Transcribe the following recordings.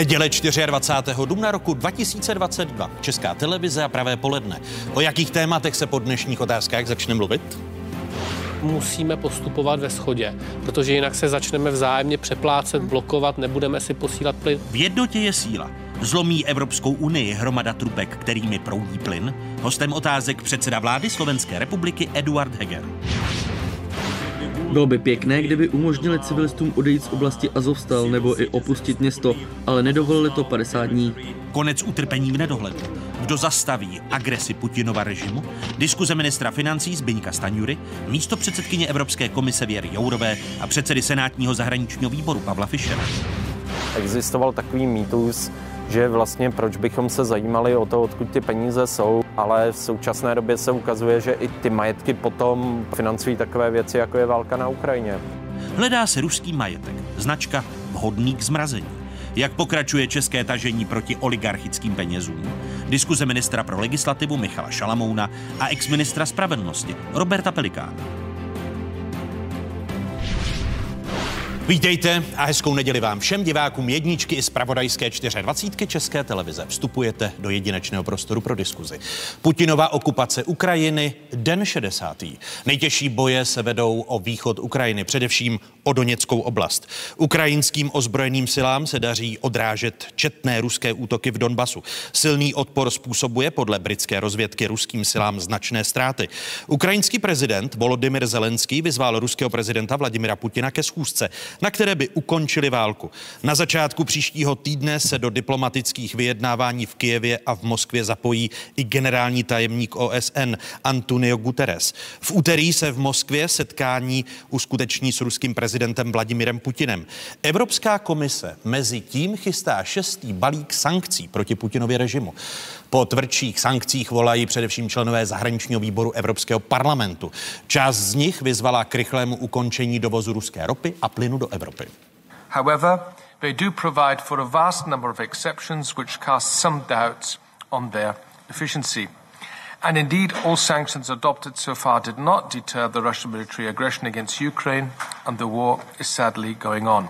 Neděle 24. dubna roku 2022. Česká televize a pravé poledne. O jakých tématech se po dnešních otázkách začne mluvit? musíme postupovat ve schodě, protože jinak se začneme vzájemně přeplácet, blokovat, nebudeme si posílat plyn. V jednotě je síla. Zlomí Evropskou unii hromada trubek, kterými proudí plyn. Hostem otázek předseda vlády Slovenské republiky Eduard Heger. Bylo by pěkné, kdyby umožnili civilistům odejít z oblasti Azovstal nebo i opustit město, ale nedovolili to 50 dní. Konec utrpení v nedohledu. Kdo zastaví agresi Putinova režimu? Diskuze ministra financí Zbyňka Staňury, místo předsedkyně Evropské komise Věry Jourové a předsedy Senátního zahraničního výboru Pavla Fischera. Existoval takový mýtus, že vlastně proč bychom se zajímali o to, odkud ty peníze jsou, ale v současné době se ukazuje, že i ty majetky potom financují takové věci, jako je válka na Ukrajině. Hledá se ruský majetek, značka vhodný k zmrazení. Jak pokračuje české tažení proti oligarchickým penězům? Diskuze ministra pro legislativu Michala Šalamouna a ex-ministra spravedlnosti Roberta Pelikána. Vítejte a hezkou neděli vám všem divákům jedničky i zpravodajské 24 České televize. Vstupujete do jedinečného prostoru pro diskuzi. Putinova okupace Ukrajiny, den 60. Nejtěžší boje se vedou o východ Ukrajiny, především o Doněckou oblast. Ukrajinským ozbrojeným silám se daří odrážet četné ruské útoky v Donbasu. Silný odpor způsobuje podle britské rozvědky ruským silám značné ztráty. Ukrajinský prezident Volodymyr Zelenský vyzval ruského prezidenta Vladimira Putina ke schůzce na které by ukončili válku. Na začátku příštího týdne se do diplomatických vyjednávání v Kijevě a v Moskvě zapojí i generální tajemník OSN Antonio Guterres. V úterý se v Moskvě setkání uskuteční s ruským prezidentem Vladimirem Putinem. Evropská komise mezi tím chystá šestý balík sankcí proti Putinově režimu. Po tvrdších sankcích volají především členové zahraničního výboru Evropského parlamentu. Část z nich vyzvala k rychlému ukončení dovozu ruské ropy a plynu do Evropy. However, they do provide for a vast number of exceptions which cast some doubts on their efficiency. And indeed, all sanctions adopted so far did not deter the Russian military aggression against Ukraine, and the war is sadly going on.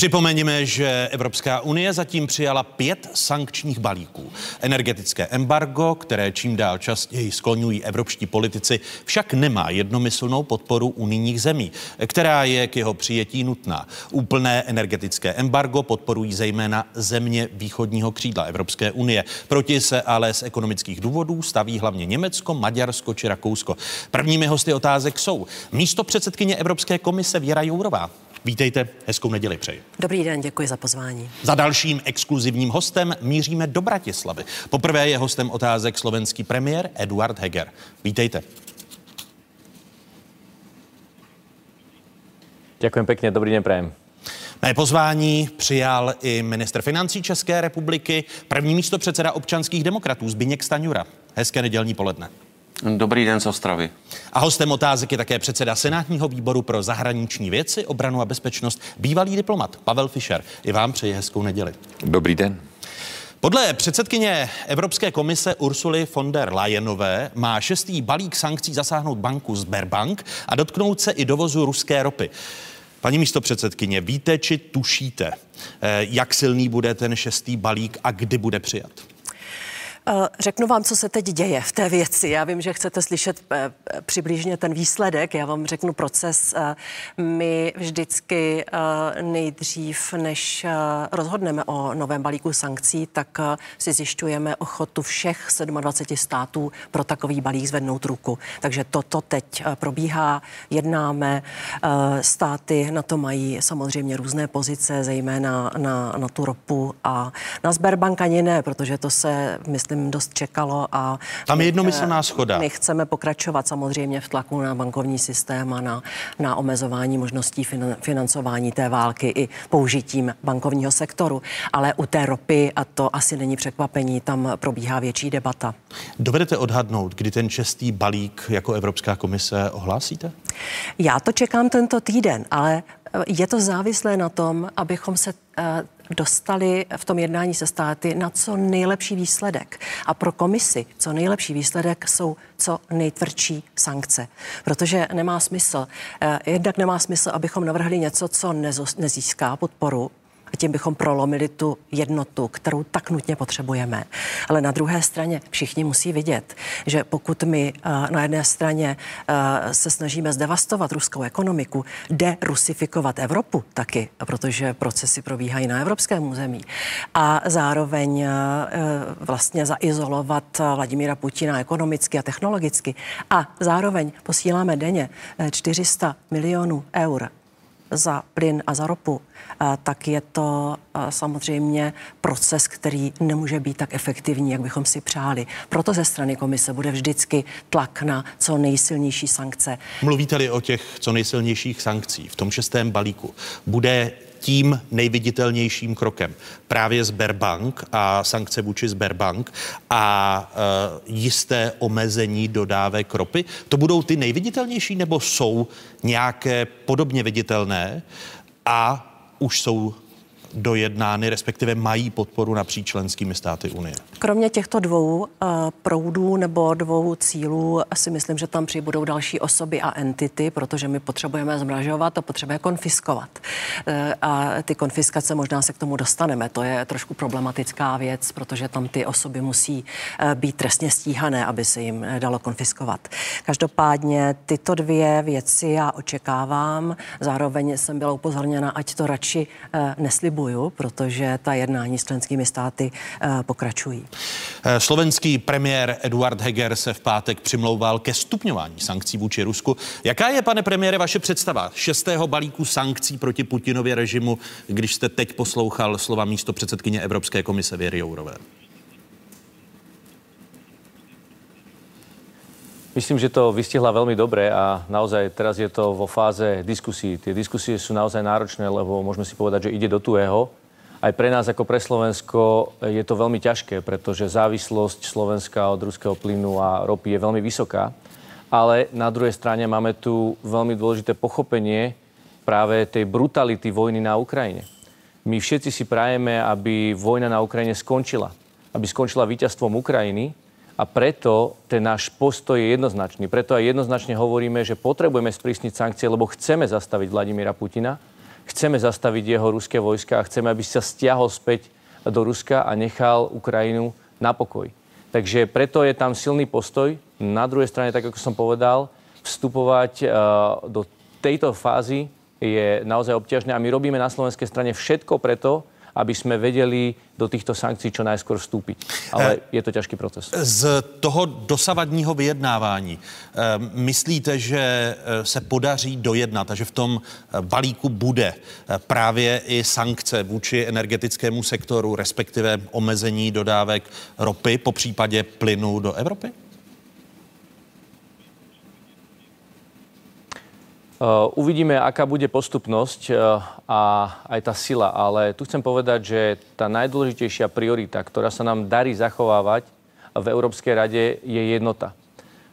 Připomeňme, že Evropská unie zatím přijala pět sankčních balíků. Energetické embargo, které čím dál častěji skloňují evropští politici, však nemá jednomyslnou podporu unijních zemí, která je k jeho přijetí nutná. Úplné energetické embargo podporují zejména země východního křídla Evropské unie. Proti se ale z ekonomických důvodů staví hlavně Německo, Maďarsko či Rakousko. Prvními hosty otázek jsou místo předsedkyně Evropské komise Věra Jourová. Vítejte, hezkou neděli přeji. Dobrý den, děkuji za pozvání. Za dalším exkluzivním hostem míříme do Bratislavy. Poprvé je hostem otázek slovenský premiér Eduard Heger. Vítejte. Ďakujem pekne, dobrý den, prajem. Mé pozvání přijal i minister financí České republiky, první místo předseda občanských demokratů Zbyněk Staňura. Hezké nedělní poledne. Dobrý den z Ostravy. A hostem otázek je také předseda Senátního výboru pro zahraniční věci, obranu a bezpečnost, bývalý diplomat Pavel Fischer. I vám přeji hezkou neděli. Dobrý den. Podle předsedkyně Evropské komise Ursuly von der Leyenové má šestý balík sankcí zasáhnout banku Sberbank a dotknout se i dovozu ruské ropy. Paní místo předsedkyně, víte či tušíte, eh, jak silný bude ten šestý balík a kdy bude přijat? Eh, řeknu vám, co se teď děje v té věci. Já vím, že chcete slyšet eh, přibližně ten výsledek. Já vám řeknu proces. Eh, my vždycky nejdřív, než rozhodneme o novém balíku sankcí, tak si zjišťujeme ochotu všech 27 států pro takový balík zvednout ruku. Takže toto teď probíhá, jednáme. Státy na to mají samozřejmě různé pozice, zejména na, na tu ropu a na Sberbank ani ne, protože to se, myslím, myslím, dost čekalo a... Tam je jednomyslná schoda. My chceme pokračovat samozřejmě v tlaku na bankovní systém a na, na omezování možností financování té války i použitím bankovního sektoru. Ale u té ropy, a to asi není překvapení, tam probíhá větší debata. Dovedete odhadnout, kdy ten čestý balík jako Evropská komise ohlásíte? Já to čekám tento týden, ale je to závislé na tom, abychom se eh, dostali v tom jednání se státy na co nejlepší výsledek. A pro komisi co nejlepší výsledek jsou co nejtvrdší sankce. Protože nemá smysl, eh, jednak nemá smysl, abychom navrhli něco, co nezíská podporu A tím bychom prolomili tu jednotu, kterou tak nutně potřebujeme. Ale na druhé straně všichni musí vidět, že pokud my uh, na jedné straně uh, se snažíme zdevastovat ruskou ekonomiku, derusifikovat Evropu taky, protože procesy probíhají na evropském území, a zároveň uh, vlastně zaizolovat Vladimíra Putina ekonomicky a technologicky a zároveň posíláme denně 400 milionů eur za plyn a za ropu, tak je to samozřejmě proces, který nemůže být tak efektivní, jak bychom si přáli. Proto ze strany komise bude vždycky tlak na co nejsilnější sankce. Mluvíte-li o těch co nejsilnějších sankcí v tom šestém balíku, bude tím nejviditelnějším krokem. Právě Sberbank a sankce vůči Sberbank a e, jisté omezení dodávek ropy. To budou ty nejviditelnější nebo jsou nějaké podobně viditelné a už jsou dojednány, respektive mají podporu napříč členskými státy Unie. Kromě těchto dvou uh, proudů nebo dvou cílů si myslím, že tam přibudou další osoby a entity, protože my potřebujeme zmražovat a potřebujeme konfiskovat. Uh, a ty konfiskace možná se k tomu dostaneme. To je trošku problematická věc, protože tam ty osoby musí uh, být trestně stíhané, aby se jim dalo konfiskovat. Každopádně tyto dvě věci já očekávám. Zároveň jsem byla upozorněna, ať to radši neslibuji slibuju, protože ta jednání s členskými státy uh, pokračují. Eh, slovenský premiér Eduard Heger se v pátek přimlouval ke stupňování sankcí vůči Rusku. Jaká je, pane premiére, vaše představa šestého balíku sankcí proti Putinově režimu, když jste teď poslouchal slova místo předsedkyně Evropské komise Věry Jourové? Myslím, že to vystihla veľmi dobre a naozaj teraz je to vo fáze diskusí. Tie diskusie sú naozaj náročné, lebo môžeme si povedať, že ide do tuého. Aj pre nás ako pre Slovensko je to veľmi ťažké, pretože závislosť Slovenska od ruského plynu a ropy je veľmi vysoká. Ale na druhej strane máme tu veľmi dôležité pochopenie práve tej brutality vojny na Ukrajine. My všetci si prajeme, aby vojna na Ukrajine skončila. Aby skončila víťazstvom Ukrajiny, a preto ten náš postoj je jednoznačný. Preto aj jednoznačne hovoríme, že potrebujeme sprísniť sankcie, lebo chceme zastaviť Vladimíra Putina, chceme zastaviť jeho ruské vojska a chceme, aby sa stiahol späť do Ruska a nechal Ukrajinu na pokoj. Takže preto je tam silný postoj. Na druhej strane, tak ako som povedal, vstupovať uh, do tejto fázy je naozaj obťažné a my robíme na slovenskej strane všetko preto, aby jsme vedeli do těchto sankcí čo najskôr vstúpiť. Ale eh, je to ťažký proces. Z toho dosavadního vyjednávání eh, myslíte, že eh, se podaří dojednat a že v tom balíku bude právě i sankce vůči energetickému sektoru, respektive omezení dodávek ropy, po případě plynu do Evropy? Uvidíme, aká bude postupnosť eh, a aj tá sila, ale tu chcem povedať, že tá najdôležitejšia priorita, ktorá sa nám darí zachovávať v Európskej rade, je jednota.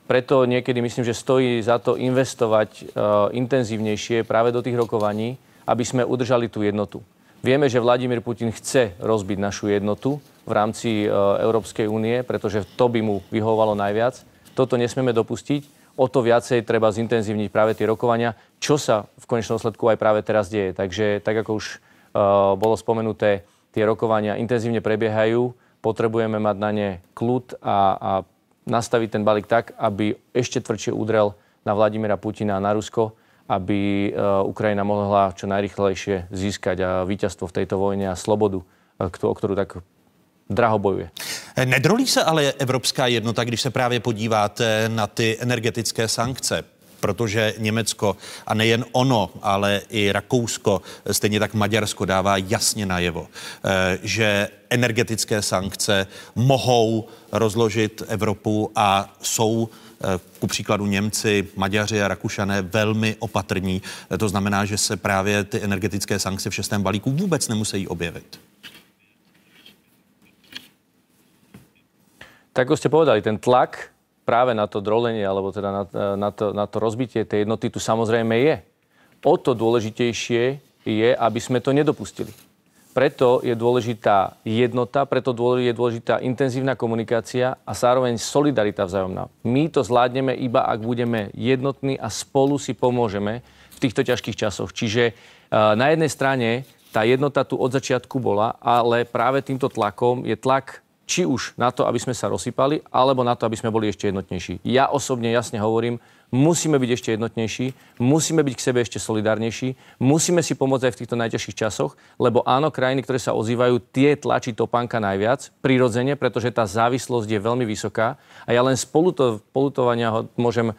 Preto niekedy myslím, že stojí za to investovať uh, intenzívnejšie práve do tých rokovaní, aby sme udržali tú jednotu. Vieme, že Vladimír Putin chce rozbiť našu jednotu v rámci Európskej únie, pretože to by mu vyhovovalo najviac. Toto nesmieme dopustiť o to viacej treba zintenzívniť práve tie rokovania, čo sa v konečnom sledku aj práve teraz deje. Takže tak ako už uh, bolo spomenuté, tie rokovania intenzívne prebiehajú, potrebujeme mať na ne kľud a, a nastaviť ten balík tak, aby ešte tvrdšie udrel na Vladimira Putina a na Rusko, aby uh, Ukrajina mohla čo najrychlejšie získať a víťazstvo v tejto vojne a slobodu, uh, o ktorú tak draho bojuje. Nedrolí se ale evropská jednota, když se právě podíváte na ty energetické sankce? protože Německo a nejen ono, ale i Rakousko, stejně tak Maďarsko dává jasně najevo, eh, že energetické sankce mohou rozložit Evropu a jsou eh, ku příkladu Němci, Maďaři a Rakušané velmi opatrní. To znamená, že se právě ty energetické sankce v šestém balíku vůbec nemusí objevit. Tak ako ste povedali, ten tlak práve na to drolenie, alebo teda na, na, to, na to rozbitie tej jednoty tu samozrejme je. O to dôležitejšie je, aby sme to nedopustili. Preto je dôležitá jednota, preto je dôležitá intenzívna komunikácia a zároveň solidarita vzájomná. My to zvládneme iba, ak budeme jednotní a spolu si pomôžeme v týchto ťažkých časoch. Čiže na jednej strane Tá jednota tu od začiatku bola, ale práve týmto tlakom je tlak či už na to, aby sme sa rozsypali, alebo na to, aby sme boli ešte jednotnejší. Ja osobne jasne hovorím, musíme byť ešte jednotnejší, musíme byť k sebe ešte solidárnejší, musíme si pomôcť aj v týchto najťažších časoch, lebo áno, krajiny, ktoré sa ozývajú, tie tlačí topánka najviac, prirodzene, pretože tá závislosť je veľmi vysoká. A ja len spolutovania môžem,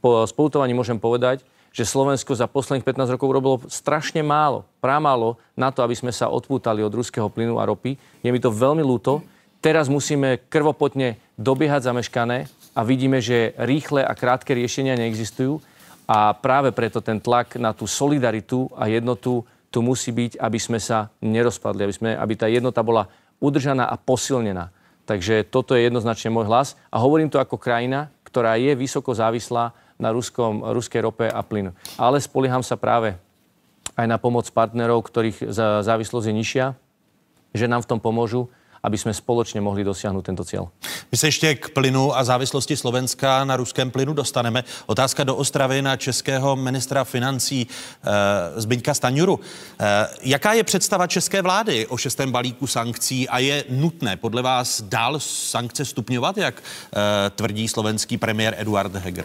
po spolutovaní môžem povedať, že Slovensko za posledných 15 rokov robilo strašne málo, prámálo na to, aby sme sa odpútali od ruského plynu a ropy. Je mi to veľmi ľúto. Teraz musíme krvopotne dobiehať zameškané a vidíme, že rýchle a krátke riešenia neexistujú a práve preto ten tlak na tú solidaritu a jednotu tu musí byť, aby sme sa nerozpadli, aby, sme, aby tá jednota bola udržaná a posilnená. Takže toto je jednoznačne môj hlas a hovorím to ako krajina, ktorá je vysoko závislá na ruskom, ruskej rope a plynu. Ale spolieham sa práve aj na pomoc partnerov, ktorých závislosť je nižšia, že nám v tom pomôžu aby jsme společně mohli dosáhnout tento cíl. My se ještě k plynu a závislosti Slovenska na ruském plynu dostaneme. Otázka do Ostravy na českého ministra financí e, Zbyňka Staňuru. E, jaká je představa české vlády o šestém balíku sankcí a je nutné podle vás dál sankce stupňovat, jak e, tvrdí slovenský premiér Eduard Heger?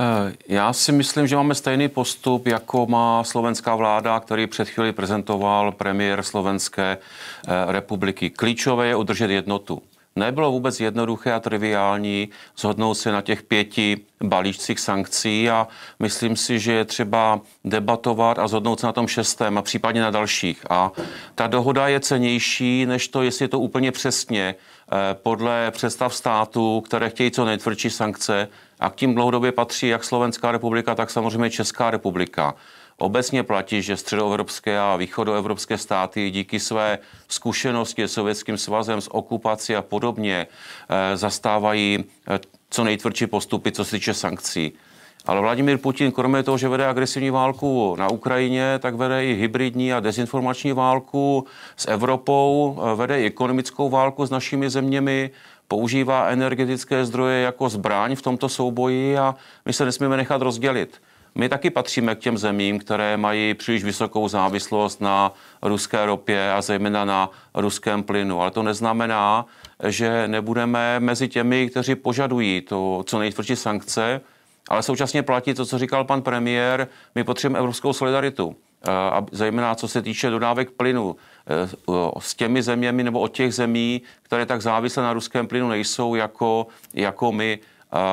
Eh, já si myslím, že máme stejný postup, jako má slovenská vláda, který před chvíli prezentoval premiér Slovenské eh, republiky. Klíčové je udržet jednotu. Nebylo vůbec jednoduché a triviální zhodnout se na těch pěti balíčcích sankcí a myslím si, že je třeba debatovat a zhodnout se na tom šestém a případně na dalších. A ta dohoda je cenější, než to, jestli je to úplně přesně eh, podle představ států, které chtějí co nejtvrdší sankce, a k tím dlouhodobě patří jak Slovenská republika, tak samozřejmě Česká republika. Obecně platí, že středoevropské a východoevropské státy díky své zkušenosti s Sovětským svazem, s okupací a podobně eh, zastávají eh, co nejtvrdší postupy, co se týče sankcí. Ale Vladimír Putin, kromě toho, že vede agresivní válku na Ukrajině, tak vede i hybridní a dezinformační válku s Evropou, eh, vede i ekonomickou válku s našimi zeměmi, používá energetické zdroje jako zbraň v tomto souboji a my se nesmíme nechat rozdělit. My taky patříme k těm zemím, které mají příliš vysokou závislost na ruské ropě a zejména na ruském plynu. Ale to neznamená, že nebudeme mezi těmi, kteří požadují to co nejtvrdší sankce, ale současně platí to, co říkal pan premiér, my potřebujeme evropskou solidaritu. A zejména co se týče dodávek plynu. Eh, s těmi zeměmi nebo od těch zemí, které tak závislé na ruském plynu nejsou jako, jako my.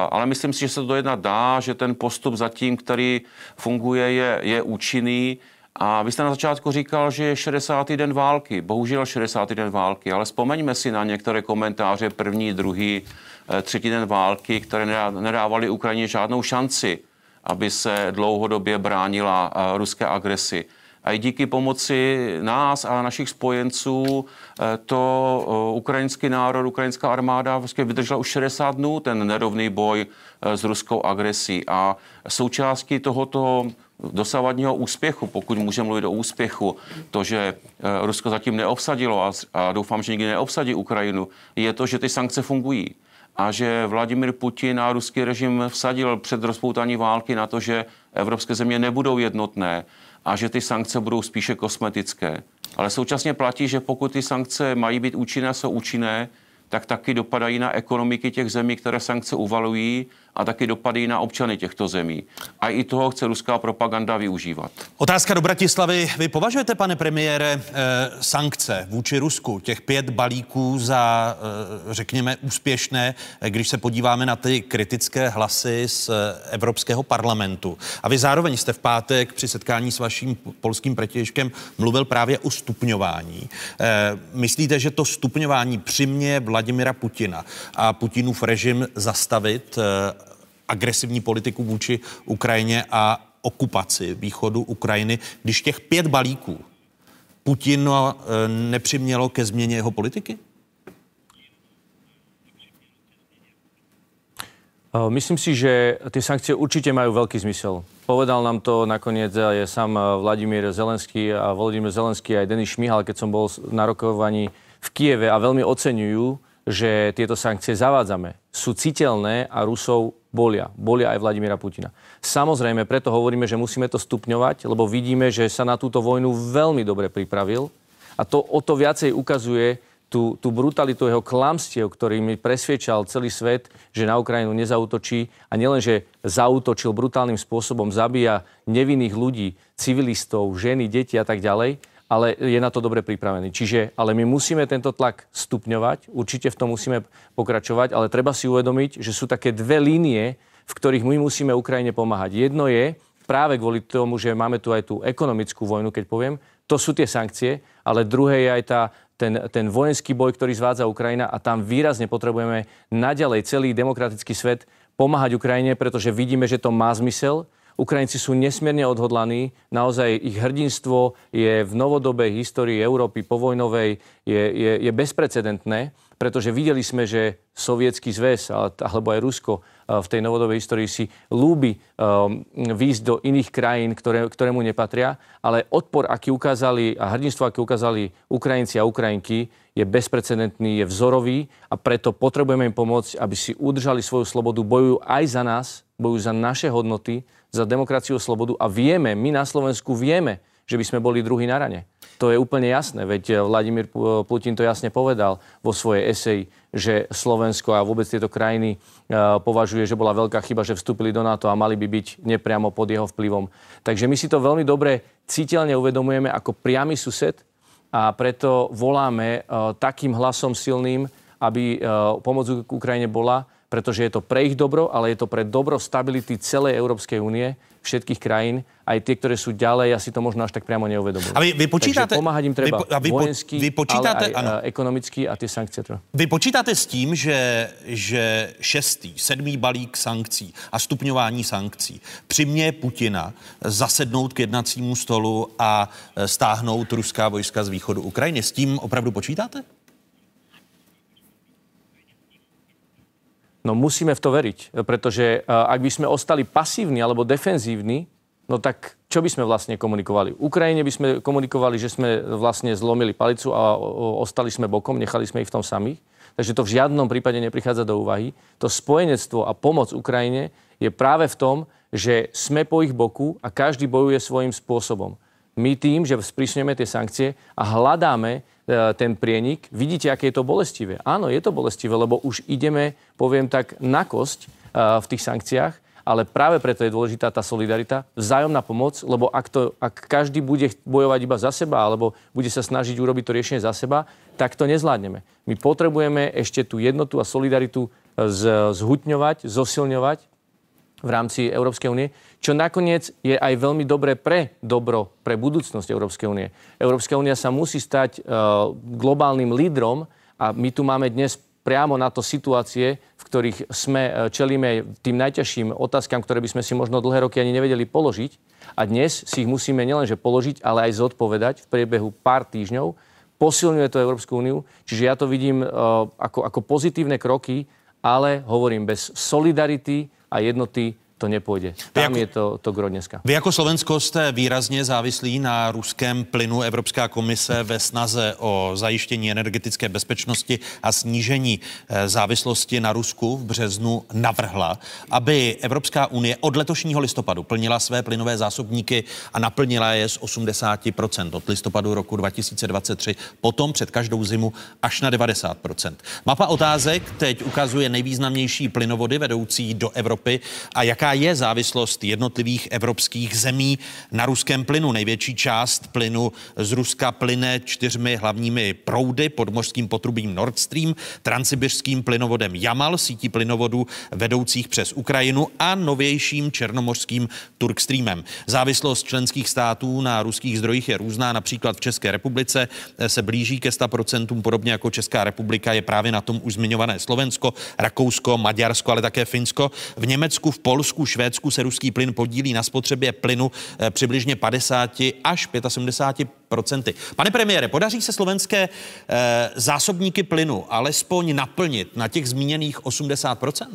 Ale myslím si, že se to dojednat dá, že ten postup zatím, který funguje, je, je účinný. A vy jste na začátku říkal, že je 60. den války. Bohužel 60. den války, ale vzpomeňme si na některé komentáře první, druhý, eh, třetí den války, které nedávaly Ukrajině žádnou šanci, aby se dlouhodobě bránila eh, ruské agresi a i díky pomoci nás a našich spojenců eh, to eh, ukrajinský národ, ukrajinská armáda vlastně vydržela už 60 dnů ten nerovný boj eh, s ruskou agresí. A součástí tohoto dosavadního úspěchu, pokud můžeme mluvit o úspěchu, to, že Rusko zatím neobsadilo a, a doufám, že nikdy neobsadí Ukrajinu, je to, že ty sankce fungují a že Vladimir Putin a ruský režim vsadil před rozpoutání války na to, že evropské země nebudou jednotné a že ty sankce budou spíše kosmetické. Ale současně platí, že pokud ty sankce mají být účinné, jsou účinné, tak taky dopadají na ekonomiky těch zemí, které sankce uvalují a taky dopady na občany těchto zemí. A i toho chce ruská propaganda využívat. Otázka do Bratislavy. Vy považujete, pane premiére, eh, sankce vůči Rusku, těch pět balíků za, eh, řekněme, úspěšné, když se podíváme na ty kritické hlasy z eh, Evropského parlamentu. A vy zároveň jste v pátek při setkání s vaším polským protěžkem mluvil právě o stupňování. Myslíte, že to stupňování přimě Vladimira Putina a Putinův režim zastavit agresivní politiku vůči Ukrajině a okupaci východu Ukrajiny, když těch pět balíků Putin eh, nepřimělo ke změně jeho politiky? Eh, myslím si, že ty sankcie určite majú veľký zmysel. Povedal nám to nakoniec aj sám eh, Vladimír Zelenský a Volodymyr Zelenský aj Denis Šmihal, keď som bol na rokovaní v Kieve a veľmi oceňujú, že tieto sankcie zavádzame. Sú citeľné a Rusov bolia. Bolia aj Vladimíra Putina. Samozrejme, preto hovoríme, že musíme to stupňovať, lebo vidíme, že sa na túto vojnu veľmi dobre pripravil. A to o to viacej ukazuje tú, tú brutalitu jeho klamstiev, ktorými presviečal celý svet, že na Ukrajinu nezautočí a nielen, že zautočil brutálnym spôsobom, zabíja nevinných ľudí, civilistov, ženy, deti a tak ďalej, ale je na to dobre pripravený. Čiže, ale my musíme tento tlak stupňovať, určite v tom musíme pokračovať, ale treba si uvedomiť, že sú také dve línie, v ktorých my musíme Ukrajine pomáhať. Jedno je práve kvôli tomu, že máme tu aj tú ekonomickú vojnu, keď poviem, to sú tie sankcie, ale druhé je aj tá ten, ten vojenský boj, ktorý zvádza Ukrajina a tam výrazne potrebujeme naďalej celý demokratický svet pomáhať Ukrajine, pretože vidíme, že to má zmysel. Ukrajinci sú nesmierne odhodlaní, naozaj ich hrdinstvo je v novodobej histórii Európy povojnovej je, je, je bezprecedentné pretože videli sme, že sovietský zväz alebo aj Rusko v tej novodobej histórii si lúbi um, výjsť do iných krajín, ktoré, ktoré mu nepatria, ale odpor, aký ukázali a hrdinstvo, aké ukázali Ukrajinci a Ukrajinky, je bezprecedentný, je vzorový a preto potrebujeme im pomôcť, aby si udržali svoju slobodu, bojujú aj za nás, bojujú za naše hodnoty, za demokraciu a slobodu a vieme, my na Slovensku vieme, že by sme boli druhý na rane. To je úplne jasné, veď eh, Vladimír Putin to jasne povedal vo svojej eseji, že Slovensko a vôbec tieto krajiny eh, považuje, že bola veľká chyba, že vstúpili do NATO a mali by byť nepriamo pod jeho vplyvom. Takže my si to veľmi dobre citeľne uvedomujeme ako priamy sused a preto voláme eh, takým hlasom silným, aby pomoc Ukrajine bola, pretože je to pre ich dobro, ale je to pre dobro stability celej Európskej únie všetkých krajín, aj tie, ktoré sú ďalej, asi to možno až tak priamo neuvedomujú. A vy, vy počítáte... Takže pomáhať im treba vy, a vy, vojensky, vy počítáte, ale aj ano. ekonomicky a ty sankcie treba. Vy počítáte s tím, že, že šestý, sedmý balík sankcí a stupňování sankcí přimě Putina zasednout k jednacímu stolu a e, stáhnout ruská vojska z východu Ukrajiny. S tím opravdu počítáte? No musíme v to veriť, pretože ak by sme ostali pasívni alebo defenzívni, no tak čo by sme vlastne komunikovali? Ukrajine by sme komunikovali, že sme vlastne zlomili palicu a ostali sme bokom, nechali sme ich v tom samých. Takže to v žiadnom prípade neprichádza do úvahy. To spojenectvo a pomoc Ukrajine je práve v tom, že sme po ich boku a každý bojuje svojím spôsobom. My tým, že sprísňujeme tie sankcie a hľadáme E, ten prienik. Vidíte, aké je to bolestivé. Áno, je to bolestivé, lebo už ideme, poviem tak, na kosť e, v tých sankciách, ale práve preto je dôležitá tá solidarita, vzájomná pomoc, lebo ak, to, ak každý bude bojovať iba za seba, alebo bude sa snažiť urobiť to riešenie za seba, tak to nezvládneme. My potrebujeme ešte tú jednotu a solidaritu e, zhutňovať, zosilňovať v rámci Európskej únie, čo nakoniec je aj veľmi dobré pre dobro, pre budúcnosť Európskej únie. Európska únia sa musí stať uh, globálnym lídrom a my tu máme dnes priamo na to situácie, v ktorých sme uh, čelíme tým najťažším otázkam, ktoré by sme si možno dlhé roky ani nevedeli položiť. A dnes si ich musíme nielenže položiť, ale aj zodpovedať v priebehu pár týždňov. Posilňuje to Európsku úniu, čiže ja to vidím uh, ako, ako pozitívne kroky, ale hovorím, bez solidarity a jednoty to nepůjde. Tam jako, je to, to gro dneska. Vy jako Slovensko jste výrazně závislí na ruském plynu. Evropská komise ve snaze o zajištění energetické bezpečnosti a snížení eh, závislosti na Rusku v březnu navrhla, aby Evropská unie od letošního listopadu plnila své plynové zásobníky a naplnila je z 80% od listopadu roku 2023, potom před každou zimu až na 90%. Mapa otázek teď ukazuje nejvýznamnější plynovody vedoucí do Evropy a jaká jaká je závislost jednotlivých evropských zemí na ruském plynu. Největší část plynu z Ruska plyne čtyřmi hlavními proudy pod mořským potrubím Nord Stream, transsibirským plynovodem Jamal, sítí plynovodů vedoucích přes Ukrajinu a novějším černomořským Turkstreamem. Závislost členských států na ruských zdrojích je různá. Například v České republice se blíží ke 100%, podobně jako Česká republika je právě na tom už zmiňované Slovensko, Rakousko, Maďarsko, ale také Finsko. V Německu, v Polsku Norsku, Švédsku se ruský plyn podílí na spotřebě plynu eh, přibližně 50 až 75% Pane premiére, podaří se slovenské eh, zásobníky plynu alespoň naplnit na těch zmíněných 80%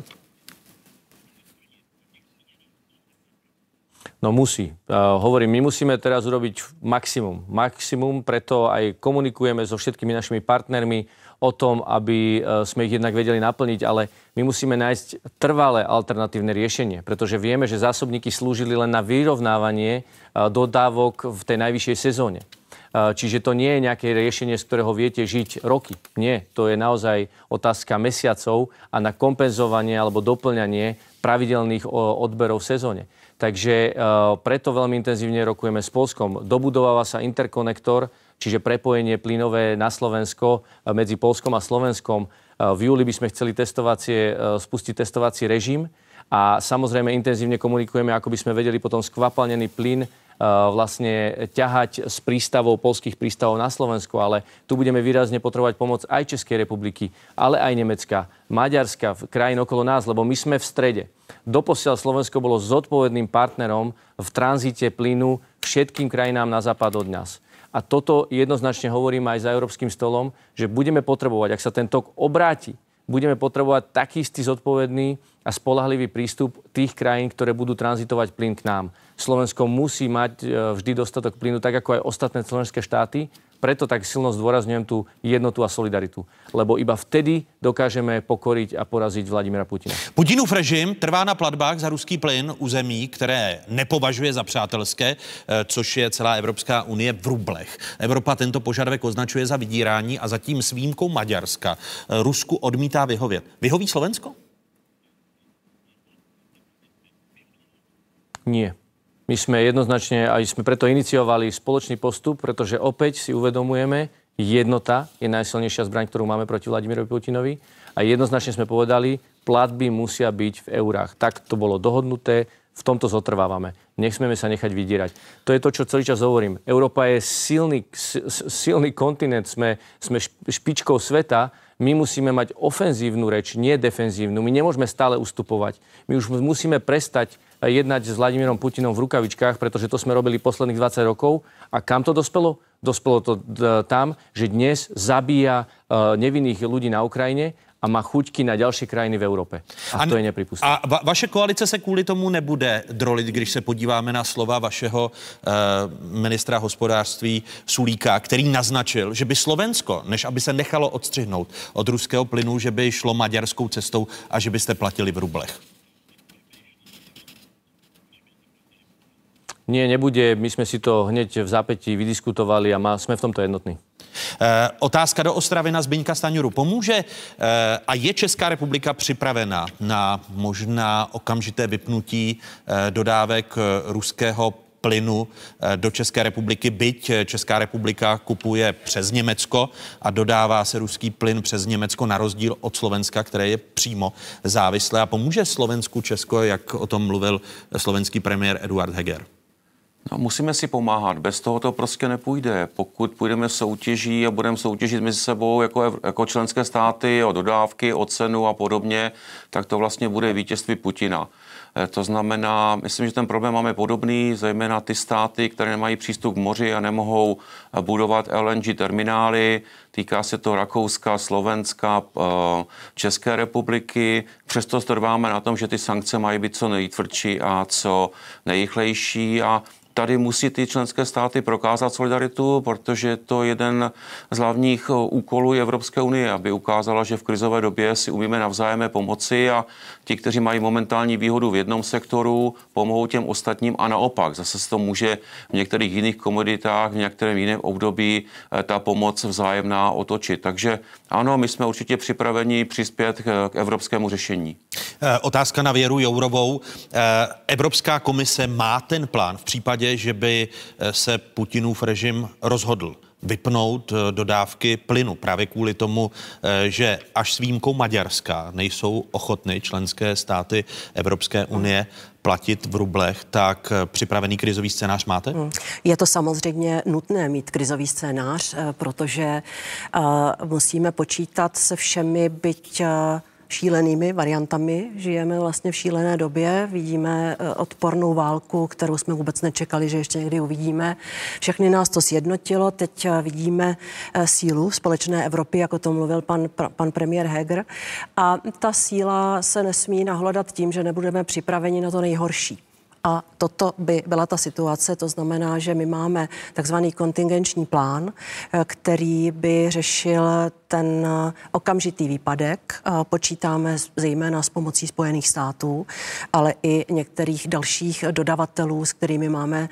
No musí. Uh, hovorím, my musíme teraz urobiť maximum. Maximum, preto aj komunikujeme so všetkými našimi partnermi o tom, aby uh, sme ich jednak vedeli naplniť, ale my musíme nájsť trvalé alternatívne riešenie, pretože vieme, že zásobníky slúžili len na vyrovnávanie uh, dodávok v tej najvyššej sezóne. Čiže to nie je nejaké riešenie, z ktorého viete žiť roky. Nie, to je naozaj otázka mesiacov a na kompenzovanie alebo doplňanie pravidelných odberov v sezóne. Takže preto veľmi intenzívne rokujeme s Polskom. Dobudováva sa interkonektor, čiže prepojenie plynové na Slovensko medzi Polskom a Slovenskom. V júli by sme chceli testovacie, spustiť testovací režim a samozrejme intenzívne komunikujeme, ako by sme vedeli potom skvapalnený plyn vlastne ťahať z prístavov, polských prístavov na Slovensku, ale tu budeme výrazne potrebovať pomoc aj Českej republiky, ale aj Nemecka, Maďarska, krajín okolo nás, lebo my sme v strede. Doposiaľ Slovensko bolo zodpovedným partnerom v tranzite plynu všetkým krajinám na západ od nás. A toto jednoznačne hovorím aj za európskym stolom, že budeme potrebovať, ak sa ten tok obráti, budeme potrebovať taký istý zodpovedný a spolahlivý prístup tých krajín, ktoré budú tranzitovať plyn k nám. Slovensko musí mať vždy dostatok plynu, tak ako aj ostatné členské štáty. Preto tak silno zdôrazňujem tú jednotu a solidaritu. Lebo iba vtedy dokážeme pokoriť a poraziť Vladimira Putina. Putinův režim trvá na platbách za ruský plyn u zemí, které nepovažuje za přátelské, což je celá Evropská unie v rublech. Evropa tento požadavek označuje za vydírání a zatím s výjimkou Maďarska Rusku odmítá vyhovět. Vyhoví Slovensko? Nie. My sme jednoznačne, aj sme preto iniciovali spoločný postup, pretože opäť si uvedomujeme, jednota je najsilnejšia zbraň, ktorú máme proti Vladimirovi Putinovi. A jednoznačne sme povedali, platby musia byť v eurách. Tak to bolo dohodnuté, v tomto zotrvávame. Nechsmeme sa nechať vydierať. To je to, čo celý čas hovorím. Európa je silný, silný kontinent, sme, sme špičkou sveta, my musíme mať ofenzívnu reč, nie defenzívnu. My nemôžeme stále ustupovať. My už musíme prestať jednať s Vladimírom Putinom v rukavičkách, pretože to sme robili posledných 20 rokov. A kam to dospelo? Dospelo to tam, že dnes zabíja nevinných ľudí na Ukrajine a má chuťky na další krajiny v Evropě. A, a to je nepripustné. A va- vaše koalice se kvůli tomu nebude drolit, když se podíváme na slova vašeho uh, ministra hospodářství Sulíka, který naznačil, že by Slovensko, než aby se nechalo odstřihnout od ruského plynu, že by šlo maďarskou cestou a že byste platili v rublech. Nie, nebude. My sme si to hneď v zápätí vydiskutovali a má, sme v tomto jednotní. E, otázka do Ostravy na Zbyňka Staňuru. Pomůže e, a je Česká republika připravena na možná okamžité vypnutí e, dodávek ruského plynu do České republiky, byť Česká republika kupuje přes Německo a dodává se ruský plyn přes Německo na rozdíl od Slovenska, které je přímo závislé. A pomůže Slovensku Česko, jak o tom mluvil slovenský premiér Eduard Heger? No, musíme si pomáhat, bez toho to prostě nepůjde. Pokud půjdeme soutěží a budeme soutěžit mezi sebou jako, jako členské státy o dodávky, o cenu a podobně, tak to vlastně bude vítězství Putina. To znamená, myslím, že ten problém máme podobný, zejména ty státy, které nemají přístup k moři a nemohou budovat LNG terminály. Týká se to Rakouska, Slovenska, České republiky. Přesto trváme na tom, že ty sankce mají být co nejtvrdší a co nejrychlejší a tady musí ty členské státy prokázat solidaritu, protože je to jeden z hlavních úkolů Evropské unie, aby ukázala, že v krizové době si umíme navzájem pomoci a ti, kteří mají momentální výhodu v jednom sektoru, pomohou těm ostatním a naopak. Zase se to může v některých jiných komoditách, v některém jiném období ta pomoc vzájemná otočit. Takže ano, my jsme určitě připraveni přispět k evropskému řešení. Otázka na Věru Jourovou. Evropská komise má ten plán v případě, že by se Putinův režim rozhodl vypnout dodávky plynu právě kvůli tomu, že až s výjimkou Maďarska nejsou ochotny členské státy Evropské unie platit v rublech, tak připravený krizový scénář máte? Je to samozřejmě nutné mít krizový scénář, protože musíme počítat se všemi, byť šílenými variantami. Žijeme vlastně v šílené době, vidíme odpornou válku, kterou jsme vůbec nečekali, že ještě někdy uvidíme. Všechny nás to sjednotilo, teď vidíme sílu společné Evropy, jako to mluvil pan, pan premiér Heger. A ta síla se nesmí nahlodat tím, že nebudeme připraveni na to nejhorší. A toto by byla ta situace, to znamená, že my máme takzvaný kontingenční plán, který by řešil ten okamžitý výpadek. Počítáme zejména s pomocí Spojených států, ale i některých dalších dodavatelů, s kterými máme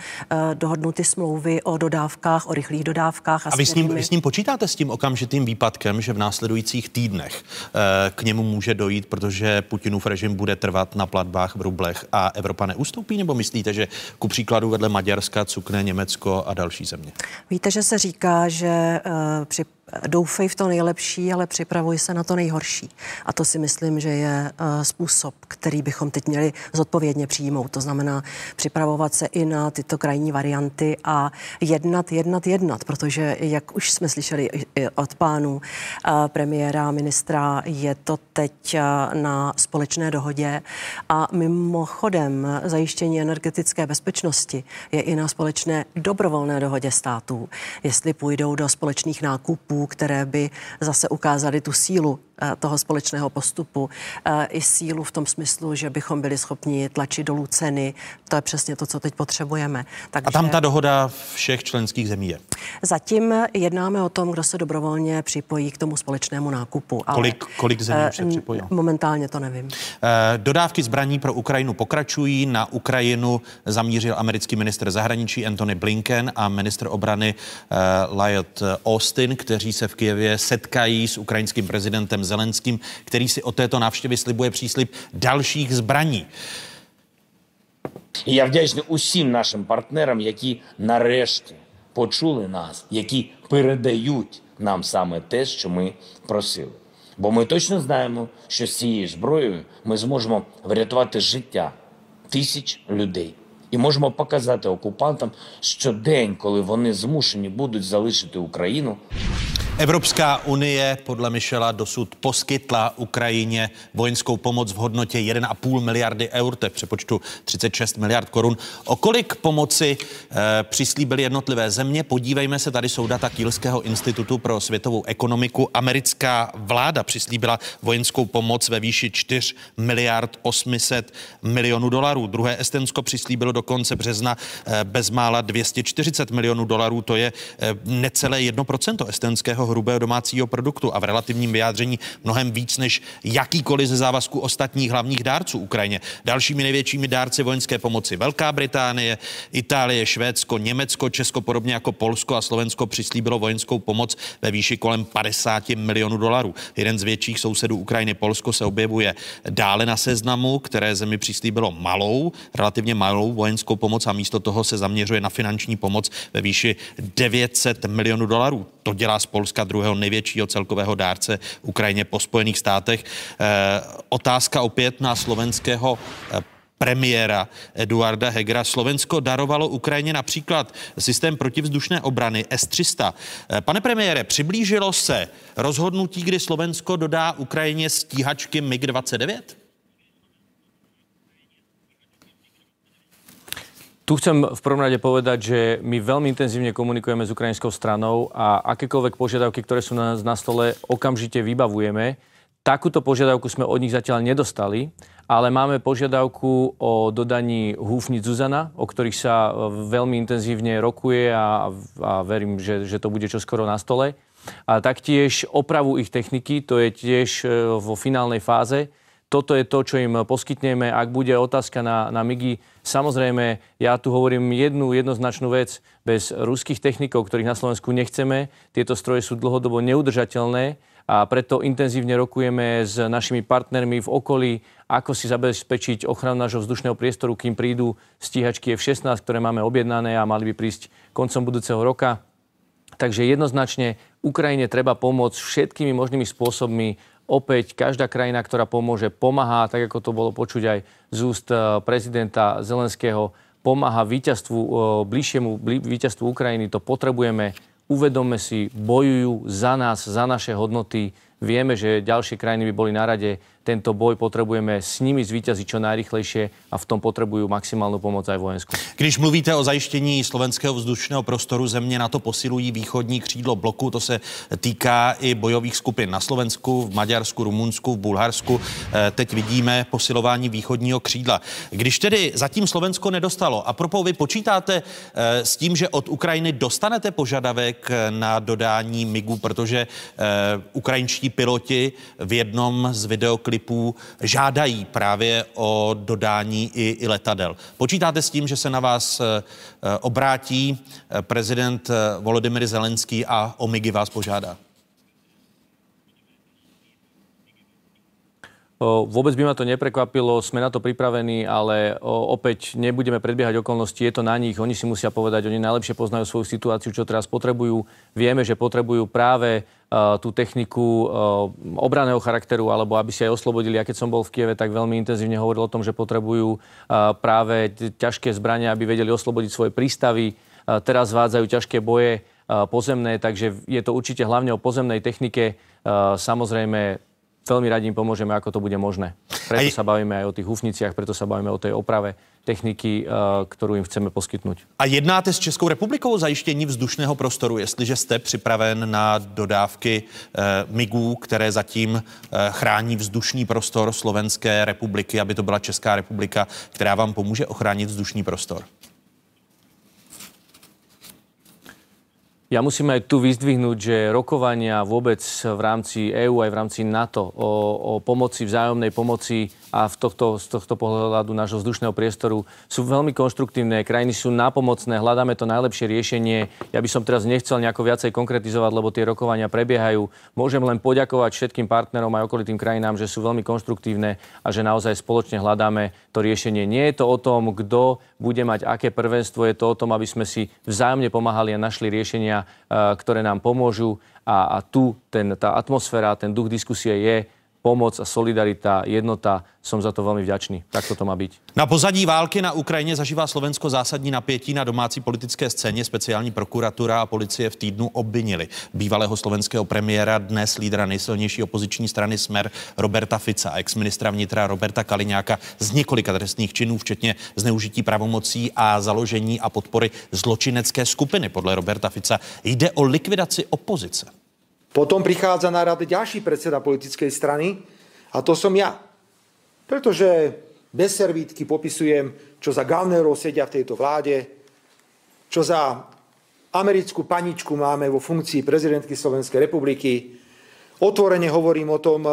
dohodnuty smlouvy o dodávkách, o rychlých dodávkách. A, a vy, s ním, vy s ním počítáte s tím okamžitým výpadkem, že v následujících týdnech k němu může dojít, protože Putinův režim bude trvat na platbách v rublech a Evropa neustoupí? Nebo myslíte, že ku příkladu vedle Maďarska cukne Německo a další země? Víte, že se říká, že při doufej v to nejlepší, ale připravuj se na to nejhorší. A to si myslím, že je uh, způsob, který bychom teď měli zodpovědně přijmout. To znamená připravovat se i na tyto krajní varianty a jednat, jednat, jednat, protože jak už jsme slyšeli od pánů uh, premiéra, ministra, je to teď uh, na společné dohodě a mimochodem zajištění energetické bezpečnosti je i na společné dobrovolné dohodě států. Jestli půjdou do společných nákupů, které by zase ukázaly tu sílu toho společného postupu eh, i sílu v tom smyslu, že bychom byli schopni tlačit dolů ceny. To je přesně to, co teď potřebujeme. Takže... A tam ta dohoda všech členských zemí je? Zatím jednáme o tom, kdo se dobrovolně připojí k tomu společnému nákupu. Ale kolik, kolik zemí už se eh, připojilo? Momentálně to nevím. Dodávky zbraní pro Ukrajinu pokračují. Na Ukrajinu zamířil americký minister zahraničí Antony Blinken a minister obrany Lloyd Austin, kteří se v Kijevě setkají s ukrajinským prezidentem Zelenským, který si o této návštěvě slibuje příslip dalších zbraní. І я вдячний усім нашим партнерам, які нарешті почули нас, які передають нам саме те, що ми просили. Бо ми точно знаємо, що з цією зброєю ми зможемо врятувати життя тисяч людей. І можемо показати окупантам, що день, коли вони змушені будуть залишити Україну, Evropská unie podle Michela dosud poskytla Ukrajině vojenskou pomoc v hodnotě 1,5 miliardy eur, to je v přepočtu 36 miliard korun. O kolik pomoci e, přislíbily jednotlivé země? Podívejme se, tady jsou data Kielského institutu pro světovou ekonomiku. Americká vláda přislíbila vojenskou pomoc ve výši 4 miliard 800 milionů dolarů. Druhé Estensko přislíbilo do konce března e, bezmála 240 milionů dolarů, to je e, necelé 1% estenského hrubého domácího produktu a v relativním vyjádření mnohem víc než jakýkoliv ze závazků ostatních hlavních dárců Ukrajině. Dalšími největšími dárci vojenské pomoci Velká Británie, Itálie, Švédsko, Německo, Česko, podobně jako Polsko a Slovensko přislíbilo vojenskou pomoc ve výši kolem 50 milionů dolarů. Jeden z větších sousedů Ukrajiny, Polsko, se objevuje dále na seznamu, které zemi přislíbilo malou, relativně malou vojenskou pomoc a místo toho se zaměřuje na finanční pomoc ve výši 900 milionů dolarů. To dělá z Polska druhého největšího celkového dárce Ukrajině po Spojených státech. Eh, otázka opět na slovenského eh, premiéra Eduarda Hegera. Slovensko darovalo Ukrajině například systém protivzdušné obrany S-300. Eh, pane premiére, přiblížilo se rozhodnutí, kdy Slovensko dodá Ukrajině stíhačky MiG-29? Tu chcem v prvom rade povedať, že my veľmi intenzívne komunikujeme s ukrajinskou stranou a akékoľvek požiadavky, ktoré sú na, na stole, okamžite vybavujeme. Takúto požiadavku sme od nich zatiaľ nedostali, ale máme požiadavku o dodaní húfnic Zuzana, o ktorých sa veľmi intenzívne rokuje a, a verím, že, že to bude čoskoro na stole. A taktiež opravu ich techniky, to je tiež e, vo finálnej fáze toto je to, čo im poskytneme. Ak bude otázka na, na MIGI, samozrejme, ja tu hovorím jednu jednoznačnú vec. Bez ruských technikov, ktorých na Slovensku nechceme, tieto stroje sú dlhodobo neudržateľné a preto intenzívne rokujeme s našimi partnermi v okolí, ako si zabezpečiť ochranu nášho vzdušného priestoru, kým prídu stíhačky F-16, ktoré máme objednané a mali by prísť koncom budúceho roka. Takže jednoznačne Ukrajine treba pomôcť všetkými možnými spôsobmi Opäť každá krajina, ktorá pomôže, pomáha, tak ako to bolo počuť aj z úst eh, prezidenta Zelenského, pomáha víťazstvu, eh, bližšiemu víťazstvu Ukrajiny. To potrebujeme. Uvedomme si, bojujú za nás, za naše hodnoty. Vieme, že ďalšie krajiny by boli na rade tento boj potrebujeme s nimi zvíťaziť čo najrychlejšie a v tom potrebujú maximálnu pomoc aj vojenskou. Když mluvíte o zajištění slovenského vzdušného prostoru, země na to posilují východní křídlo bloku, to se týká i bojových skupin na Slovensku, v Maďarsku, Rumunsku, v Bulharsku. Eh, teď vidíme posilování východního křídla. Když tedy zatím Slovensko nedostalo, a propos vy počítáte eh, s tím, že od Ukrajiny dostanete požadavek na dodání MIGu, protože ukrajinští piloti v jednom z videoklipů žádají právě o dodání i, i letadel. Počítáte s tím, že se na vás eh, eh, obrátí eh, prezident Volodymyr Zelenský a o MIGy vás požádá? Vôbec by ma to neprekvapilo, sme na to pripravení, ale opäť nebudeme predbiehať okolnosti, je to na nich, oni si musia povedať, oni najlepšie poznajú svoju situáciu, čo teraz potrebujú. Vieme, že potrebujú práve tú techniku obraného charakteru, alebo aby si aj oslobodili. Ja keď som bol v Kieve, tak veľmi intenzívne hovoril o tom, že potrebujú práve ťažké zbrania, aby vedeli oslobodiť svoje prístavy. Teraz zvádzajú ťažké boje pozemné, takže je to určite hlavne o pozemnej technike. Samozrejme, veľmi radi im pomôžeme, ako to bude možné. Preto aj... sa bavíme aj o tých hufniciach, preto sa bavíme o tej oprave techniky, eh, kterou jim chceme poskytnout. A jednáte s Českou republikou o zajištění vzdušného prostoru, jestliže jste připraven na dodávky eh, MIGů, které zatím eh, chrání vzdušný prostor Slovenské republiky, aby to byla Česká republika, která vám pomůže ochránit vzdušný prostor? Ja musím aj tu vyzdvihnúť, že rokovania vôbec v rámci EÚ aj v rámci NATO o, o pomoci, vzájomnej pomoci a v tohto, z tohto pohľadu nášho vzdušného priestoru sú veľmi konštruktívne. Krajiny sú nápomocné, hľadáme to najlepšie riešenie. Ja by som teraz nechcel nejako viacej konkretizovať, lebo tie rokovania prebiehajú. Môžem len poďakovať všetkým partnerom aj okolitým krajinám, že sú veľmi konštruktívne a že naozaj spoločne hľadáme to riešenie. Nie je to o tom, kto bude mať aké prvenstvo, je to o tom, aby sme si vzájomne pomáhali a našli riešenia, eh, ktoré nám pomôžu. A, a tu ten, tá atmosféra, ten duch diskusie je pomoc a solidarita, jednota. Som za to velmi vďačný. Tak to má být. Na pozadí války na Ukrajině zažívá Slovensko zásadní napětí na domácí politické scéně. Speciální prokuratura a policie v týdnu obvinili bývalého slovenského premiéra, dnes lídra nejsilnější opoziční strany Smer Roberta Fica, exministra vnitra Roberta Kaliňáka z několika trestných činů, včetně zneužití pravomocí a založení a podpory zločinecké skupiny. Podle Roberta Fica jde o likvidaci opozice. Potom prichádza na rad ďalší predseda politickej strany a to som ja. Pretože bez servítky popisujem, čo za gavnerov sedia v tejto vláde, čo za americkú paničku máme vo funkcii prezidentky Slovenskej republiky. Otvorene hovorím o tom,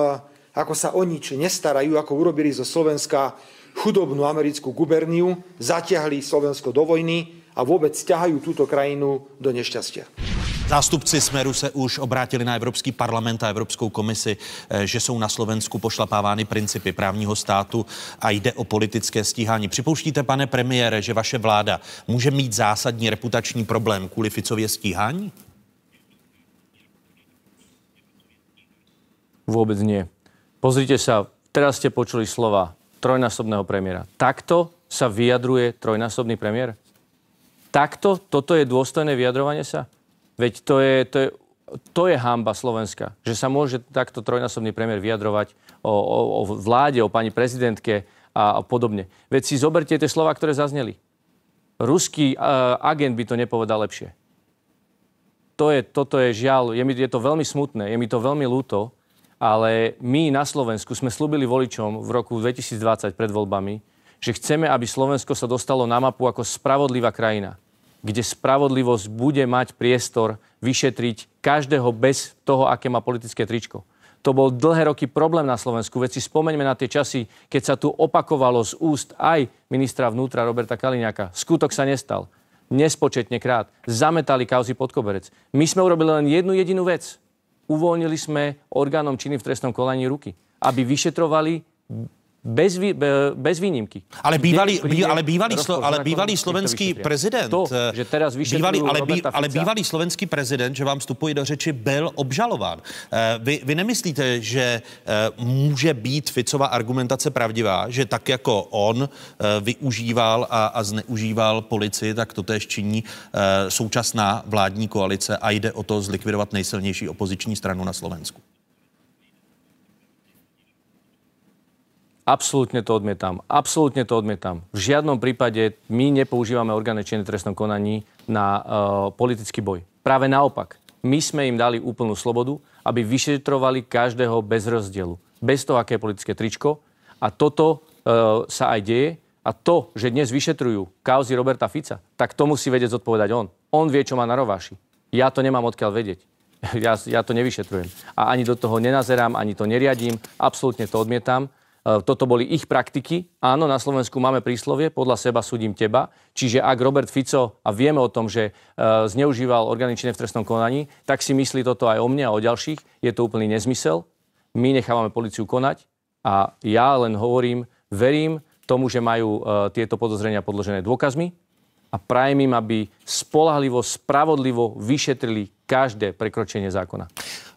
ako sa o nič nestarajú, ako urobili zo Slovenska chudobnú americkú guberniu, zatiahli Slovensko do vojny a vôbec ťahajú túto krajinu do nešťastia. Zástupci Smeru se už obrátili na Evropský parlament a Evropskou komisi, eh, že jsou na Slovensku pošlapávány principy právního státu a jde o politické stíhání. Připouštíte, pane premiére, že vaše vláda může mít zásadní reputační problém kvůli Ficově stíhání? Vůbec nie. Pozrite sa, teraz ste počuli slova trojnásobného premiéra. Takto sa vyjadruje trojnásobný premiér? Takto? Toto je dôstojné vyjadrovanie sa? Veď to je, to je, to je hamba Slovenska, že sa môže takto trojnásobný premiér vyjadrovať o, o, o vláde, o pani prezidentke a, a podobne. Veď si zoberte tie slova, ktoré zazneli. Ruský uh, agent by to nepovedal lepšie. To je, toto je žiaľ, je, mi, je to veľmi smutné, je mi to veľmi ľúto, ale my na Slovensku sme slúbili voličom v roku 2020 pred voľbami, že chceme, aby Slovensko sa dostalo na mapu ako spravodlivá krajina kde spravodlivosť bude mať priestor vyšetriť každého bez toho, aké má politické tričko. To bol dlhé roky problém na Slovensku. Veď si spomeňme na tie časy, keď sa tu opakovalo z úst aj ministra vnútra Roberta Kaliňáka. Skutok sa nestal. Nespočetne krát. Zametali kauzy pod koberec. My sme urobili len jednu jedinú vec. Uvoľnili sme orgánom činy v trestnom kolaní ruky, aby vyšetrovali bez, vý, bez výnimky. Ale bývalý, bý, ale bývalý, slo, ale bývalý slovenský prezident, to, že teraz bývalý, ale, bí, ale bývalý slovenský prezident, že vám vstupuje do řeči, byl obžalován. Eh, vy, vy nemyslíte, že eh, může být Ficová argumentace pravdivá, že tak jako on eh, využíval a, a zneužíval policii, tak to též činí současná vládní koalice a jde o to zlikvidovat nejsilnější opoziční stranu na Slovensku? Absolútne to odmietam. Absolútne to odmietam. V žiadnom prípade my nepoužívame orgány činné trestnom konaní na uh, politický boj. Práve naopak. My sme im dali úplnú slobodu, aby vyšetrovali každého bez rozdielu. Bez toho, aké je politické tričko. A toto uh, sa aj deje. A to, že dnes vyšetrujú kauzy Roberta Fica, tak to musí vedieť zodpovedať on. On vie, čo má na rováši. Ja to nemám odkiaľ vedieť. Ja, ja to nevyšetrujem. A ani do toho nenazerám, ani to neriadím. Absolútne to odmietam. E, toto boli ich praktiky. Áno, na Slovensku máme príslovie, podľa seba súdim teba. Čiže ak Robert Fico, a vieme o tom, že e, zneužíval organičné v trestnom konaní, tak si myslí toto aj o mne a o ďalších. Je to úplný nezmysel. My nechávame policiu konať a ja len hovorím, verím tomu, že majú e, tieto podozrenia podložené dôkazmi a prajem im, aby spolahlivo, spravodlivo vyšetrili každé prekročení zákona.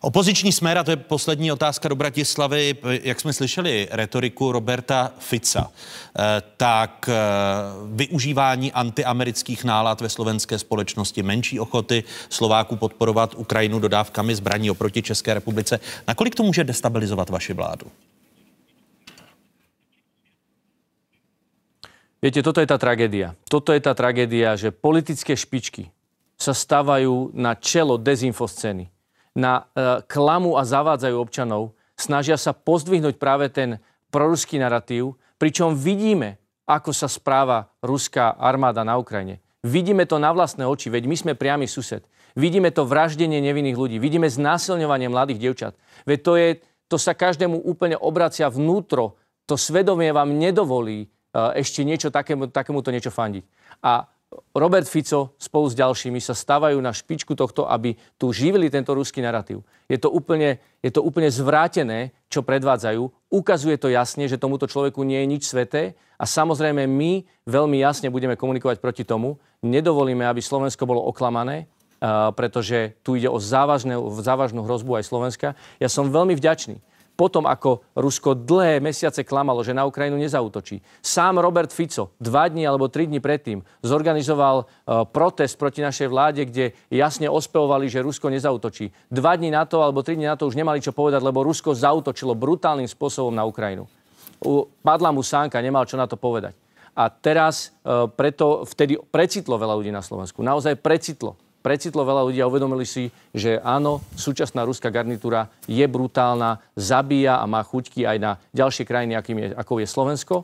Opoziční smer, a to je poslední otázka do Bratislavy, jak jsme slyšeli retoriku Roberta Fica, eh, tak eh, využívání antiamerických nálad ve slovenské společnosti, menší ochoty Slováků podporovat Ukrajinu dodávkami zbraní oproti České republice. Nakolik to může destabilizovat vaši vládu? Viete, toto je tá tragédia. Toto je tá tragédia, že politické špičky sa stávajú na čelo dezinfoscény, na e, klamu a zavádzajú občanov, snažia sa pozdvihnúť práve ten proruský narratív, pričom vidíme, ako sa správa ruská armáda na Ukrajine. Vidíme to na vlastné oči, veď my sme priamy sused. Vidíme to vraždenie nevinných ľudí, vidíme znásilňovanie mladých dievčat. Veď to, je, to sa každému úplne obracia vnútro. To svedomie vám nedovolí ešte niečo takému, takémuto niečo fandiť. A Robert Fico spolu s ďalšími sa stávajú na špičku tohto, aby tu živili tento ruský narratív. Je to, úplne, je to úplne zvrátené, čo predvádzajú. Ukazuje to jasne, že tomuto človeku nie je nič sveté a samozrejme my veľmi jasne budeme komunikovať proti tomu. Nedovolíme, aby Slovensko bolo oklamané, pretože tu ide o závažnú, závažnú hrozbu aj Slovenska. Ja som veľmi vďačný potom, ako Rusko dlhé mesiace klamalo, že na Ukrajinu nezautočí. Sám Robert Fico dva dní alebo tri dní predtým zorganizoval uh, protest proti našej vláde, kde jasne ospevovali, že Rusko nezautočí. Dva dní na to alebo tri dní na to už nemali čo povedať, lebo Rusko zautočilo brutálnym spôsobom na Ukrajinu. Padla mu sánka, nemal čo na to povedať. A teraz uh, preto vtedy precitlo veľa ľudí na Slovensku. Naozaj precitlo precitlo veľa ľudí a uvedomili si, že áno, súčasná ruská garnitúra je brutálna, zabíja a má chuťky aj na ďalšie krajiny, akým je, ako je Slovensko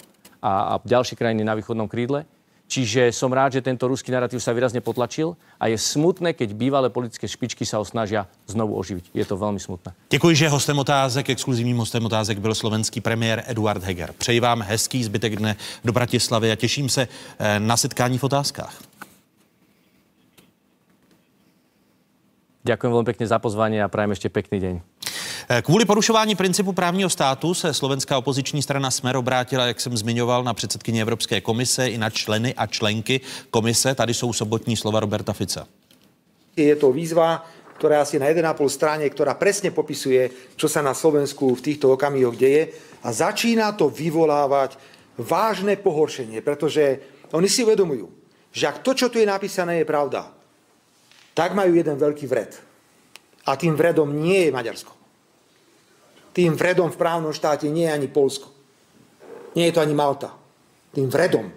a, a ďalšie krajiny na východnom krídle. Čiže som rád, že tento ruský narratív sa výrazne potlačil a je smutné, keď bývalé politické špičky sa ho snažia znovu oživiť. Je to velmi smutné. Děkuji, že hostem otázek, exkluzivním hostem otázek byl slovenský premiér Eduard Heger. Přeji vám hezký zbytek dne do Bratislavy a těším se eh, na setkání v otázkách. Ďakujem veľmi pekne za pozvanie a prajem ešte pekný deň. Eh, kvůli porušování principu právního státu se slovenská opoziční strana Smer obrátila, jak jsem zmiňoval, na předsedkyně Evropské komise i na členy a členky komise. Tady jsou sobotní slova Roberta Fica. Je to výzva, ktorá asi na 1,5 strane, ktorá presne popisuje, čo sa na Slovensku v týchto okamihoch deje a začína to vyvolávať vážne pohoršenie, pretože oni si uvedomujú, že ak to, čo tu je napísané, je pravda, tak majú jeden veľký vred. A tým vredom nie je Maďarsko. Tým vredom v právnom štáte nie je ani Polsko. Nie je to ani Malta. Tým vredom,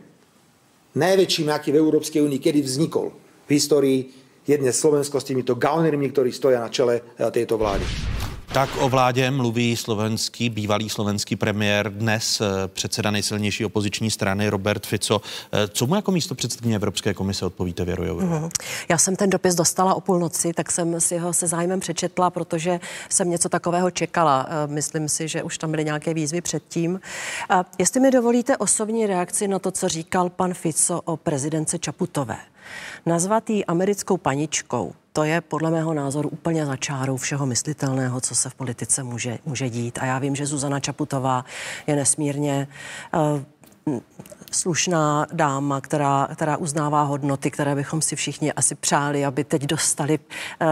najväčším, aký v Európskej únii kedy vznikol v histórii, je dnes Slovensko s týmito gaunermi, ktorí stoja na čele eh, tejto vlády. Tak o vládě mluví slovenský, bývalý slovenský premiér, dnes eh, předseda nejsilnější opoziční strany Robert Fico. Eh, co mu jako místo předsedkyně Evropské komise odpovíte, Věro mm-hmm. Já jsem ten dopis dostala o půlnoci, tak jsem si ho se zájmem přečetla, protože jsem něco takového čekala. Eh, myslím si, že už tam byly nějaké výzvy předtím. Jestli mi dovolíte osobní reakci na to, co říkal pan Fico o prezidence Čaputové. Nazvat americkou paničkou, to je podle mého názoru úplně za čárou všeho myslitelného, co se v politice může, může dít. A já vím, že Zuzana Čaputová je nesmírně uh, slušná dáma, která, která uznává hodnoty, které bychom si všichni asi přáli, aby teď dostali uh,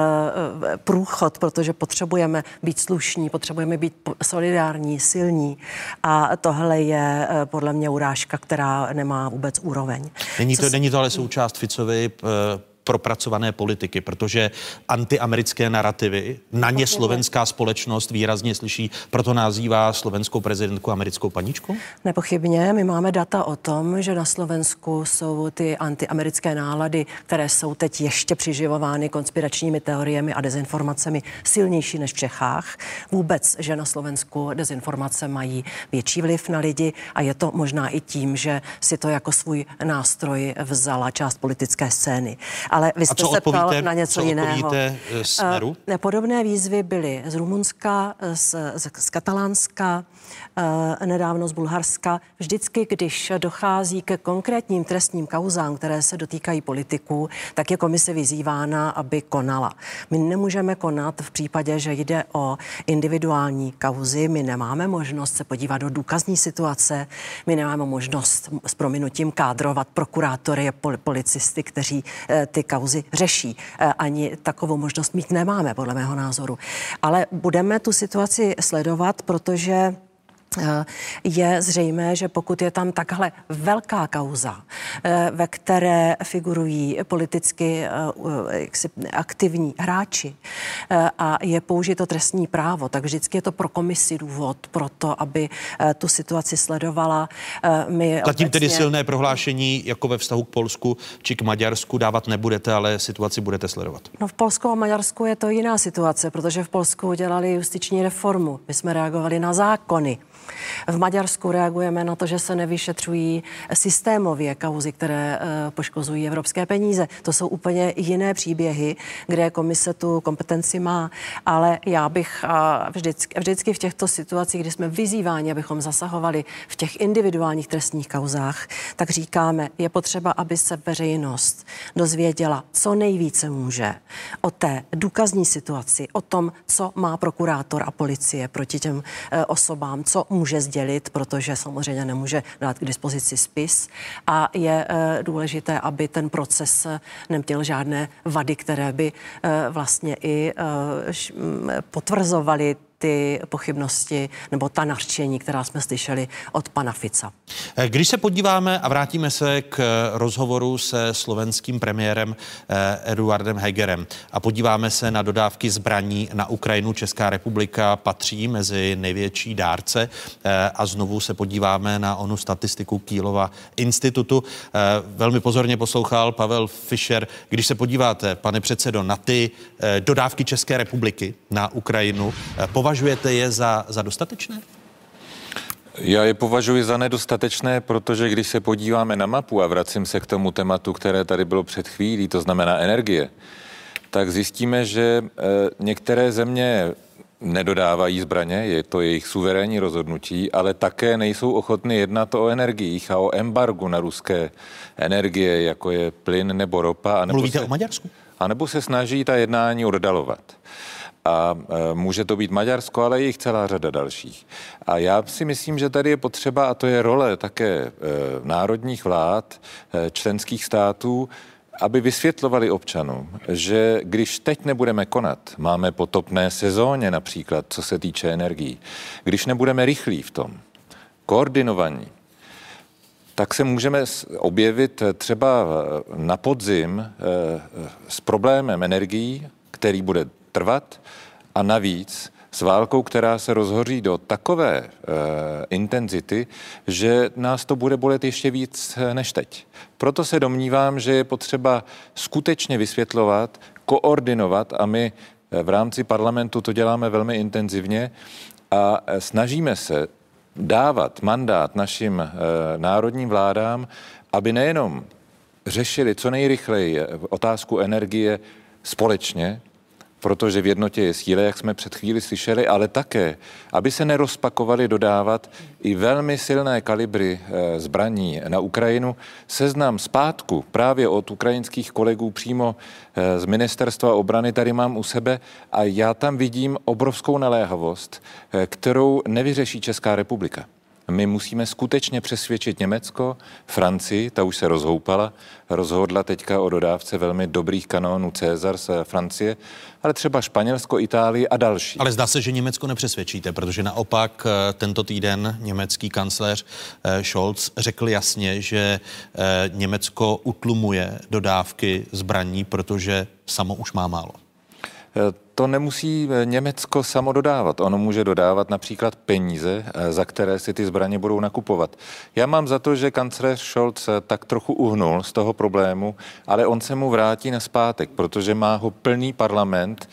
průchod, protože potřebujeme být slušní, potřebujeme být solidární, silní. A tohle je uh, podle mě urážka, která nemá vůbec úroveň. Není to, Co... není to ale součást Ficovy uh propracované politiky, protože antiamerické narrativy, na ně slovenská společnost výrazně slyší, proto nazývá slovenskou prezidentku americkou paničku? Nepochybně, my máme data o tom, že na Slovensku jsou ty antiamerické nálady, které jsou teď ještě přiživovány konspiračními teoriemi a dezinformacemi silnější než v Čechách. Vůbec, že na Slovensku dezinformace mají větší vliv na lidi a je to možná i tím, že si to jako svůj nástroj vzala část politické scény. Ale vy jste se ptal na něco co jiného. eh, smeru? Uh, podobné výzvy byly z Rumunska, z, z, z Katalánska, nedávno z Bulharska. Vždycky, když dochází ke konkrétním trestním kauzám, které se dotýkají politiků, tak je komise vyzývána, aby konala. My nemůžeme konat v případě, že jde o individuální kauzy. My nemáme možnost se podívat do důkazní situace, my nemáme možnost s prominutím kádrovat prokurátory a policisty, kteří eh, ty kauzy řeší. Eh, ani takovou možnost mít nemáme, podle mého názoru. Ale budeme tu situaci sledovat, protože je zřejmé, že pokud je tam takhle velká kauza, eh, ve které figurují politicky eh, jaksi, aktivní hráči a je použito trestní právo, tak vždycky je to pro komisi důvod pro to, aby tu situaci sledovala. My Zatím obecně... tedy silné prohlášení jako ve vztahu k Polsku či k Maďarsku dávat nebudete, ale situaci budete sledovat. No v Polsku a Maďarsku je to jiná situace, protože v Polsku dělali justiční reformu. My jsme reagovali na zákony. V Maďarsku reagujeme na to, že se nevyšetřují systémově kauzy, které eh, poškozují evropské peníze. To jsou úplně jiné příběhy, kde komise tu kompetenci má. Ale já bych vždycky, vždycky v těchto situacích, kdy jsme vyzýváni, abychom zasahovali v těch individuálních trestních kauzách, tak říkáme, je potřeba, aby se veřejnost dozvěděla, co nejvíce může o té důkazní situaci, o tom, co má prokurátor a policie proti těm eh, osobám, co může sdělit, protože samozřejmě nemůže dát k dispozici spis. A je e, důležité, aby ten proces eh, neměl žádné vady, které by e, vlastně i e, potvrzovaly ty pochybnosti nebo ta nařčení, která jsme slyšeli od pana Fica. Když se podíváme a vrátíme se k rozhovoru se slovenským premiérem eh, Eduardem Hegerem a podíváme se na dodávky zbraní na Ukrajinu, Česká republika patří mezi největší dárce eh, a znovu se podíváme na onu statistiku Kýlova institutu. Eh, velmi pozorně poslouchal Pavel Fischer. Když se podíváte, pane předsedo, na ty dodávky České republiky na Ukrajinu, Považujete je za, za dostatečné? Já je považuji za nedostatečné, protože když se podíváme na mapu a vracím se k tomu tématu, které tady bylo před chvílí, to znamená energie, tak zjistíme, že e, některé země nedodávají zbraně, je to jejich suverénní rozhodnutí, ale také nejsou ochotny jednat o energiích a o embargu na ruské energie, jako je plyn nebo ropa. A nebo Mluvíte se, o Maďarsku? A nebo se snaží ta jednání oddalovat a e, může to být Maďarsko, ale jich celá řada dalších. A já si myslím, že tady je potřeba, a to je role také e, národních vlád, e, členských států, aby vysvětlovali občanům, že když teď nebudeme konat, máme potopné sezóně například, co se týče energií, když nebudeme rychlí v tom, koordinovaní, tak se můžeme objevit třeba na podzim s problémem energií, který bude trvat a navíc s válkou, která se rozhoří do takové e, intenzity, že nás to bude bolet ještě víc eh, než teď. Proto se domnívám, že je potřeba skutečně vysvětlovat, koordinovat a my eh, v rámci parlamentu to děláme velmi intenzivně a snažíme se dávat mandát našim e, národním vládám, aby nejenom řešili co nejrychleji otázku energie společně, protože v jednotě je síle, jak jsme před chvíli slyšeli, ale také, aby se nerozpakovali dodávat i velmi silné kalibry eh, zbraní na Ukrajinu. Seznam zpátku právě od ukrajinských kolegů přímo eh, z ministerstva obrany tady mám u sebe a já tam vidím obrovskou naléhavost, eh, kterou nevyřeší Česká republika. My musíme skutečně přesvědčit Německo, Francii, ta už se rozhoupala, rozhodla teďka o dodávce velmi dobrých kanónů Cezar z Francie, ale třeba Španělsko, Itálii a další. Ale zdá se, že Německo nepřesvědčíte, protože naopak eh, tento týden německý kancléř eh, Scholz řekl jasně, že eh, Německo utlumuje dodávky zbraní, protože samo už má málo. To nemusí Německo samo dodávat. Ono může dodávat například peníze, za které si ty zbraně budou nakupovat. Já mám za to, že kancléř Scholz tak trochu uhnul z toho problému, ale on se mu vrátí na zpátek, protože má ho plný parlament.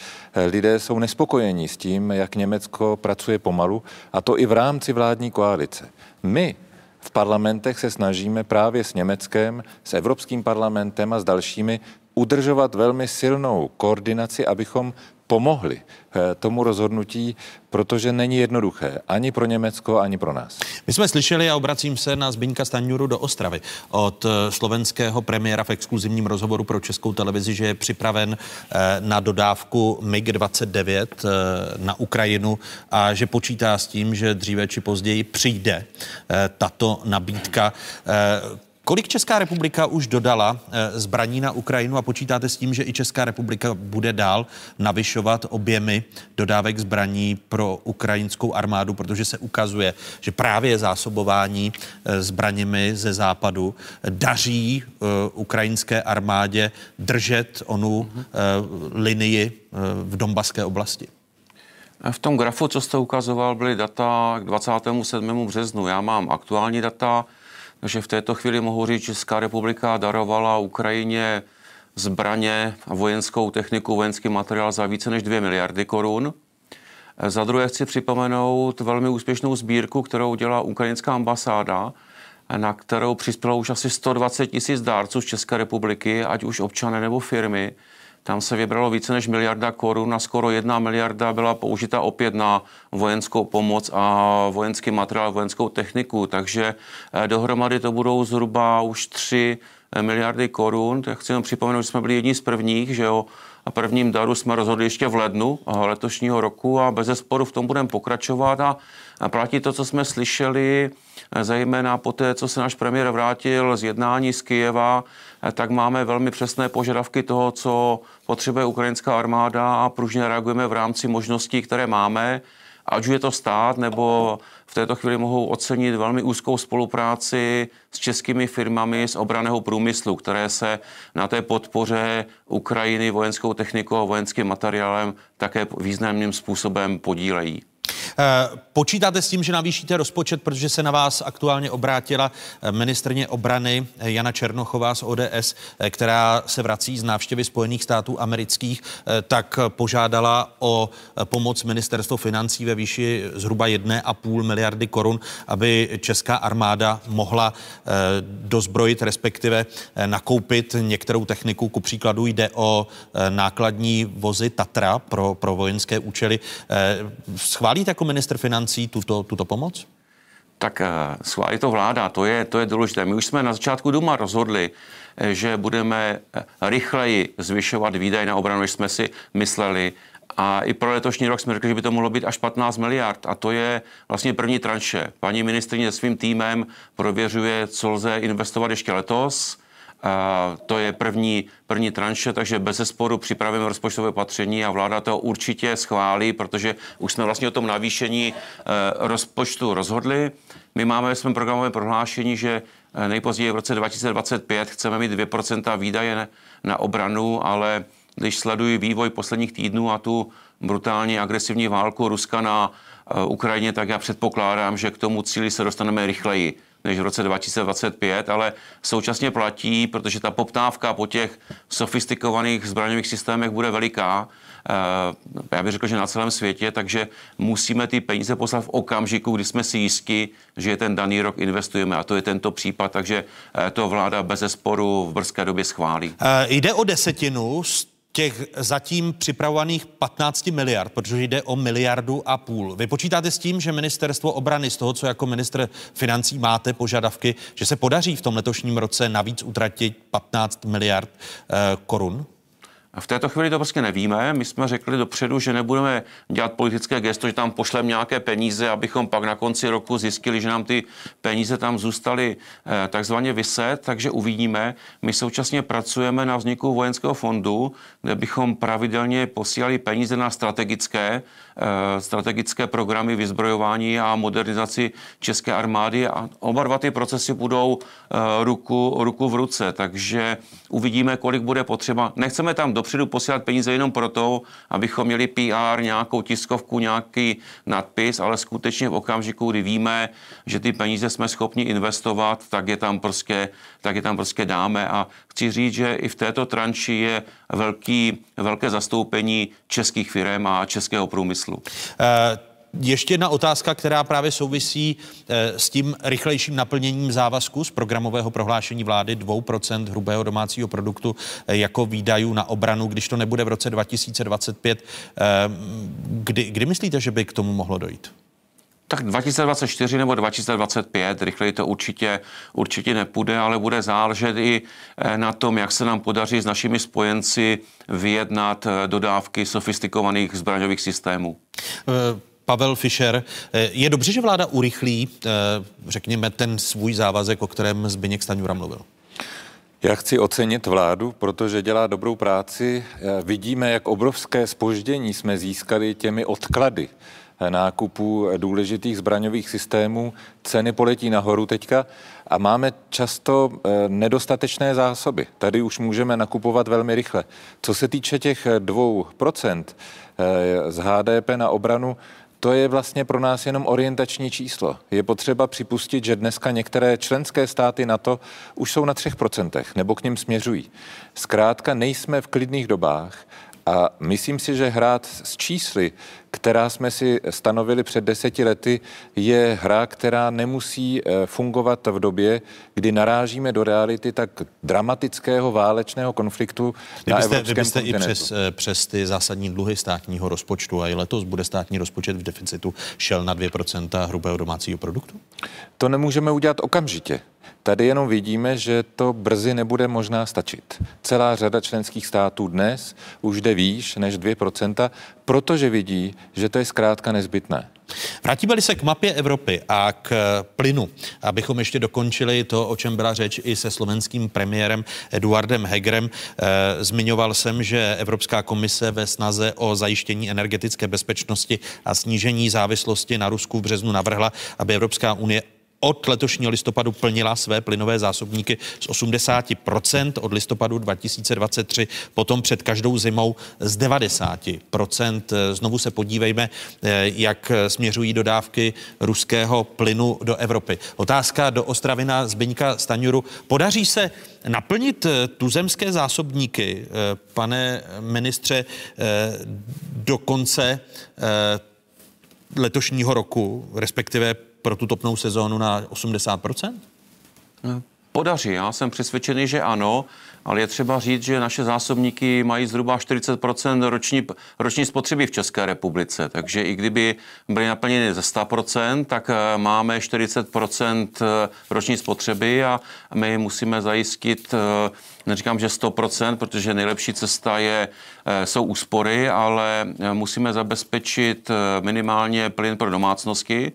Lidé jsou nespokojení s tím, jak Německo pracuje pomalu, a to i v rámci vládní koalice. My v parlamentech se snažíme právě s Německem, s Evropským parlamentem a s dalšími udržovat velmi silnou koordinaci, abychom pomohli eh, tomu rozhodnutí, protože není jednoduché ani pro Německo, ani pro nás. My jsme slyšeli, a obracím se na Zbyňka Stanjuru do Ostravy, od eh, slovenského premiéra v exkluzivním rozhovoru pro českou televizi, že je připraven eh, na dodávku MiG-29 na Ukrajinu a že počítá s tím, že dříve či později přijde tato nabídka. Kolik Česká republika už dodala eh, zbraní na Ukrajinu a počítáte s tím, že i Česká republika bude dál navyšovat objemy dodávek zbraní pro ukrajinskou armádu, protože se ukazuje, že právě zásobování eh, zbraněmi ze západu daří eh, ukrajinské armádě držet onu linii v Donbaské oblasti. V tom grafu, co jste ukazoval, byly data k 27. březnu. Já mám aktuální data, takže v této chvíli mohu říct, že Česká republika darovala Ukrajině zbraně a vojenskou techniku, vojenský materiál za více než 2 miliardy korun. Za druhé chci připomenout velmi úspěšnou sbírku, kterou dělá ukrajinská ambasáda, na kterou přispělo už asi 120 tisíc dárců z České republiky, ať už občané nebo firmy. Tam se vybralo více než miliarda korun a skoro jedna miliarda byla použita opět na vojenskou pomoc a vojenský materiál, vojenskou techniku. Takže eh, dohromady to budou zhruba už 3 eh, miliardy korun. Tak chci jenom připomenout, že jsme byli jedni z prvních, že a prvním daru jsme rozhodli ještě v lednu letošního roku a bez sporu v tom budeme pokračovat a platí to, co jsme slyšeli, eh, zejména po té, co se náš premiér vrátil z jednání z Kijeva, tak máme velmi přesné požadavky toho, co potřebuje ukrajinská armáda a pružně reagujeme v rámci možností, které máme. Ať už je to stát, nebo v této chvíli mohou ocenit velmi úzkou spolupráci s českými firmami z obraného průmyslu, které se na té podpoře Ukrajiny vojenskou technikou a vojenským materiálem také významným způsobem podílejí. Eh, počítáte s tím, že navýšíte rozpočet, protože se na vás aktuálně obrátila eh, ministrně obrany eh, Jana Černochová z ODS, která se vrací z návštěvy Spojených států amerických, tak požádala o pomoc ministerstvo financí ve výši zhruba 1,5 miliardy korun, aby česká armáda mohla dozbrojit, respektive nakoupit některou techniku. Ku příkladu jde o nákladní vozy Tatra pro, pro vojenské účely. Schválíte jako minister financí tuto, tuto pomoc? Tak eh, schválí to vláda, to je, to je důležité. My už jsme na začátku Duma rozhodli, eh, že budeme eh, rychleji zvyšovat výdaje na obranu, než jsme si mysleli. A i pro letošní rok jsme řekli, že by to mohlo být až 15 miliard. A to je vlastně první tranše. Paní ministrině se svým týmem prověřuje, co lze investovat ještě letos to je první, první tranše, takže bez zesporu připravíme rozpočtové opatření a vláda to určitě schválí, protože už jsme vlastně o tom navýšení eh, rozpočtu rozhodli. My máme ve svém programovém prohlášení, že eh, nejpozději v roce 2025 chceme mít 2% výdaje na obranu, ale když sleduji vývoj posledních týdnů a tu brutální agresivní válku Ruska na eh, Ukrajině, tak já předpokládám, že k tomu cíli se dostaneme rychleji než v roce 2025, ale současně platí, protože ta poptávka po těch sofistikovaných zbraňových systémech bude veliká, eh, já bych řekl, že na celém světě, takže musíme ty peníze poslat v okamžiku, kdy jsme si jistí, že ten daný rok investujeme. A to je tento případ, takže eh, to vláda bez sporu v brzké době schválí. E, jde o desetinu z těch zatím připravovaných 15 miliard, protože jde o miliardu a půl. Vy počítáte s tím, že ministerstvo obrany, z toho, co jako minister financí máte požadavky, že se podaří v tom letošním roce navíc utratit 15 miliard eh, korun? V této chvíli to prostě nevíme. My jsme řekli dopředu, že nebudeme dělat politické gesto, že tam pošleme nějaké peníze, abychom pak na konci roku zjistili, že nám ty peníze tam zůstaly eh, takzvaně vyset, takže uvidíme. My současně pracujeme na vzniku vojenského fondu, kde bychom pravidelně posílali peníze na strategické, strategické programy vyzbrojování a modernizaci české armády a oba dva ty procesy budou eh, ruku, ruku v ruce, takže uvidíme, kolik bude potřeba. Nechceme tam dopředu posílat peníze jenom proto, abychom měli PR, nějakou tiskovku, nějaký nadpis, ale skutečně v okamžiku, kdy víme, že ty peníze jsme schopni investovat, tak je tam prostě, tak je tam prostě dáme. A chci říct, že i v této tranči je velký, velké zastoupení českých firm a českého průmyslu. Uh... Ještě jedna otázka, která právě souvisí eh, s tím rychlejším naplněním závazku z programového prohlášení vlády 2% hrubého domácího produktu eh, jako výdajů na obranu, když to nebude v roce 2025. Eh, kdy, kdy myslíte, že by k tomu mohlo dojít? Tak 2024 nebo 2025, rychleji to určitě, určitě nepůjde, ale bude záležet i na tom, jak se nám podaří s našimi spojenci vyjednat dodávky sofistikovaných zbraňových systémů. Pavel Fischer. Eh, je dobře, že vláda urychlí, eh, řekněme, ten svůj závazek, o kterém Zbyněk Staňura mluvil? Já chci ocenit vládu, protože dělá dobrou práci. Eh, vidíme, jak obrovské spoždění jsme získali těmi odklady nákupu důležitých zbraňových systémů. Ceny poletí nahoru teďka a máme často nedostatečné zásoby. Tady už můžeme nakupovat velmi rychle. Co se týče těch 2% z HDP na obranu, to je vlastně pro nás jenom orientační číslo. Je potřeba připustit, že dneska některé členské státy na to už jsou na 3% nebo k ním směřují. Zkrátka nejsme v klidných dobách a myslím si, že hrát s čísly, která jsme si stanovili před deseti lety, je hra, která nemusí eh, fungovat v době, kdy narážíme do reality tak dramatického válečného konfliktu na byste, evropském byste i přes, eh, přes ty zásadní dluhy státního rozpočtu a i letos bude státní rozpočet v deficitu šel na 2% hrubého domácího produktu? To nemůžeme udělat okamžitě. Tady jenom vidíme, že to brzy nebude možná stačit. Celá řada členských států dnes už jde výš než 2%, protože vidí, že to je zkrátka nezbytné. Vrátíme-li se k mapě Evropy a k plynu, abychom ještě dokončili to, o čem byla řeč i se slovenským premiérem Eduardem Hegerem. E, zmiňoval jsem, že Evropská komise ve snaze o zajištění energetické bezpečnosti a snížení závislosti na Rusku v březnu navrhla, aby Evropská unie od letošního listopadu plnila své plynové zásobníky z 80% od listopadu 2023, potom před každou zimou z 90%. Znovu se podívejme, eh, jak směřují dodávky ruského plynu do Evropy. Otázka do Ostravina Zbyňka Staňuru. Podaří se naplnit eh, tuzemské zásobníky, eh, pane ministře, do konce letošního roku, respektive pro tu topnou sezónu na 80%? Podaří. Já jsem přesvědčený, že ano, ale je třeba říct, že naše zásobníky mají zhruba 40% roční, roční spotřeby v České republice. Takže i kdyby byly naplněny ze 100% tak eh, máme 40 eh, roční spotřeby a my musíme zajistit eh, neříkám, že 100%, protože nejlepší cesta je, jsou úspory, ale musíme zabezpečit minimálně plyn pro domácnosti,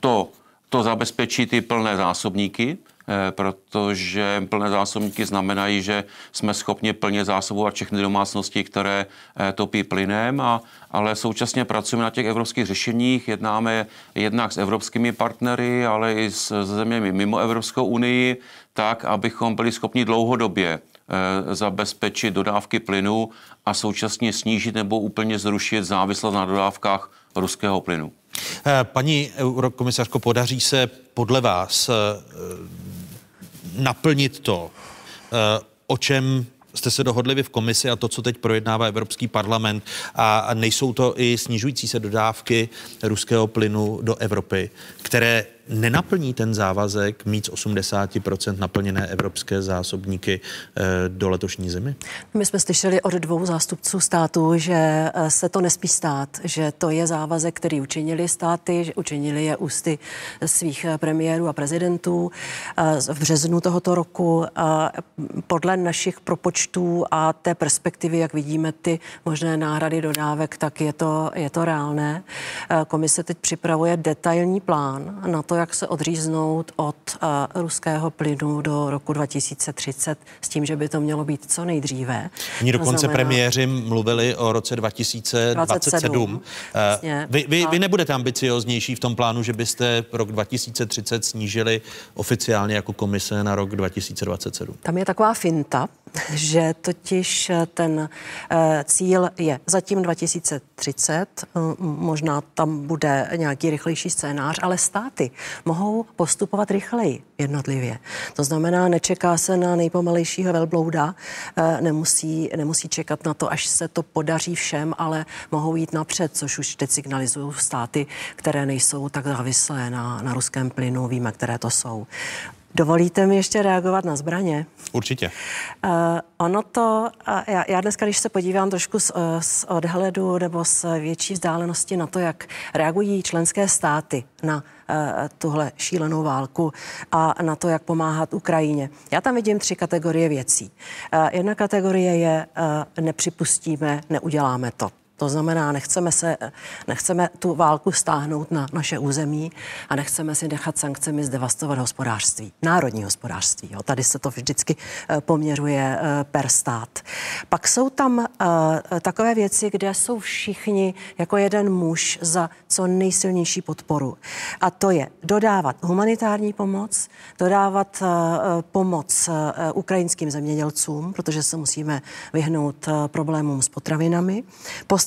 to, to zabezpečí ty plné zásobníky, eh, protože plné zásobníky znamenají, že jsme schopni plně zásobovat všechny domácnosti, které eh, topí plynem, a, ale současně pracujeme na těch evropských řešeních, jednáme jednak s evropskými partnery, ale i s zeměmi mimo Evropskou unii, tak, abychom byli schopni dlouhodobě eh, zabezpečit dodávky plynu a současně snížit nebo úplně zrušit závislost na dodávkách ruského plynu. Eh, paní eurokomisařko, podaří se podle vás eh, naplnit to, eh, o čem jste se dohodli vy v komisi a to, co teď projednává Evropský parlament? A nejsou to i snižující se dodávky ruského plynu do Evropy, které nenaplní ten závazek mít z 80% naplněné evropské zásobníky eh, do letošní zimy? My jsme slyšeli od dvou zástupců státu, že eh, se to nespí stát, že to je závazek, který učinili státy, že učinili je ústy svých eh, premiérů a prezidentů v březnu tohoto roku. Podle našich propočtů a té perspektivy, jak vidíme ty možné náhrady dodávek, tak je to, je to reálné. Komise teď připravuje detailní plán na to, jak se odříznout od uh, ruského plynu do roku 2030 s tím, že by to mělo být co nejdříve. Oni dokonce znamená... premiéři mluvili o roce 2027. 27, uh, vy, vy, vy nebudete ambicioznější v tom plánu, že byste rok 2030 snížili oficiálně jako komise na rok 2027? Tam je taková finta, že totiž ten uh, cíl je zatím 2030, uh, možná tam bude nějaký rychlejší scénář, ale státy mohou postupovat rychleji jednotlivě. To znamená, nečeká se na nejpomalejšího velblouda, uh, nemusí, nemusí čekat na to, až se to podaří všem, ale mohou jít napřed, což už teď signalizují státy, které nejsou tak závislé na, na ruském plynu, víme, které to jsou. Dovolíte mi ještě reagovat na zbraně? Určitě. Uh, ono to, uh, já, já dneska, když se podívám trošku z, uh, z odhledu nebo z větší vzdálenosti na to, jak reagují členské státy na uh, tuhle šílenou válku a na to, jak pomáhat Ukrajině. Já tam vidím tři kategorie věcí. Uh, jedna kategorie je uh, nepřipustíme, neuděláme to. To znamená, nechceme, se, nechceme tu válku stáhnout na naše území a nechceme si nechat sankcemi zdevastovat hospodářství, národní hospodářství. Jo. Tady se to vždycky eh, poměřuje eh, per stát. Pak jsou tam uh, takové věci, kde jsou všichni jako jeden muž za co nejsilnější podporu. A to je dodávat humanitární pomoc, dodávat pomoc ukrajinským zemědělcům, protože se musíme vyhnout problémům s potravinami,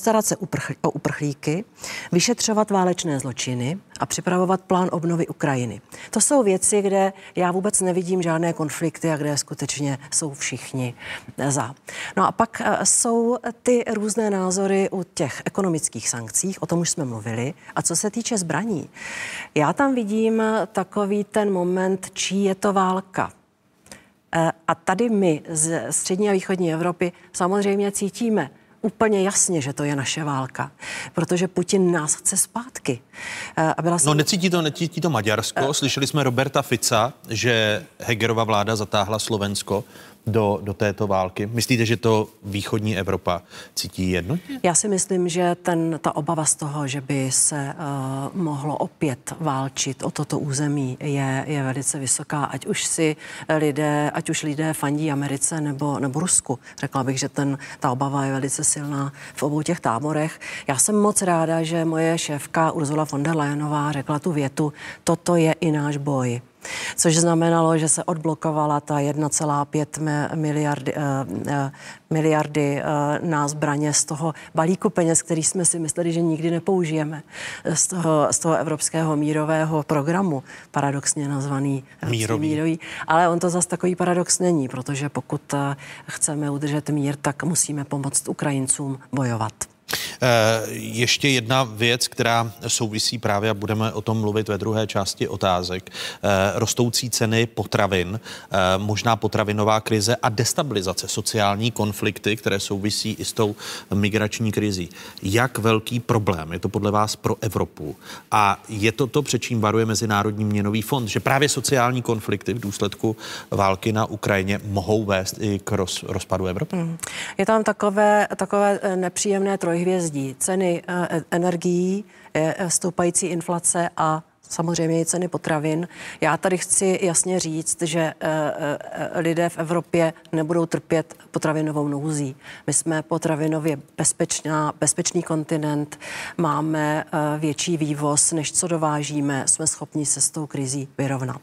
postarat se uprchl- o uprchlíky, vyšetřovat válečné zločiny a připravovat plán obnovy Ukrajiny. To jsou věci, kde já vůbec nevidím žádné konflikty a kde skutečně jsou všichni za. No a pak eh, jsou ty různé názory u těch ekonomických sankcích, o tom už jsme mluvili. A co se týče zbraní, já tam vidím takový ten moment, čí je to válka. Eh, a tady my z střední a východní Evropy samozřejmě cítíme, úplně jasně, že to je naše válka, protože Putin nás chce zpátky. Eh, a byla jsem... No necítí to, necítí to Maďarsko. Uh... Slyšeli jsme Roberta Fica, že Hegerova vláda zatáhla Slovensko do, do této války? Myslíte, že to východní Evropa cítí jednotně? Já si myslím, že ten, ta obava z toho, že by se uh, mohlo opět válčit o toto území, je, je velice vysoká. Ať už si lidé, ať už lidé fandí Americe nebo, nebo Rusku. Řekla bych, že ten, ta obava je velice silná v obou těch táborech. Já jsem moc ráda, že moje šéfka Ursula von der Leyenová řekla tu větu, toto je i náš boj což znamenalo, že se odblokovala ta 1,5 miliardy, uh, miliardy uh, na zbraně z toho balíku peněz, který jsme si mysleli, že nikdy nepoužijeme, z toho, z toho evropského mírového programu, paradoxně nazvaný mírový. mírový. Ale on to zase takový paradox není, protože pokud chceme udržet mír, tak musíme pomoct Ukrajincům bojovat. Eh, ještě jedna věc, která souvisí právě a budeme o tom mluvit ve druhé části otázek. Eh, rostoucí ceny potravin, eh, možná potravinová krize a destabilizace, sociální konflikty, které souvisí i s tou migrační krizí. Jak velký problém je to podle vás pro Evropu? A je to to, před čím varuje Mezinárodní měnový fond, že právě sociální konflikty v důsledku války na Ukrajině mohou vést i k roz, rozpadu Evropy? Hmm. Je tam takové, takové nepříjemné trojhvězdí hvězdí. Ceny eh, energií, eh, stoupající inflace a samozřejmě i ceny potravin. Já tady chci jasně říct, že eh, lidé v Evropě nebudou trpět potravinovou nouzí. My jsme potravinově bezpečná, bezpečný kontinent, máme větší vývoz, než co dovážíme, jsme schopni se s tou krizí vyrovnat.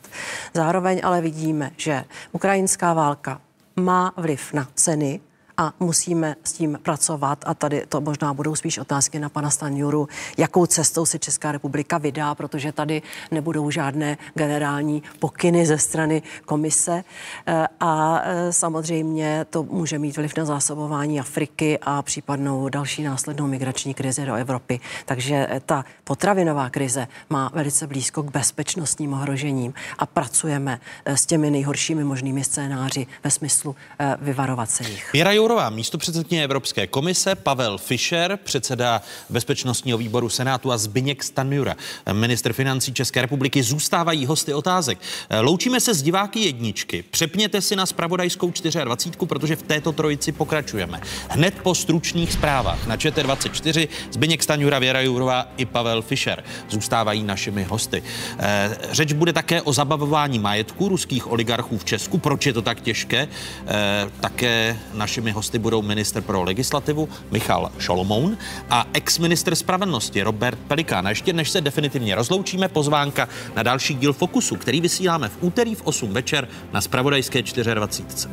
Zároveň ale vidíme, že ukrajinská válka má vliv na ceny a musíme s tím pracovat a tady to možná budou spíš otázky na pana Stanjuru, jakou cestou se Česká republika vydá, protože tady nebudou žádné generální pokyny ze strany komise eh, a eh, samozřejmě to může mít vliv na zásobování Afriky a případnou další následnou migrační krizi do Evropy. Takže eh, ta potravinová krize má velice blízko k bezpečnostním ohrožením a pracujeme s těmi nejhoršími možnými scénáři ve smyslu vyvarovat se jich. Věra Jourová, místo předsedkyně Evropské komise, Pavel Fischer, předseda bezpečnostního výboru Senátu a Zbyněk Stanjura, minister financí České republiky, zůstávají hosty otázek. Loučíme se s diváky jedničky. Přepněte si na spravodajskou 24, protože v této trojici pokračujeme. Hned po stručných zprávách na ČT24 Zbyněk Stanjura, Věra Jourová i Pavel Fischer zůstávají našimi hosty. Eh, řeč bude také o zabavování majetku ruských oligarchů v Česku. Proč je to tak těžké? Eh, také našimi hosty budou minister pro legislativu Michal Šolomoun a ex-minister spravedlnosti Robert Pelikán. A ještě než se definitivně rozloučíme, pozvánka na další díl Fokusu, který vysíláme v úterý v 8 večer na Spravodajské 24.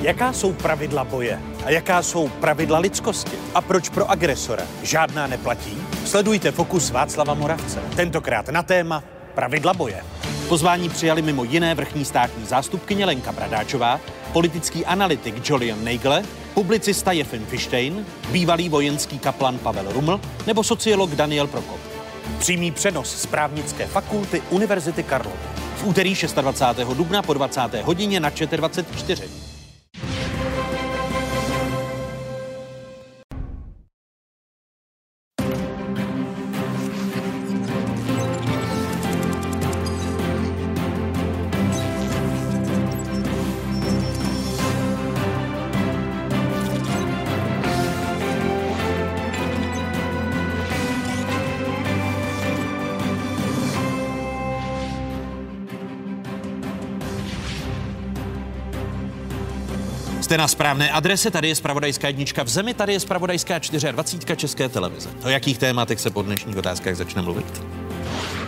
Jaká jsou pravidla boje? A jaká jsou pravidla lidskosti? A proč pro agresora žádná neplatí? Sledujte Fokus Václava Moravce. Tentokrát na téma pravidla boje. Pozvání přijali mimo jiné vrchní státní zástupkyně Lenka Bradáčová, politický analytik Julian Nagel, publicista Jefim Fištejn, bývalý vojenský kaplan Pavel Ruml nebo sociolog Daniel Prokop. Přímý přenos z právnické fakulty Univerzity Karlovy. V úterý 26. dubna po 20. hodině na ČT24. Jste na správné adrese, tady je spravodajská jednička v zemi, tady je spravodajská 24 České televize. O jakých tématech se po dnešních otázkách začne mluvit?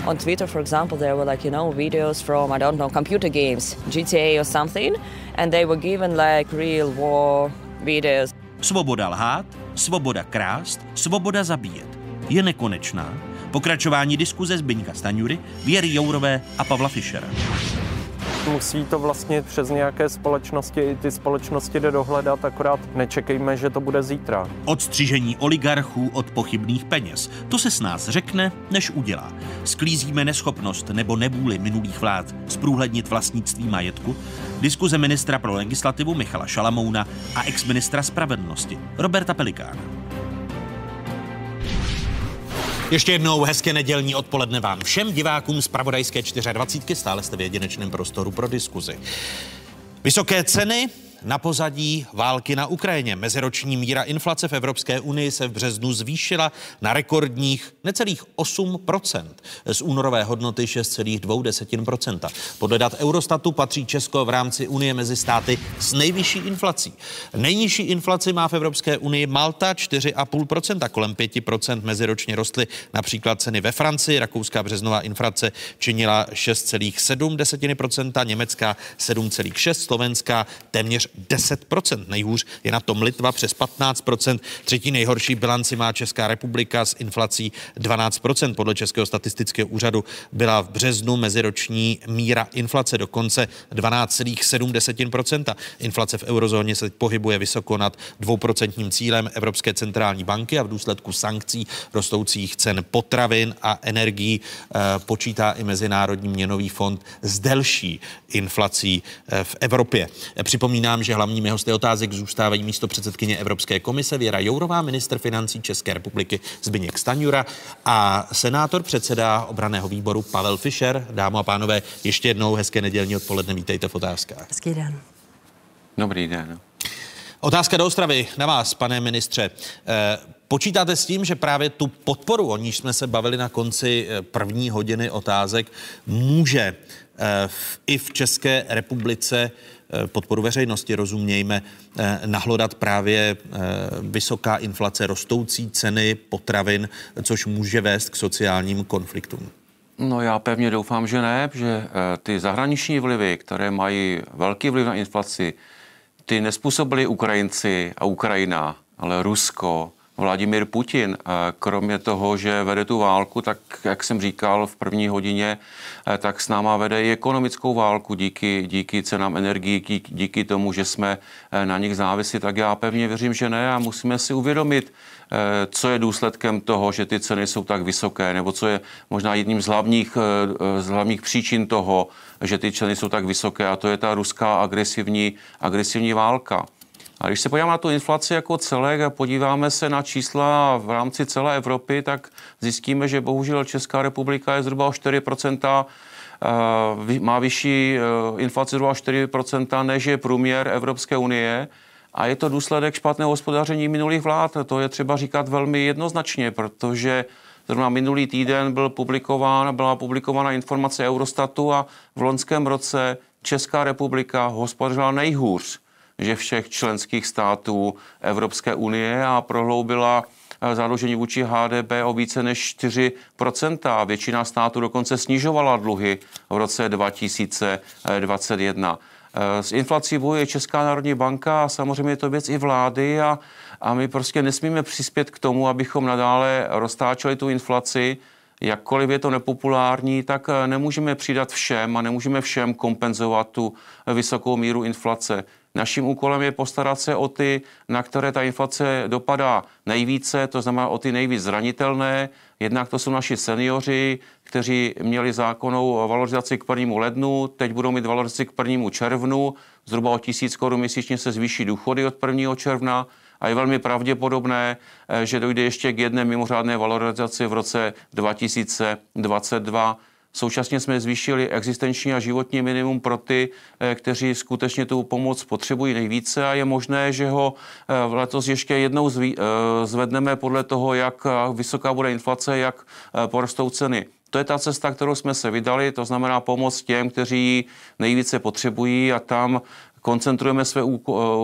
On Twitter, for example, there were like, you know, videos from, I don't know, computer games, GTA or something, and they were given like real war videos. Svoboda lhát, svoboda krást, svoboda zabíjet. Je nekonečná. Pokračování diskuze Zbyňka Staňury, Věry Jourové a Pavla Fischera musí to vlastně přes nějaké společnosti, i ty společnosti jde dohledat, akorát nečekejme, že to bude zítra. Odstřižení oligarchů od pochybných peněz. To se s nás řekne, než udělá. Sklízíme neschopnost nebo nebůli minulých vlád zprůhlednit vlastnictví majetku. Diskuze ministra pro legislativu Michala Šalamouna a ex-ministra spravedlnosti Roberta Pelikána. Ještě jednou hezké nedělní odpoledne vám všem divákům z Pravodajské 24. Stále jste v jedinečném prostoru pro diskuzi. Vysoké ceny, na pozadí války na Ukrajině. Meziroční míra inflace v Evropské unii se v březnu zvýšila na rekordních necelých 8% z únorové hodnoty 6,2% Podle dat Eurostatu patří Česko v rámci Unie mezi státy s nejvyšší inflací. Nejnižší inflaci má v Evropské unii Malta 4,5% kolem 5% meziročně rostly například ceny ve Francii, rakouská březnová inflace činila 6,7% německá 7,6, slovenská téměř 10%. Nejhůř je na tom Litva přes 15%. Třetí nejhorší bilanci má Česká republika s inflací 12%. Podle Českého statistického úřadu byla v březnu meziroční míra inflace dokonce 12,7%. Inflace v eurozóně se pohybuje vysoko nad dvouprocentním cílem Evropské centrální banky a v důsledku sankcí rostoucích cen potravin a energií eh, počítá i Mezinárodní měnový fond s delší inflací eh, v Evropě. Připomínám, že hlavními hosty otázek zůstávají místo předsedkyně Evropské komise Věra Jourová, minister financí České republiky Zbyněk Staňura a senátor předseda obraného výboru Pavel Fischer. Dámo a pánové, ještě jednou hezké nedělní odpoledne, vítejte v otázkách. Hezký den. Dobrý den. Otázka do Ostravy na vás, pane ministře. Eh, počítáte s tím, že právě tu podporu, o níž jsme se bavili na konci eh, první hodiny otázek, může eh, i v České republice podporu veřejnosti, rozumějme, eh, nahlodat právě eh, vysoká inflace, rostoucí ceny potravin, což může vést k sociálním konfliktům? No já pevně doufám, že ne, že ty zahraniční vlivy, které mají velký vliv na inflaci, ty nespůsobili Ukrajinci a Ukrajina, ale Rusko, Vladimír Putin, kromě toho, že vede tu válku, tak jak jsem říkal v první hodině, eh, tak s náma vede i ekonomickou válku díky, díky cenám energii, díky, díky tomu, že jsme eh, na nich závisí, tak já pevně věřím, že ne. A musíme si uvědomit, eh, co je důsledkem toho, že ty ceny jsou tak vysoké, nebo co je možná jedním z hlavních, z hlavních příčin toho, že ty ceny jsou tak vysoké. A to je ta ruská agresivní, agresivní válka. A když se podíváme na tu inflaci jako celek a podíváme se na čísla v rámci celé Evropy, tak zjistíme, že bohužel Česká republika je zhruba o 4% má vyšší eh, inflaci zhruba o 4% než je průměr Evropské unie. A je to důsledek špatného hospodaření minulých vlád. To je třeba říkat velmi jednoznačně, protože Zrovna minulý týden byl publikován, byla publikována informace Eurostatu a v loňském roce Česká republika hospodařila nejhůř že všech členských států Evropské unie a prohloubila eh, zadlužení vůči HDP o více než 4% Většina států dokonce snižovala dluhy v roce 2021. Eh, s inflací bojuje Česká národní banka a samozřejmě je to věc i vlády a, a my prostě nesmíme přispět k tomu, abychom nadále roztáčeli tu inflaci. Jakkoliv je to nepopulární, tak eh, nemůžeme přidat všem a nemůžeme všem kompenzovat tu vysokou míru inflace. Naším úkolem je postarat se o ty, na které ta inflace dopadá nejvíce, to znamená o ty nejvíc zranitelné. Jednak to jsou naši seniori, kteří měli zákonnou valorizaci k 1. lednu, teď budou mít valorizaci k 1. červnu, zhruba o tisíc korun měsíčně se zvýší důchody od 1. června a je velmi pravděpodobné, eh, že dojde ještě k jedné mimořádné valorizaci v roce 2022 Současně jsme zvýšili existenční a životní minimum pro ty, eh, kteří skutečně tu pomoc potřebují nejvíce a je možné, že ho eh, letos ještě jednou eh, zvedneme podle toho, jak vysoká bude inflace, jak porostou ceny. To je ta cesta, kterou jsme se vydali, to znamená pomoc těm, kteří nejvíce potřebují a tam koncentrujeme své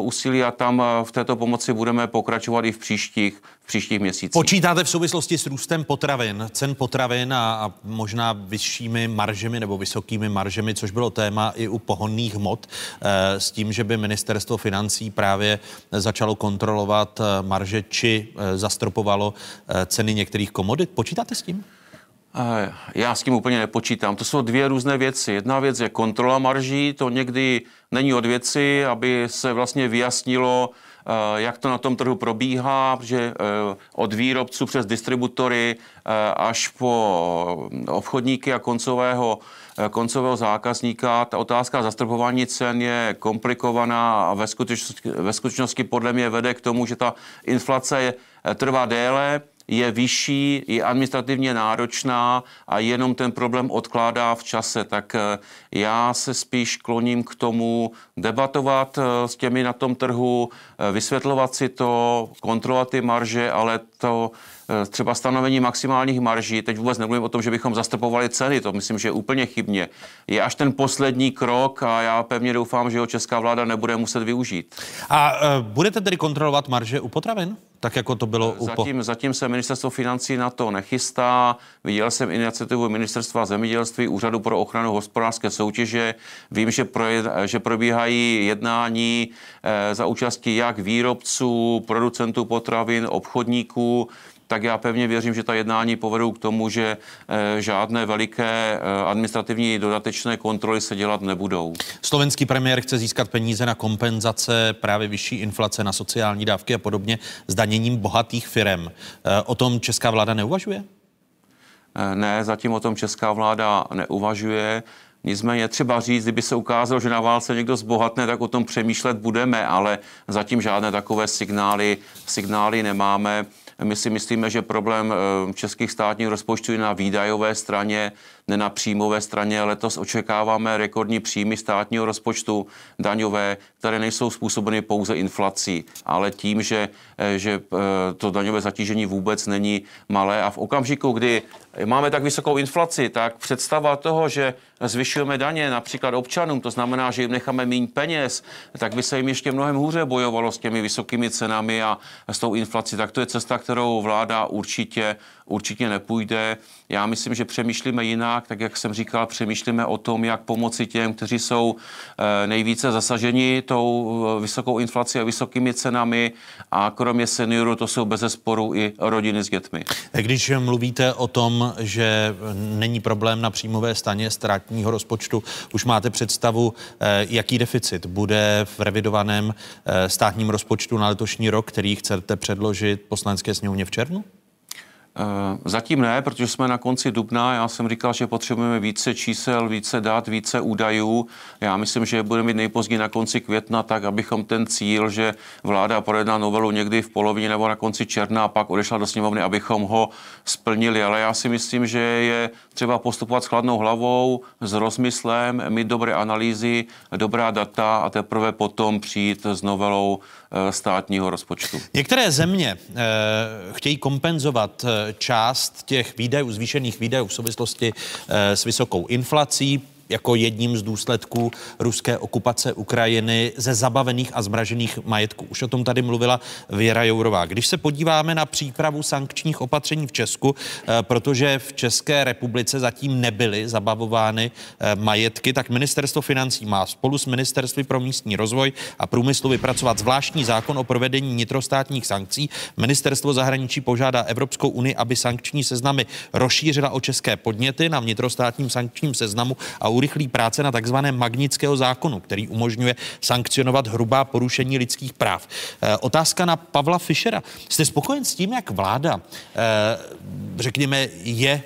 úsilí a tam v této pomoci budeme pokračovat i v příštích, v příštích měsících. Počítáte v souvislosti s růstem potravin, cen potravin a, a možná vyššími maržemi nebo vysokými maržemi, což bylo téma i u pohonných hmot, e, s tím, že by ministerstvo financí právě začalo kontrolovat eh, marže či zastropovalo ceny některých komodit. Počítáte s tím? Já s tím úplně nepočítám. To jsou dvě různé věci. Jedna věc je kontrola marží, to někdy není od věci, aby se vlastně vyjasnilo, eh, jak to na tom trhu probíhá, že eh, od výrobců přes distributory eh, až po obchodníky a koncového, koncového zákazníka. Ta otázka zastropování cen je komplikovaná a ve skutečnosti, ve skutečnosti podle mě vede k tomu, že ta inflace trvá déle, je vyšší, je administrativně náročná a jenom ten problém odkládá v čase. Tak eh, já se spíš kloním k tomu debatovat eh, s těmi na tom trhu, eh, vysvětlovat si to, kontrolovat ty marže, ale to třeba stanovení maximálních marží, teď vůbec nemluvím o tom, že bychom zastupovali ceny, to myslím, že je úplně chybně, je až ten poslední krok a já pevně doufám, že ho česká vláda nebude muset využít. A uh, budete tedy kontrolovat marže u potravin? Tak jako to bylo u... Zatím, zatím se ministerstvo financí na to nechystá. Viděl jsem iniciativu ministerstva zemědělství, Úřadu pro ochranu hospodářské soutěže. Vím, že, pro, že probíhají jednání eh, za účasti jak výrobců, producentů potravin, obchodníků, tak já pevně věřím, že ta jednání povedou k tomu, že eh, žádné veliké eh, administrativní dodatečné kontroly se dělat nebudou. Slovenský premiér chce získat peníze na kompenzace právě vyšší inflace, na sociální dávky a podobně zdaněním bohatých firm. Eh, o tom česká vláda neuvažuje? Ne, zatím o tom česká vláda neuvažuje. Nicméně třeba říct, kdyby se ukázalo, že na válce někdo zbohatne, tak o tom přemýšlet budeme, ale zatím žádné takové signály, signály nemáme. My si myslíme, že problém eh, českých státních rozpočtů je na výdajové straně, na příjmové straně. Letos očekáváme rekordní příjmy státního rozpočtu daňové, které nejsou způsobeny pouze inflací, ale tím, že, eh, že eh, to daňové zatížení vůbec není malé. A v okamžiku, kdy máme tak vysokou inflaci, tak představa toho, že zvyšujeme daně například občanům, to znamená, že jim necháme méně peněz, tak by se jim ještě mnohem hůře bojovalo s těmi vysokými cenami a s tou inflací. Tak to je cesta, kterou vláda určitě, určitě nepůjde. Já myslím, že přemýšlíme jinak tak jak jsem říkal, přemýšlíme o tom, jak pomoci těm, kteří jsou eh, nejvíce zasaženi tou eh, vysokou inflací a vysokými cenami a kromě seniorů to jsou bez sporu i rodiny s dětmi. Když mluvíte o tom, že není problém na příjmové staně státního rozpočtu, už máte představu, jaký deficit bude v revidovaném státním rozpočtu na letošní rok, který chcete předložit poslanecké sněmovně v červnu? Eh, zatím ne, protože jsme na konci dubna. Já jsem říkal, že potřebujeme více čísel, více dat, více údajů. Já myslím, že budeme mít nejpozději na konci května, tak abychom ten cíl, že vláda projedná novelu někdy v polovině nebo na konci června a pak odešla do sněmovny, abychom ho splnili. Ale já si myslím, že je třeba postupovat s chladnou hlavou, s rozmyslem, mít dobré analýzy, dobrá data a teprve potom přijít s novelou Eh, státního rozpočtu. Některé země eh, chtějí kompenzovat část těch výdajů, zvýšených výdajů v souvislosti s vysokou inflací jako jedním z důsledků ruské okupace Ukrajiny ze zabavených a zmražených majetků. Už o tom tady mluvila Věra Jourová. Když se podíváme na přípravu sankčních opatření v Česku, eh, protože v České republice zatím nebyly zabavovány eh, majetky, tak ministerstvo financí má spolu s ministerství pro místní rozvoj a průmyslu vypracovat zvláštní zákon o provedení nitrostátních sankcí. Ministerstvo zahraničí požádá Evropskou unii, aby sankční seznamy rozšířila o české podněty na vnitrostátním sankčním seznamu a urychlí práce na takzvaném magnického zákonu, který umožňuje sankcionovat hrubá porušení lidských práv. E, otázka na Pavla Fischera. Jste spokojen s tím, jak vláda, e, řekněme, je e,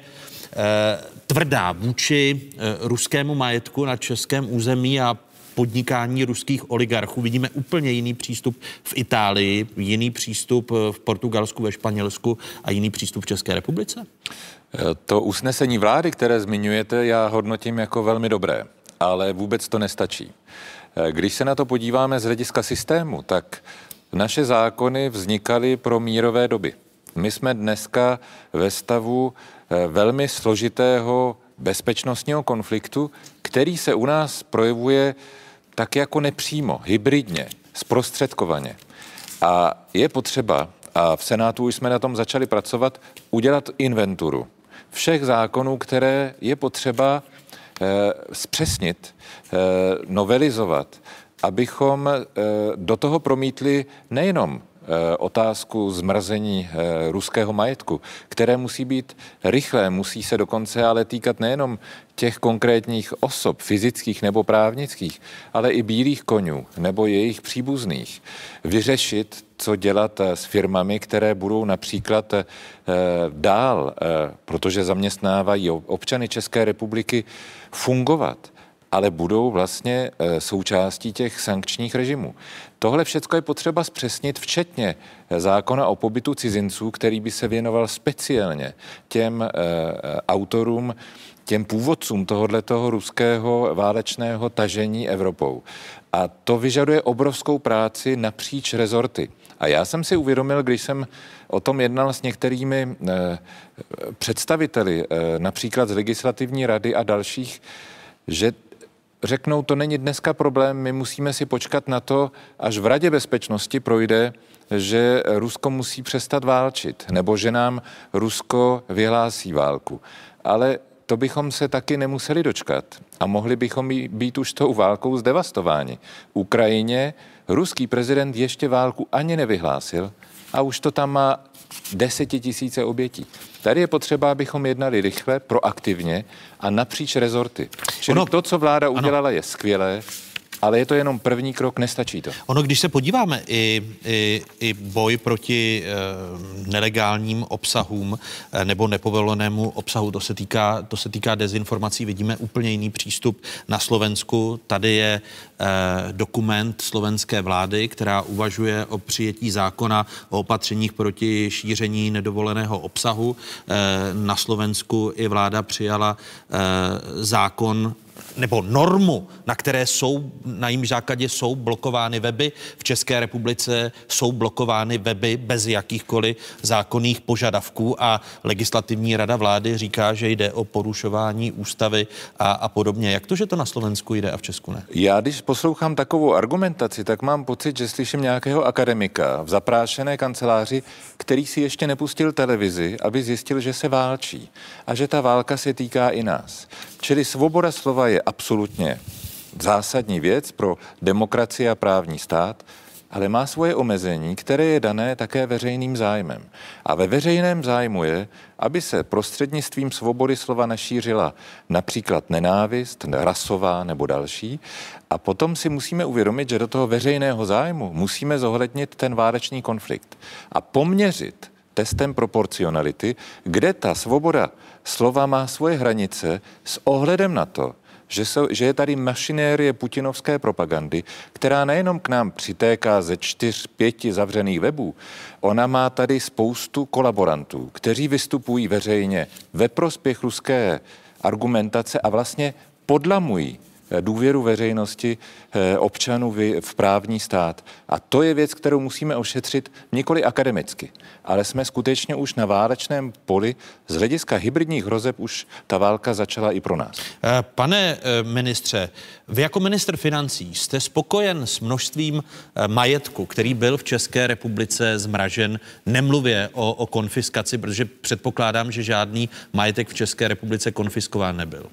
tvrdá vůči ruskému majetku na českém území a podnikání ruských oligarchů. Vidíme úplně jiný přístup v Itálii, jiný přístup v Portugalsku, ve Španělsku a jiný přístup v České republice? To usnesení vlády, které zmiňujete, já hodnotím jako velmi dobré, ale vůbec to nestačí. Když se na to podíváme z hlediska systému, tak naše zákony vznikaly pro mírové doby. My jsme dneska ve stavu eh, velmi složitého bezpečnostního konfliktu, který se u nás projevuje tak jako nepřímo, hybridně, zprostředkovaně. A je potřeba, a v Senátu už jsme na tom začali pracovat, udělat inventuru všech zákonů, které je potřeba eh, zpřesnit, eh, novelizovat, abychom eh, do toho promítli nejenom otázku zmrazení eh, ruského majetku, které musí být rychlé, musí se dokonce ale týkat nejenom těch konkrétních osob, fyzických nebo právnických, ale i bílých konňů nebo jejich příbuzných. Vyřešit, co dělat eh, s firmami, které budou například dál, protože zaměstnávají občany České republiky, fungovat ale budou vlastně eh, součástí těch sankčních režimů. Tohle všechno je potřeba zpřesnit, včetně eh, zákona o pobytu cizinců, který by se věnoval speciálně těm eh, autorům, těm původcům tohoto ruského válečného tažení Evropou. A to vyžaduje obrovskou práci napříč rezorty. A já jsem si uvědomil, když jsem o tom jednal s některými představiteli, například z legislativní rady a dalších, že řeknou, to není dneska problém, my musíme si počkat na to, až v Radě bezpečnosti projde, že Rusko musí přestat válčit, nebo že nám Rusko vyhlásí válku. Ale to bychom se taky nemuseli dočkat a mohli bychom být už tou válkou zdevastováni. Ukrajině ruský prezident ještě válku ani nevyhlásil a už to tam má desetitisíce obětí. Tady je potřeba, abychom jednali rychle, proaktivně a napříč rezorty. Čili ono, to, co vláda udělala, ano. je skvělé, ale je to jenom první krok, nestačí to. Ono, když se podíváme i, i, i boj proti e, nelegálním obsahům e, nebo nepovolenému obsahu, to se, týká, to se týká dezinformací, vidíme úplně jiný přístup na Slovensku. Tady je e, dokument slovenské vlády, která uvažuje o přijetí zákona o opatřeních proti šíření nedovoleného obsahu. E, na Slovensku i vláda přijala e, zákon nebo normu, na které jsou, na jím základě jsou blokovány weby. V České republice jsou blokovány weby bez jakýchkoliv zákonných požadavků a legislativní rada vlády říká, že jde o porušování ústavy a, a podobně. Jak to, že to na Slovensku jde a v Česku ne? Já, když poslouchám takovou argumentaci, tak mám pocit, že slyším nějakého akademika v zaprášené kanceláři, který si ještě nepustil televizi, aby zjistil, že se válčí a že ta válka se týká i nás. Čili svoboda slova je absolutně zásadní věc pro demokracii a právní stát, ale má svoje omezení, které je dané také veřejným zájmem. A ve veřejném zájmu je, aby se prostřednictvím svobody slova nešířila například nenávist, rasová nebo další. A potom si musíme uvědomit, že do toho veřejného zájmu musíme zohlednit ten válečný konflikt a poměřit testem proporcionality, kde ta svoboda slova má svoje hranice s ohledem na to, že, jsou, že je tady mašinérie putinovské propagandy, která nejenom k nám přitéká ze čtyř, pěti zavřených webů, ona má tady spoustu kolaborantů, kteří vystupují veřejně ve prospěch ruské argumentace a vlastně podlamují důvěru veřejnosti eh, občanů v právní stát. A to je věc, kterou musíme ošetřit nikoli akademicky, ale jsme skutečně už na válečném poli. Z hlediska hybridních hrozeb už ta válka začala i pro nás. Eh, pane eh, ministře, vy jako minister financí jste spokojen s množstvím majetku, který byl v České republice zmražen, nemluvě o, o konfiskaci, protože předpokládám, že žádný majetek v České republice konfiskován nebyl.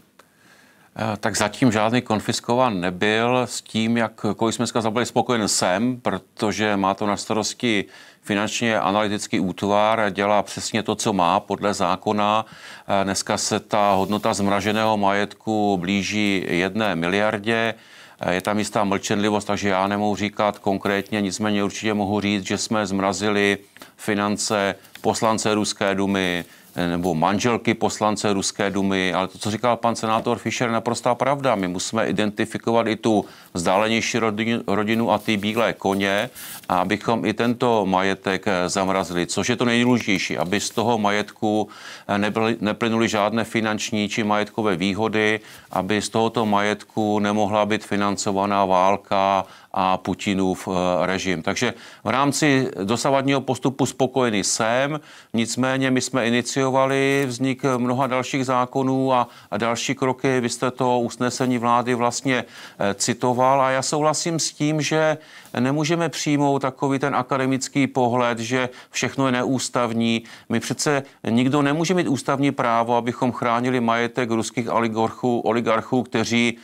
Eh, tak zatím žádný konfiskován nebyl. S tím, jak kolik jsme dneska byli spokojen jsem, protože má to na starosti finančně analytický útvar, dělá přesně to, co má podle zákona. Eh, dneska se ta hodnota zmraženého majetku blíží jedné miliardě. Eh, je tam jistá mlčenlivost, takže já nemohu říkat konkrétně, nicméně určitě mohu říct, že jsme zmrazili finance poslance Ruské dumy, nebo manželky poslance Ruské dumy, ale to, co říkal pan senátor Fischer, je naprostá pravda. My musíme identifikovat i tu vzdálenější rodinu, a ty bílé koně, abychom i tento majetek eh, zamrazili, což je to nejdůležitější, aby z toho majetku eh, nebyly, neplynuly žádné finanční či majetkové výhody, aby z tohoto majetku nemohla být financovaná válka a Putinův eh, režim. Takže v rámci dosavadního postupu spokojený jsem, nicméně my jsme iniciovali vznik mnoha dalších zákonů a, další kroky. Vy jste to usnesení vlády vlastně eh, citoval a já souhlasím s tím, že nemůžeme přijmout takový ten akademický pohled, že všechno je neústavní. My přece nikdo nemůže mít ústavní právo, abychom chránili majetek ruských oligarchů, oligarchů kteří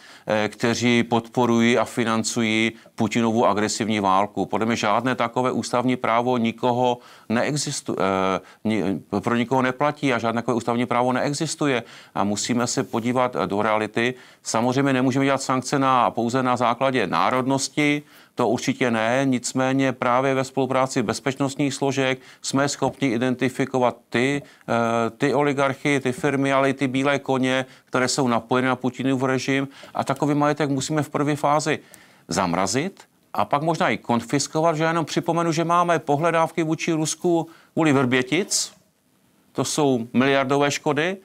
kteří podporují a financují Putinovu agresivní válku. Podle mě žádné takové ústavní právo nikoho neexistuje, eh, pro nikoho neplatí a žádné takové ústavní právo neexistuje. A musíme se podívat do reality. Samozřejmě nemůžeme dělat sankce na, pouze na základě národnosti, to určitě ne, nicméně právě ve spolupráci bezpečnostních složek jsme schopni identifikovat ty, eh, ty oligarchy, ty firmy, ale i ty bílé koně, které jsou napojeny na Putinův režim. A takový majetek musíme v první fázi zamrazit a pak možná i konfiskovat, že jenom připomenu, že máme pohledávky vůči Rusku kvůli Vrbětic, to jsou miliardové škody,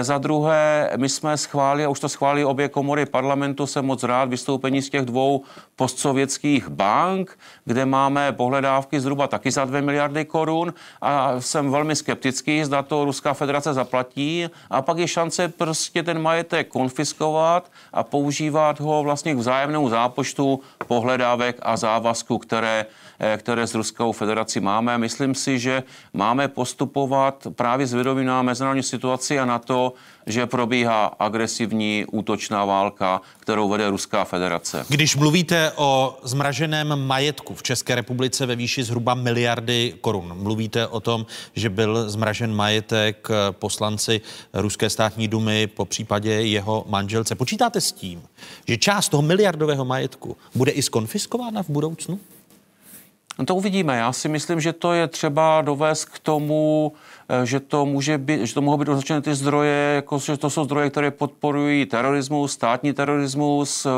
za druhé, my jsme schválili, a už to schválili obě komory parlamentu, jsem moc rád, vystoupení z těch dvou postsovětských bank, kde máme pohledávky zhruba taky za 2 miliardy korun. A jsem velmi skeptický, zda to Ruská federace zaplatí. A pak je šance prostě ten majetek konfiskovat a používat ho vlastně k vzájemnému zápočtu pohledávek a závazku, které Eh, které s Ruskou federací máme. Myslím si, že máme postupovat právě s vědomím na mezinárodní situaci a na to, že probíhá agresivní útočná válka, kterou vede Ruská federace. Když mluvíte o zmraženém majetku v České republice ve výši zhruba miliardy korun, mluvíte o tom, že byl zmražen majetek eh, poslanci Ruské státní dumy po případě jeho manželce. Počítáte s tím, že část toho miliardového majetku bude i skonfiskována v budoucnu? No to uvidíme. Já si myslím, že to je třeba dovést k tomu, že to, může být, že to mohou být označeny ty zdroje, jako, že to jsou zdroje, které podporují terorismus, státní terorismus, eh,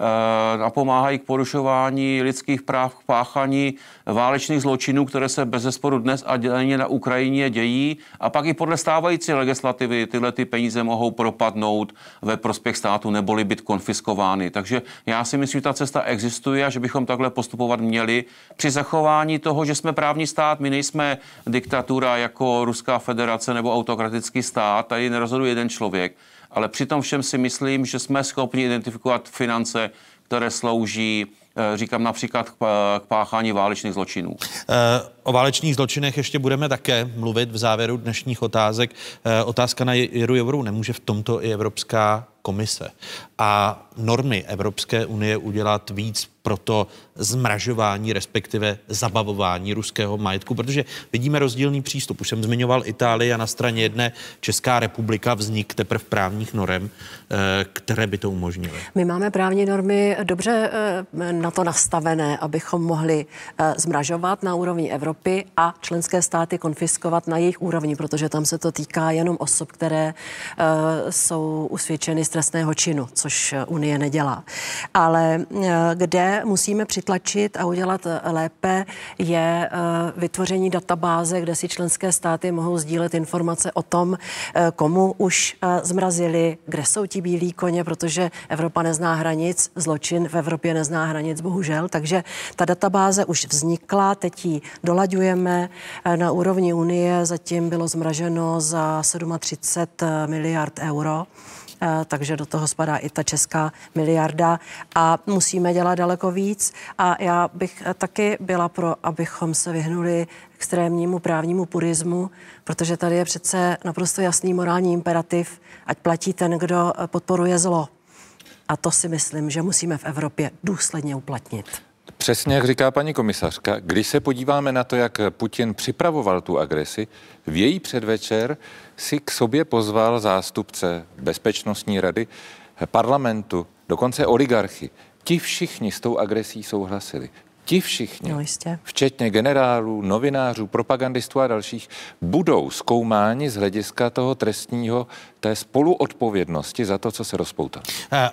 eh, napomáhají k porušování lidských práv, k páchaní válečných zločinů, které se bez zesporu dnes a denně na Ukrajině dějí. A pak i podle stávající legislativy tyhle ty peníze mohou propadnout ve prospěch státu neboli být konfiskovány. Takže já si myslím, že ta cesta existuje a že bychom takhle postupovat měli při zachování toho, že jsme právní stát, my nejsme diktatura jako Ruská federace nebo autokratický stát, tady nerozhoduje jeden člověk, ale přitom všem si myslím, že jsme schopni identifikovat finance, které slouží eh, říkám například k páchání válečných zločinů. Eh, o válečných zločinech ještě budeme také mluvit v závěru dnešních otázek. Eh, otázka na Jiru Jovoru. Nemůže v tomto i Evropská komise a normy Evropské unie udělat víc pro to zmražování, respektive zabavování ruského majetku, protože vidíme rozdílný přístup. Už jsem zmiňoval Itálii a na straně jedné Česká republika vznik teprve právních norem, eh, které by to umožnily. My máme právní normy dobře eh, na to nastavené, abychom mohli zmražovat na úrovni Evropy a členské státy konfiskovat na jejich úrovni, protože tam se to týká jenom osob, které jsou usvědčeny z trestného činu, což Unie nedělá. Ale kde musíme přitlačit a udělat eh, lépe, je eh, vytvoření databáze, kde si členské státy mohou sdílet informace o tom, eh, komu už zmrazili, kde jsou ti bílí koně, protože Evropa nezná hranic, zločin v Evropě nezná hranic, bohužel. Takže ta databáze už vznikla, teď ji dolaďujeme na úrovni Unie, zatím bylo zmraženo za 37 miliard euro. Eh, takže do toho spadá i ta česká miliarda a musíme dělat daleko víc a já bych eh, taky byla pro, abychom se vyhnuli extrémnímu právnímu purismu, protože tady je přece naprosto jasný morální imperativ, ať platí ten, kdo eh, podporuje zlo. A to si myslím, že musíme v Evropě důsledně uplatnit. Přesně jak říká paní komisařka, když se podíváme na to, jak Putin připravoval tu agresi, v její předvečer si k sobě pozval zástupce Bezpečnostní rady, parlamentu, dokonce oligarchy. Ti všichni s tou agresí souhlasili. Ti všichni, no, jistě. včetně generálů, novinářů, propagandistů a dalších, budou zkoumáni z hlediska toho trestního, té spoluodpovědnosti za to, co se rozpoutalo.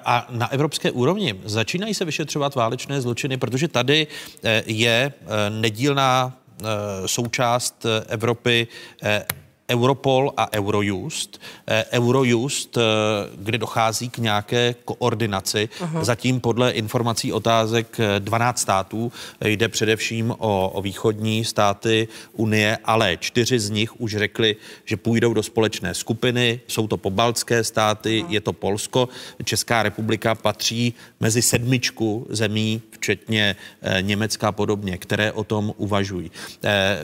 A na evropské úrovni začínají se vyšetřovat válečné zločiny, protože tady eh, je eh, nedílná eh, součást Evropy Europol a Eurojust. Eh, Eurojust, eh, kde dochází k nějaké koordinaci. Uh-huh. Zatím podle informací otázek 12 eh, států jde především o, o východní státy Unie, ale čtyři z nich už řekli, že půjdou do společné skupiny. Jsou to pobaltské státy, uh-huh. je to Polsko. Česká republika patří mezi sedmičku zemí, včetně Německa a podobně, které o tom uvažují.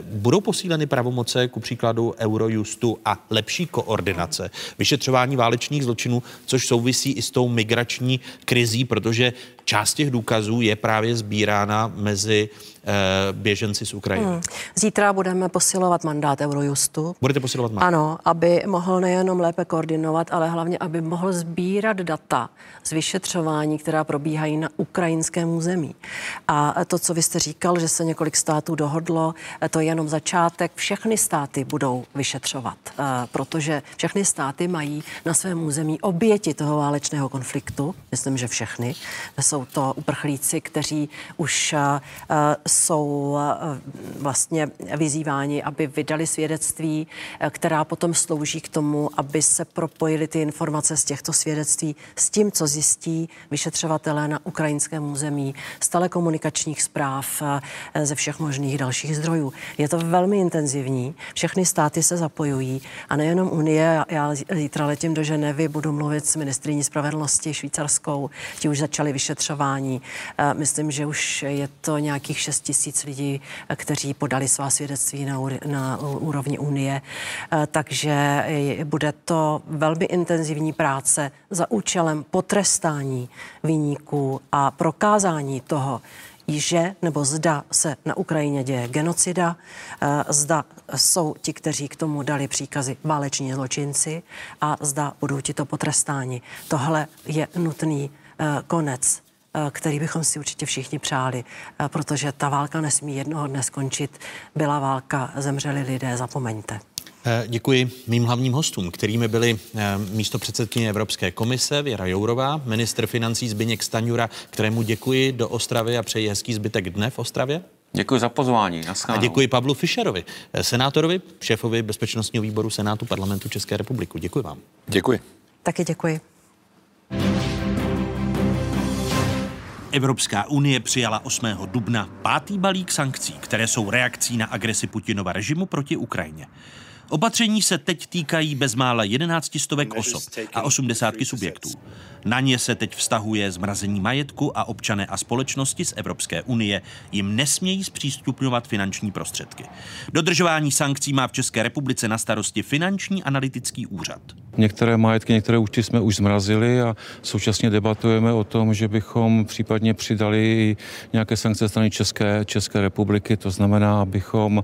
Budou posíleny pravomoce, ku příkladu Eurojust Eurojustu a lepší koordinace vyšetřování válečných zločinů, což souvisí i s tou migrační krizí, protože část těch důkazů je právě sbírána mezi eh, běženci z Ukrajiny. Hmm. Zítra budeme posilovat mandát Eurojustu. Budete posilovat mandát? Ano, aby mohl nejenom lépe koordinovat, ale hlavně, aby mohl sbírat data z vyšetřování, která probíhají na ukrajinském území. A to, co vy jste říkal, že se několik států dohodlo, to je jenom začátek. Všechny státy budou vyšetřovat, eh, protože všechny státy mají na svém území oběti toho válečného konfliktu. Myslím, že všechny. Jsou to uprchlíci, kteří už uh, jsou uh, vlastně vyzýváni, aby vydali svědectví, uh, která potom slouží k tomu, aby se propojily ty informace z těchto svědectví s tím, co zjistí vyšetřovatelé na ukrajinském území, z telekomunikačních zpráv, ze všech možných dalších zdrojů. Je to velmi intenzivní, všechny státy se zapojují a nejenom Unie. Já zítra letím do Ženevy, budu mluvit s ministriní spravedlnosti švýcarskou, ti už začali vyšetřovat vyšetřování. Eh, myslím, že už je to nějakých 6 tisíc lidí, eh, kteří podali svá svědectví na, na úrovni Unie. Eh, takže bude to velmi intenzivní práce za účelem potrestání výniků a prokázání toho, že nebo zda se na Ukrajině děje genocida, zda jsou ti, kteří k tomu dali příkazy váleční zločinci a zda budou ti to potrestáni. Tohle je nutný konec který bychom si určitě všichni přáli, protože ta válka nesmí jednoho dne skončit. Byla válka, zemřeli lidé, zapomeňte. Děkuji mým hlavním hostům, kterými byli místo předsedkyně Evropské komise Věra Jourová, ministr financí Zbyněk Staňura, kterému děkuji do Ostravy a přeji hezký zbytek dne v Ostravě. Děkuji za pozvání. A děkuji Pavlu Fischerovi, senátorovi, šéfovi bezpečnostního výboru Senátu parlamentu České republiky. Děkuji vám. Děkuji. Taky děkuji. Evropská unie přijala 8. dubna pátý balík sankcí, které jsou reakcí na agresi Putinova režimu proti Ukrajině. Opatření se teď týkají bezmála 11 stovek osob a 80 subjektů. Na ně se teď vztahuje zmrazení majetku a občané a společnosti z Evropské unie jim nesmějí zpřístupňovat finanční prostředky. Dodržování sankcí má v České republice na starosti finanční analytický úřad. Některé majetky, některé účty jsme už zmrazili a současně debatujeme o tom, že bychom případně přidali nějaké sankce strany České, České republiky. To znamená, abychom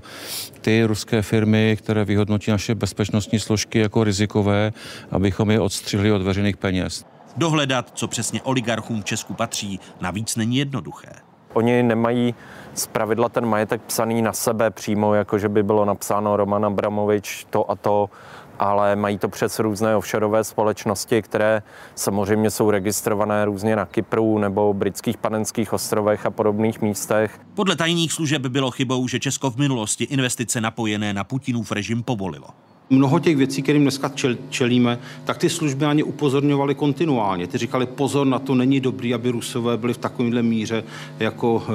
ty ruské firmy, které vyhodnotí naše bezpečnostní složky jako rizikové, abychom je odstřihli od veřejných peněz. Dohledat, co přesně oligarchům v Česku patří, navíc není jednoduché. Oni nemají z pravidla ten majetek psaný na sebe přímo, jako že by bylo napsáno Roman Abramovič to a to, ale mají to přes různé offshoreové společnosti, které samozřejmě jsou registrované různě na Kypru nebo britských panenských ostrovech a podobných místech. Podle tajných služeb bylo chybou, že Česko v minulosti investice napojené na Putinův režim povolilo mnoho těch věcí, kterým dneska čelíme, tak ty služby na ně upozorňovaly kontinuálně. Ty říkali, pozor, na to není dobrý, aby Rusové byli v takovémhle míře jako e,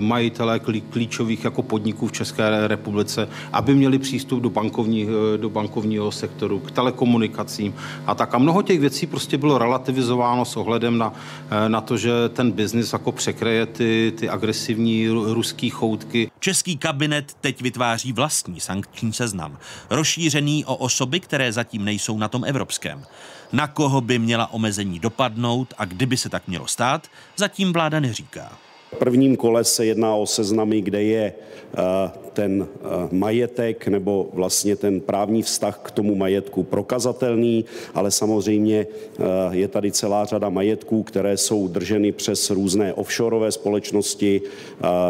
majitelé klíčových jako podniků v České republice, aby měli přístup do, bankovní, e, do bankovního sektoru, k telekomunikacím a tak. A mnoho těch věcí prostě bylo relativizováno s ohledem na, e, na to, že ten biznis jako překreje ty, ty agresivní ruský choutky. Český kabinet teď vytváří vlastní sankční seznam. Rozšířený o osoby, které zatím nejsou na tom evropském. Na koho by měla omezení dopadnout a kdyby se tak mělo stát, zatím vláda neříká. V prvním kole se jedná o seznamy, kde je eh, ten eh, majetek nebo vlastně ten právní vztah k tomu majetku prokazatelný, ale samozřejmě eh, je tady celá řada majetků, které jsou drženy přes různé offshoreové společnosti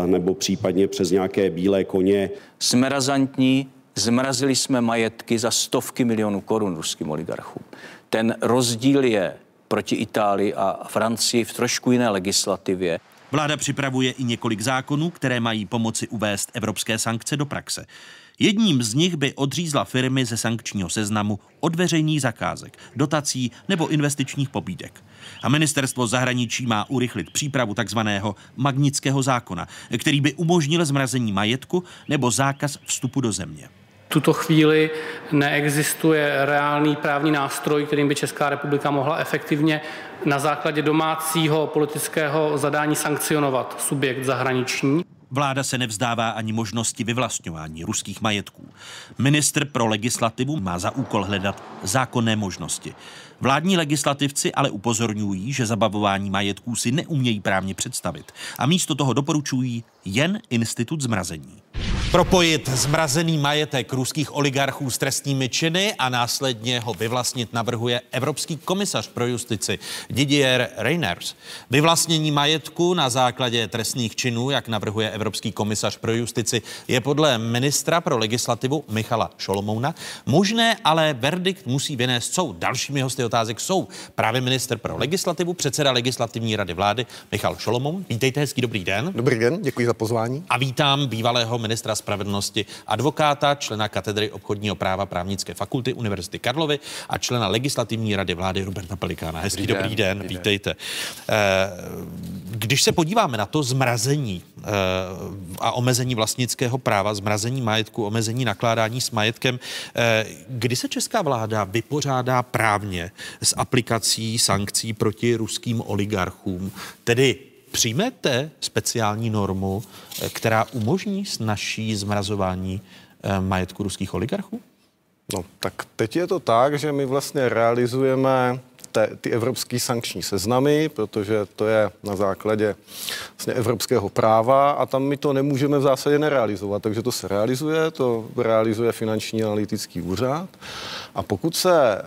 nebo případně přes nějaké bílé koně. Jsme razantní, Zmrazili jsme majetky za stovky milionů korun ruským oligarchům. Ten rozdíl je proti Itálii a Francii v trošku jiné legislativě. Vláda připravuje i několik zákonů, které mají pomoci uvést evropské sankce do praxe. Jedním z nich by odřízla firmy ze sankčního seznamu od veřejných zakázek, dotací nebo investičních pobídek. A ministerstvo zahraničí má urychlit přípravu takzvaného magnického zákona, který by umožnil zmrazení majetku nebo zákaz vstupu do země tuto chvíli neexistuje reálný právní nástroj, kterým by Česká republika mohla efektivně na základě domácího politického zadání sankcionovat subjekt zahraniční. Vláda se nevzdává ani možnosti vyvlastňování ruských majetků. Ministr pro legislativu má za úkol hledat zákonné možnosti. Vládní legislativci ale upozorňují, že zabavování majetků si neumějí právně představit a místo toho doporučují jen institut zmrazení. Propojit zmrazený majetek ruských oligarchů s trestními činy a následně ho vyvlastnit navrhuje Evropský komisař pro justici Didier Reiners. Vyvlastnění majetku na základě trestných činů, jak navrhuje Evropský komisař pro justici, je podle ministra pro legislativu Michala Šolomouna možné, ale verdikt musí vynést soud. Dalšími hosty otázek jsou právě minister pro legislativu, předseda legislativní rady vlády Michal Šolomoun. Vítejte, hezký dobrý den. Dobrý den, děkuji za pozvání. A vítám bývalého ministra spravedlnosti, advokáta, člena katedry obchodního práva právnické fakulty Univerzity Karlovy a člena legislativní rady vlády Roberta Pelikána. Hezký dobrý, dobrý den, den vítejte. Eh, když se podíváme na to zmrazení eh, a omezení vlastnického práva, zmrazení majetku, omezení nakládání s majetkem, eh, kdy se česká vláda vypořádá právně s aplikací sankcí proti ruským oligarchům, tedy Přijmete speciální normu, eh, která umožní naší zmrazování eh, majetku ruských oligarchů? No, tak teď je to tak, že my vlastně realizujeme te, ty evropské sankční seznamy, protože to je na základě vlastně evropského práva a tam my to nemůžeme v zásadě nerealizovat. Takže to se realizuje, to realizuje finanční analytický úřad. A pokud se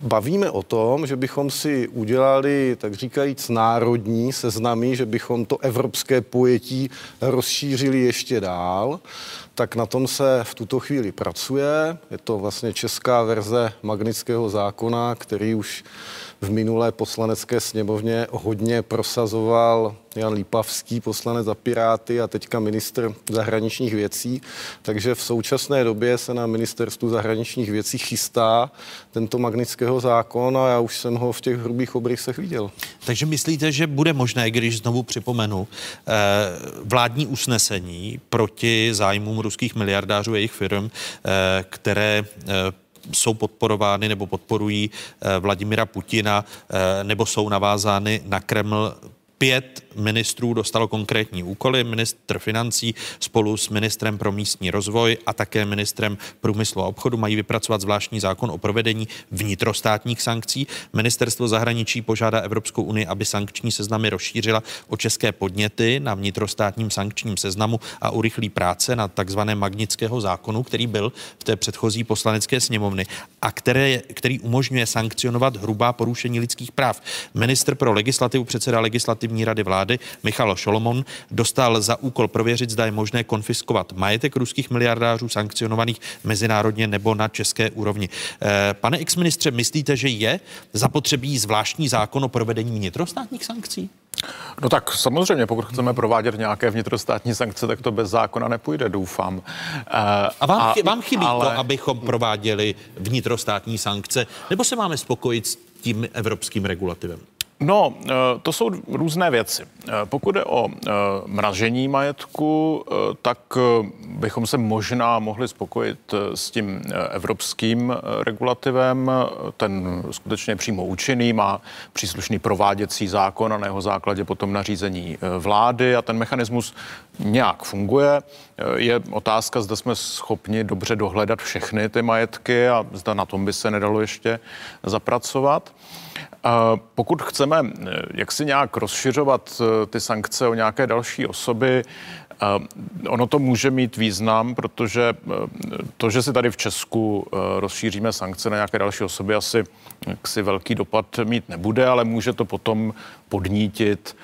bavíme o tom, že bychom si udělali, tak říkajíc, národní seznamy, že bychom to evropské pojetí rozšířili ještě dál, tak na tom se v tuto chvíli pracuje. Je to vlastně česká verze magnického zákona, který už v minulé poslanecké sněmovně hodně prosazoval Jan Lípavský, poslanec za Piráty a teďka ministr zahraničních věcí. Takže v současné době se na ministerstvu zahraničních věcí chystá tento magnického zákon a já už jsem ho v těch hrubých obrysech viděl. Takže myslíte, že bude možné, když znovu připomenu, eh, vládní usnesení proti zájmům ruských miliardářů a jejich firm, eh, které eh, jsou podporovány nebo podporují Vladimira Putina nebo jsou navázány na Kreml pět ministrů dostalo konkrétní úkoly. Ministr financí spolu s ministrem pro místní rozvoj a také ministrem průmyslu a obchodu mají vypracovat zvláštní zákon o provedení vnitrostátních sankcí. Ministerstvo zahraničí požádá Evropskou unii, aby sankční seznamy rozšířila o české podněty na vnitrostátním sankčním seznamu a urychlí práce na takzvané magnického zákonu, který byl v té předchozí poslanecké sněmovny a které, který umožňuje sankcionovat hrubá porušení lidských práv. Minister pro legislativu, předseda legislativní rady vlády vlády Michal Šolomon dostal za úkol prověřit, zda je možné konfiskovat majetek ruských miliardářů sankcionovaných mezinárodně nebo na české úrovni. Eh, pane exministře, myslíte, že je zapotřebí zvláštní zákon o provedení vnitrostátních sankcí? No tak samozřejmě, pokud chceme provádět nějaké vnitrostátní sankce, tak to bez zákona nepůjde, doufám. Eh, a vám, a, vám chybí ale... to, abychom prováděli vnitrostátní sankce, nebo se máme spokojit s tím evropským regulativem? No, eh, to jsou různé věci. Eh, pokud je o eh, mražení majetku, tak bychom se možná mohli spokojit s tím evropským regulativem. Ten skutečně přímo účinný, má příslušný prováděcí zákon a na jeho základě potom nařízení vlády a ten mechanismus nějak funguje. Je otázka, zda jsme schopni dobře dohledat všechny ty majetky a zda na tom by se nedalo ještě zapracovat. Pokud chceme eh, jak si nějak rozšiřovat eh, ty sankce o nějaké další osoby, eh, Ono to může mít význam, protože to, že si tady v Česku rozšíříme sankce na nějaké další osoby, asi si velký dopad mít nebude, ale může to potom podnítit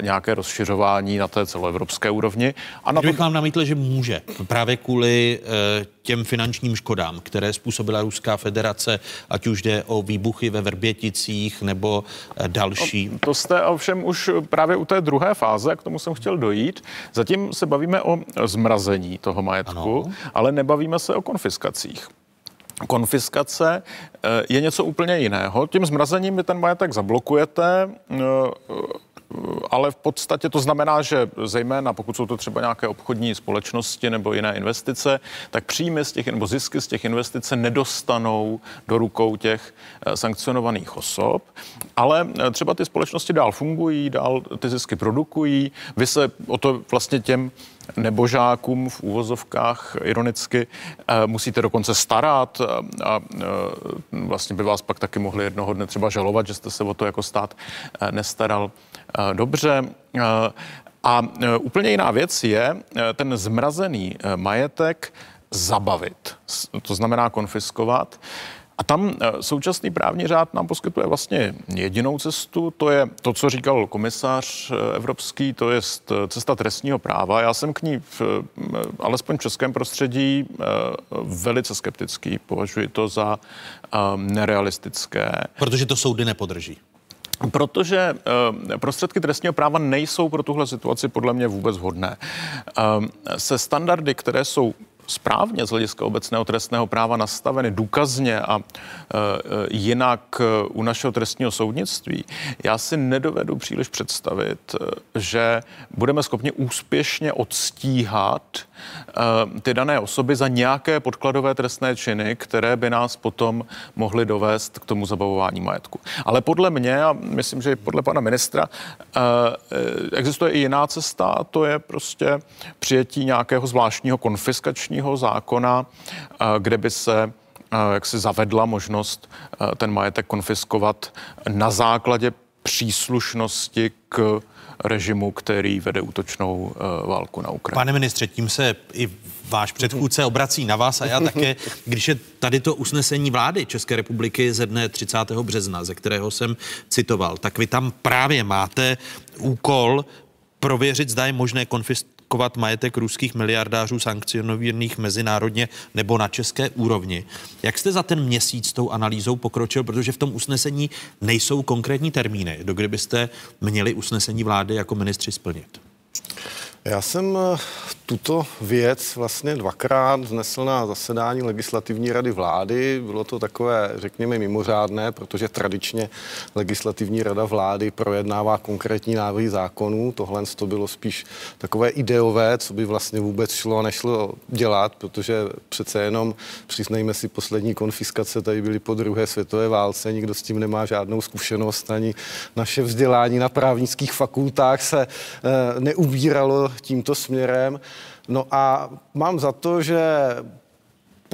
nějaké rozšiřování na té celoevropské úrovni. A na to... vám namítl, že může, právě kvůli e, těm finančním škodám, které způsobila Ruská federace, ať už jde o výbuchy ve Vrběticích nebo e, další. No, to jste ovšem už právě u té druhé fáze, k tomu jsem chtěl dojít. Zatím se bavíme o zmrazení toho majetku, ano. ale nebavíme se o konfiskacích. Konfiskace e, je něco úplně jiného. Tím zmrazením vy ten majetek zablokujete, ale v podstatě to znamená, že zejména pokud jsou to třeba nějaké obchodní společnosti nebo jiné investice, tak příjmy z těch nebo zisky z těch investic se nedostanou do rukou těch eh, sankcionovaných osob, ale eh, třeba ty společnosti dál fungují, dál ty zisky produkují, vy se o to vlastně těm nebožákům v úvozovkách ironicky eh, musíte dokonce starat a vlastně by vás pak taky mohli jednoho dne třeba žalovat, že jste se o to jako stát nestaral dobře. A úplně jiná věc je ten zmrazený majetek zabavit, to znamená konfiskovat. A tam současný právní řád nám poskytuje vlastně jedinou cestu, to je to, co říkal komisař evropský, to je cesta trestního práva. Já jsem k ní, v, alespoň v českém prostředí, velice skeptický. Považuji to za nerealistické. Protože to soudy nepodrží. Protože uh, prostředky trestního práva nejsou pro tuhle situaci podle mě vůbec vhodné. Uh, se standardy, které jsou správně z hlediska obecného trestného práva nastaveny důkazně a e, jinak u našeho trestního soudnictví, já si nedovedu příliš představit, že budeme schopni úspěšně odstíhat ty dané osoby za nějaké podkladové trestné činy, které by nás potom mohly dovést k tomu zabavování majetku. Ale podle mě, a myslím, že i podle pana ministra, e, e existuje i jiná cesta, a to je prostě přijetí nějakého zvláštního konfiskačního zákona, eh, kde by se eh, jak si zavedla možnost eh, ten majetek konfiskovat na základě příslušnosti k režimu, který vede útočnou uh, válku na Ukrajině. Pane ministře, tím se i váš předchůdce obrací na vás a já také, když je tady to usnesení vlády České republiky ze dne 30. března, ze kterého jsem citoval, tak vy tam právě máte úkol prověřit, zda je možné konfiskovat majetek ruských miliardářů sankcionovaných mezinárodně nebo na české úrovni. Jak jste za ten měsíc tou analýzou pokročil, protože v tom usnesení nejsou konkrétní termíny, do kdy byste měli usnesení vlády jako ministři splnit? Já jsem eh, tuto věc vlastně dvakrát vznesl na zasedání legislativní rady vlády. Bylo to takové, řekněme, mimořádné, protože tradičně legislativní rada vlády projednává konkrétní návrhy zákonů. Tohle to bylo spíš takové ideové, co by vlastně vůbec šlo a nešlo dělat, protože přece jenom, přiznejme si, poslední konfiskace tady byly po druhé světové válce, nikdo s tím nemá žádnou zkušenost, ani naše vzdělání na právnických fakultách se e, neubíralo tímto směrem. No a mám za to, že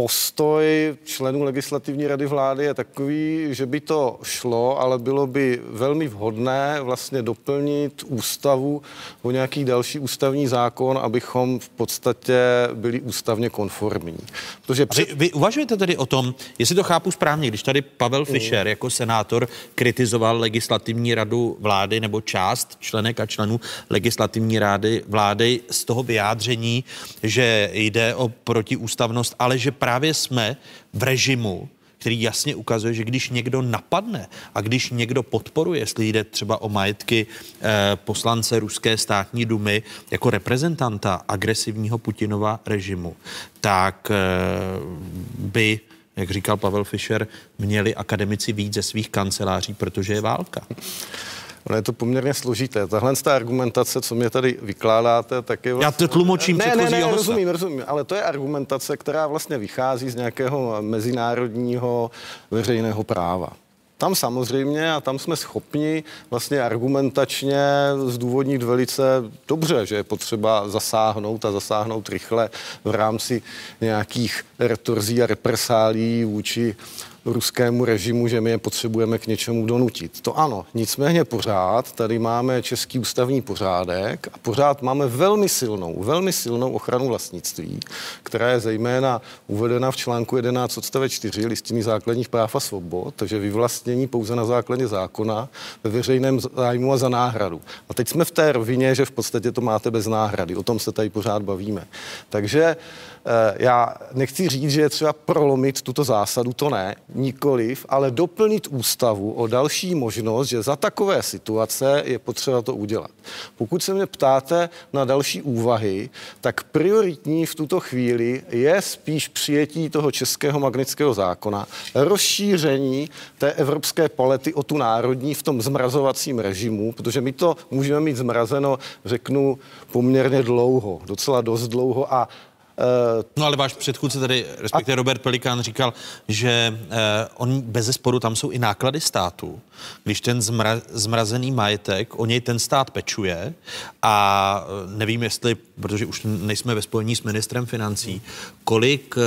postoj členů legislativní rady vlády je takový, že by to šlo, ale bylo by velmi vhodné vlastně doplnit ústavu o nějaký další ústavní zákon, abychom v podstatě byli ústavně konformní. Protože před... vy, vy uvažujete tedy o tom, jestli to chápu správně, když tady Pavel Fischer mm. jako senátor kritizoval legislativní radu vlády nebo část členek a členů legislativní rady vlády z toho vyjádření, že jde o protiústavnost, ale že právě jsme v režimu, který jasně ukazuje, že když někdo napadne a když někdo podporuje, jestli jde třeba o majetky eh, poslance Ruské státní dumy jako reprezentanta agresivního Putinova režimu, tak eh, by, jak říkal Pavel Fischer, měli akademici víc ze svých kanceláří, protože je válka. Ono je to poměrně složité. Tahle ta argumentace, co mě tady vykládáte, tak je vlastně... Já to tlumočím ne, ne, ne, rozumím, rozumím, ale to je argumentace, která vlastně vychází z nějakého mezinárodního veřejného práva. Tam samozřejmě a tam jsme schopni vlastně argumentačně zdůvodnit velice dobře, že je potřeba zasáhnout a zasáhnout rychle v rámci nějakých retorzí a represálí vůči ruskému režimu, že my je potřebujeme k něčemu donutit. To ano, nicméně pořád tady máme český ústavní pořádek a pořád máme velmi silnou, velmi silnou ochranu vlastnictví, která je zejména uvedena v článku 11 odstave 4 listiny základních práv a svobod, takže vyvlastnění pouze na základě zákona ve veřejném zájmu a za náhradu. A teď jsme v té rovině, že v podstatě to máte bez náhrady. O tom se tady pořád bavíme. Takže Eh, já nechci říct, že je třeba prolomit tuto zásadu, to ne, nikoliv, ale doplnit ústavu o další možnost, že za takové situace je potřeba to udělat. Pokud se mě ptáte na další úvahy, tak prioritní v tuto chvíli je spíš přijetí toho českého magnického zákona, rozšíření té evropské palety o tu národní v tom zmrazovacím režimu, protože my to můžeme mít zmrazeno, řeknu, poměrně dlouho, docela dost dlouho a no ale váš předchůdce tady, respektive a... Robert Pelikán, říkal, že uh, on bez zesporu tam jsou i náklady státu. Když ten zmra, zmrazený majetek, o něj ten stát pečuje a eh, nevím, jestli, protože už nejsme ve spojení s ministrem financí, kolik uh,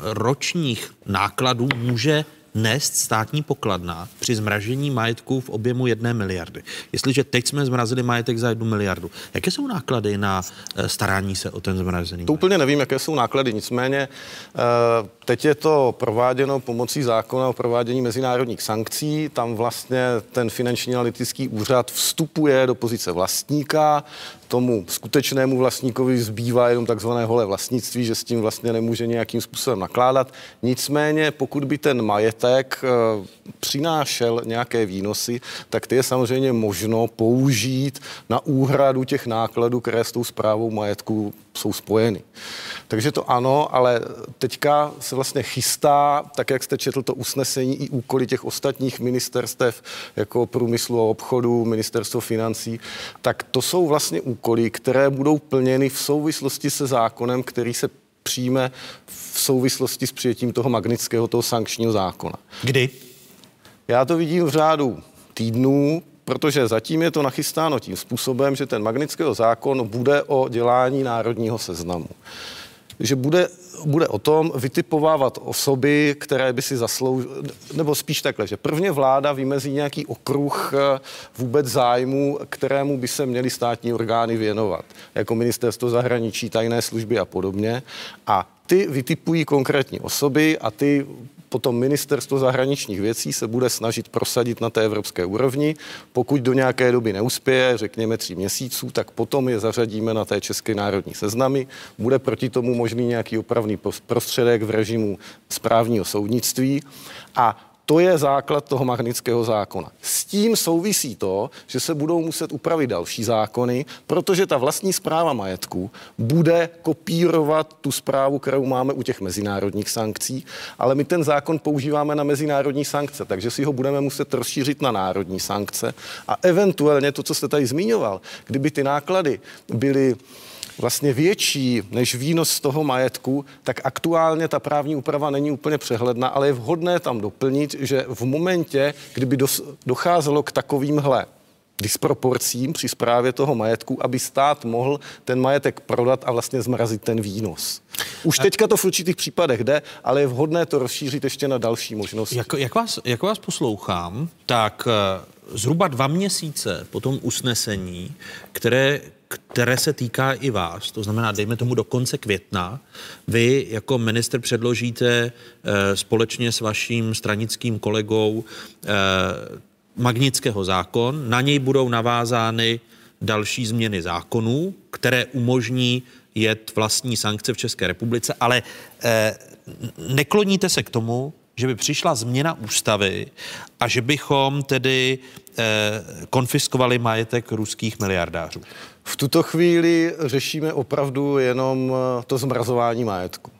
ročních nákladů může nést státní pokladna při zmražení majetku v objemu jedné miliardy. Jestliže teď jsme zmrazili majetek za jednu miliardu, jaké jsou náklady na eh, starání se o ten zmrazený? To úplně nevím, jaké jsou náklady, nicméně eh, teď je to prováděno pomocí zákona o provádění mezinárodních sankcí. Tam vlastně ten finanční analytický úřad vstupuje do pozice vlastníka, tomu skutečnému vlastníkovi zbývá jenom takzvané holé vlastnictví, že s tím vlastně nemůže nějakým způsobem nakládat. Nicméně, pokud by ten majetek eh, přinášel nějaké výnosy, tak ty je samozřejmě možno použít na úhradu těch nákladů, které s tou zprávou majetku jsou spojeny. Takže to ano, ale teďka se vlastně chystá, tak jak jste četl to usnesení, i úkoly těch ostatních ministerstev, jako průmyslu a obchodu, ministerstvo financí, tak to jsou vlastně úkoly, které budou plněny v souvislosti se zákonem, který se přijme v souvislosti s přijetím toho magnického, toho sankčního zákona. Kdy? Já to vidím v řádu týdnů, protože zatím je to nachystáno tím způsobem, že ten magnického zákon bude o dělání národního seznamu. že bude, bude o tom vytipovávat osoby, které by si zasloužily, nebo spíš takhle, že prvně vláda vymezí nějaký okruh eh, vůbec zájmu, kterému by se měly státní orgány věnovat, jako ministerstvo zahraničí, tajné služby a podobně. A ty vytipují konkrétní osoby a ty potom ministerstvo zahraničních věcí se bude snažit prosadit na té evropské úrovni. Pokud do nějaké doby neuspěje, řekněme tří měsíců, tak potom je zařadíme na té české národní seznamy. Bude proti tomu možný nějaký opravný prostředek v režimu správního soudnictví a to je základ toho magnického zákona. S tím souvisí to, že se budou muset upravit další zákony, protože ta vlastní zpráva majetku bude kopírovat tu zprávu, kterou máme u těch mezinárodních sankcí, ale my ten zákon používáme na mezinárodní sankce, takže si ho budeme muset rozšířit na národní sankce a eventuálně to, co jste tady zmiňoval, kdyby ty náklady byly vlastně větší než výnos z toho majetku, tak aktuálně ta právní úprava není úplně přehledná, ale je vhodné tam doplnit, že v momentě, kdyby docházelo k takovýmhle disproporcím při zprávě toho majetku, aby stát mohl ten majetek prodat a vlastně zmrazit ten výnos. Už teďka to v určitých případech jde, ale je vhodné to rozšířit ještě na další možnosti. Jak, jak, vás, jak vás poslouchám, tak eh, zhruba dva měsíce po tom usnesení, které které se týká i vás, to znamená, dejme tomu do konce května, vy jako minister předložíte e, společně s vaším stranickým kolegou e, Magnického zákon, na něj budou navázány další změny zákonů, které umožní jet vlastní sankce v České republice, ale e, nekloníte se k tomu, že by přišla změna ústavy a že bychom tedy eh, konfiskovali majetek ruských miliardářů? V tuto chvíli řešíme opravdu jenom eh, to zmrazování majetku.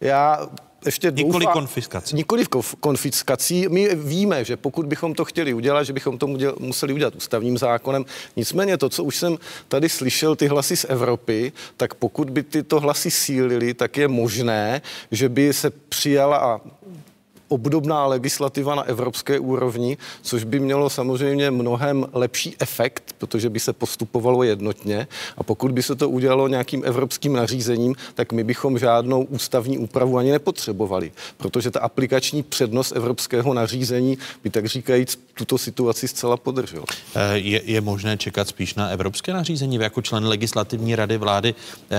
Já ještě Nikoli konfiskací. Nikoli konfiskací. My víme, že pokud bychom to chtěli udělat, že bychom to museli udělat ústavním zákonem. Nicméně to, co už jsem tady slyšel, ty hlasy z Evropy, tak pokud by tyto hlasy sílily, tak je možné, že by se přijala a obdobná legislativa na evropské úrovni, což by mělo samozřejmě mnohem lepší efekt, protože by se postupovalo jednotně. A pokud by se to udělalo nějakým evropským nařízením, tak my bychom žádnou ústavní úpravu ani nepotřebovali, protože ta aplikační přednost evropského nařízení by tak říkajíc tuto situaci zcela podržel. Eh, je, je možné čekat spíš na evropské nařízení? Vy jako člen legislativní rady vlády, eh,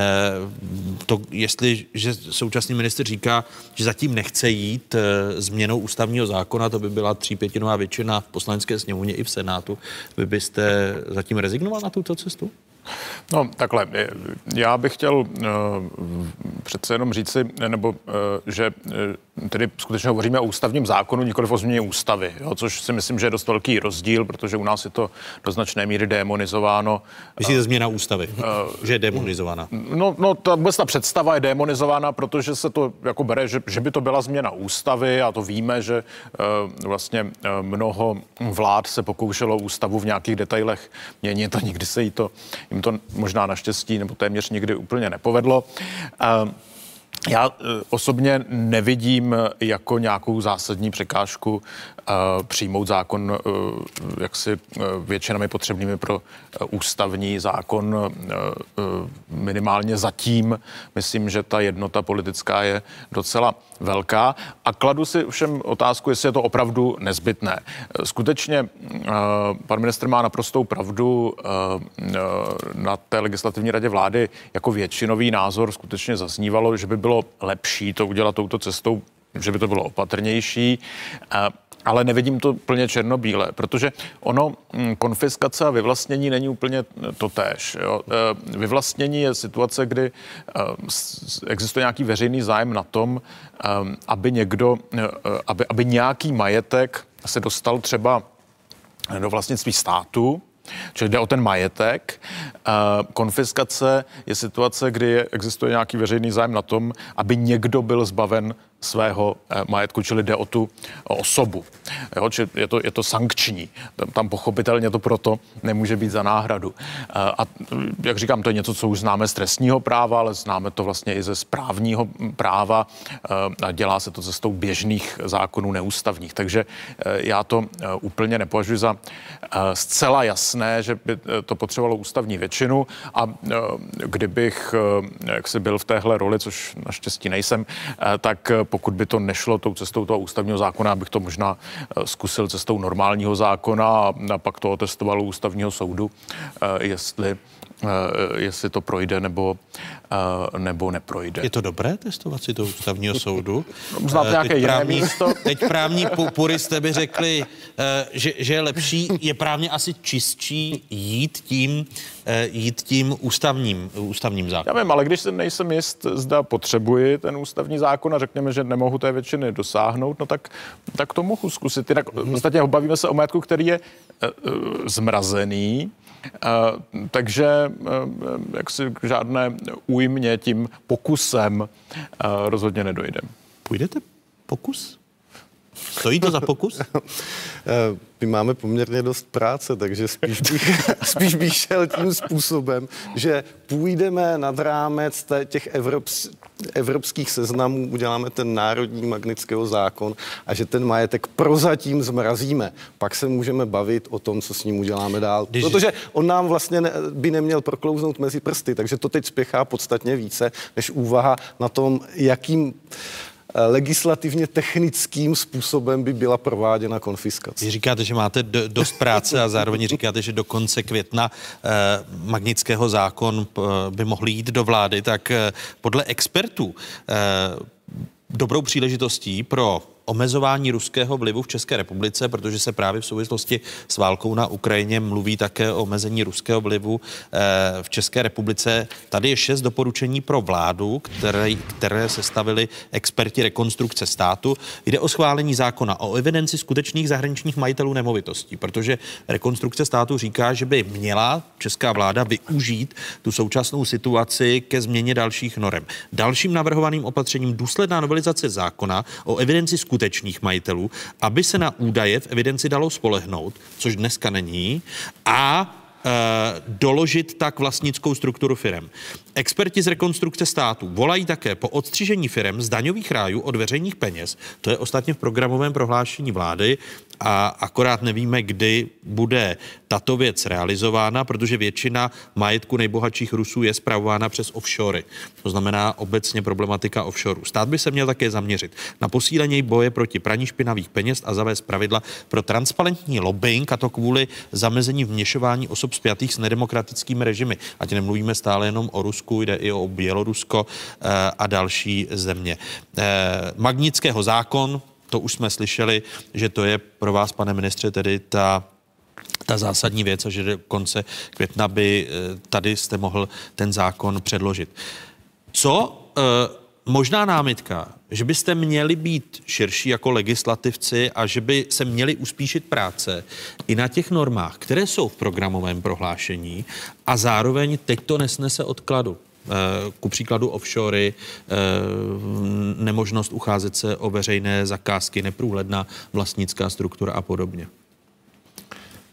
to, jestli že současný minister říká, že zatím nechce jít eh, změnou ústavního zákona, to by byla třípětinová většina v poslanecké sněmovně i v Senátu, vy byste zatím rezignoval na tuto cestu? No, takhle. Já bych chtěl uh, přece jenom říci, nebo uh, že uh, tedy skutečně hovoříme o ústavním zákonu, nikoli o změně ústavy, jo, což si myslím, že je dost velký rozdíl, protože u nás je to do značné míry demonizováno. Myslíte změna ústavy, uh, že je demonizována? No, no ta, vůbec ta představa je demonizována, protože se to jako bere, že, že by to byla změna ústavy a to víme, že uh, vlastně uh, mnoho vlád se pokoušelo ústavu v nějakých detailech měnit a nikdy se jí to, jim to možná naštěstí nebo téměř nikdy úplně nepovedlo. Uh, já osobně nevidím jako nějakou zásadní překážku přijmout zákon jaksi většinami potřebnými pro ústavní zákon minimálně zatím. Myslím, že ta jednota politická je docela velká a kladu si všem otázku, jestli je to opravdu nezbytné. Skutečně pan ministr má naprostou pravdu na té legislativní radě vlády jako většinový názor skutečně zaznívalo, že by bylo lepší to udělat touto cestou, že by to bylo opatrnější ale nevidím to plně černobíle, protože ono hm, konfiskace a vyvlastnění není úplně to též. Jo. E, vyvlastnění je situace, kdy e, existuje nějaký veřejný zájem na tom, e, aby někdo, aby, aby nějaký majetek se dostal třeba do vlastnictví státu, Čili jde o ten majetek. Konfiskace je situace, kdy existuje nějaký veřejný zájem na tom, aby někdo byl zbaven svého eh, majetku, čili jde o tu osobu. Jo, či je, to, je to sankční. Tam, tam pochopitelně to proto nemůže být za náhradu. Eh, a jak říkám, to je něco, co už známe z trestního práva, ale známe to vlastně i ze správního práva. Eh, a dělá se to cestou běžných zákonů neústavních. Takže já to úplně nepovažuji za zcela jasné, že by to potřebovalo ústavní většinu a kdybych jak si byl v téhle roli, což naštěstí nejsem, tak pokud by to nešlo tou cestou toho ústavního zákona, abych to možná zkusil cestou normálního zákona a pak to otestoval ústavního soudu, jestli Eh, jestli to projde nebo, eh, nebo neprojde. Je to dobré testovat si to ústavního soudu? Znáte Eh, nějaké teď jiné právní, místo? Teď právní pu- puristé by řekli, že, že je lepší, je právně asi čistší jít tím, jít tím ústavním, ústavním zákonem. Já vím, ale když se nejsem jist, zda potřebuji ten ústavní zákon a řekněme, že nemohu té většiny dosáhnout, no tak, tak to mohu zkusit. Jinak v podstatě bavíme se o majetku, který je zmrazený, takže jak si k žádné újmě tím pokusem rozhodně nedojde. Půjdete pokus? Stojí to za pokus? My máme poměrně dost práce, takže spíš bych, spíš bych šel tím způsobem, že půjdeme nad rámec těch evrops, evropských seznamů, uděláme ten národní magnického zákon a že ten majetek prozatím zmrazíme. Pak se můžeme bavit o tom, co s ním uděláme dál. Když... Protože on nám vlastně ne, by neměl proklouznout mezi prsty, takže to teď spěchá podstatně více, než úvaha na tom, jakým legislativně technickým způsobem by byla prováděna konfiskace. Vy říkáte, že máte do, dost práce a zároveň říkáte, že do konce května eh, magnického zákon eh, by mohl jít do vlády, tak eh, podle expertů eh, dobrou příležitostí pro omezování ruského vlivu v České republice, protože se právě v souvislosti s válkou na Ukrajině mluví také o omezení ruského vlivu eh, v České republice. Tady je šest doporučení pro vládu, které, které sestavili experti rekonstrukce státu. Jde o schválení zákona o evidenci skutečných zahraničních majitelů nemovitostí, protože rekonstrukce státu říká, že by měla česká vláda využít tu současnou situaci ke změně dalších norem. Dalším navrhovaným opatřením důsledná novelizace zákona o evidenci skutečných skutečných majitelů, aby se na údaje v evidenci dalo spolehnout, což dneska není, a e, doložit tak vlastnickou strukturu firem. Experti z rekonstrukce státu volají také po odstřižení firem z daňových rájů od veřejných peněz. To je ostatně v programovém prohlášení vlády a akorát nevíme, kdy bude tato věc realizována, protože většina majetku nejbohatších Rusů je spravována přes offshory. To znamená obecně problematika offshore. Stát by se měl také zaměřit na posílení boje proti praní špinavých peněz a zavést pravidla pro transparentní lobbying, a to kvůli zamezení vměšování osob spjatých s nedemokratickými režimy. Ať nemluvíme stále jenom o Rusku, jde i o Bělorusko eh, a další země. Eh, Magnického zákon, to už jsme slyšeli, že to je pro vás, pane ministře, tedy ta ta zásadní věc a že do konce května by eh, tady jste mohl ten zákon předložit. Co možná námitka, že byste měli být širší jako legislativci a že by se měli uspíšit práce i na těch normách, které jsou v programovém prohlášení a zároveň teď to nesnese odkladu. Ku příkladu offshory, nemožnost ucházet se o veřejné zakázky, neprůhledná vlastnická struktura a podobně.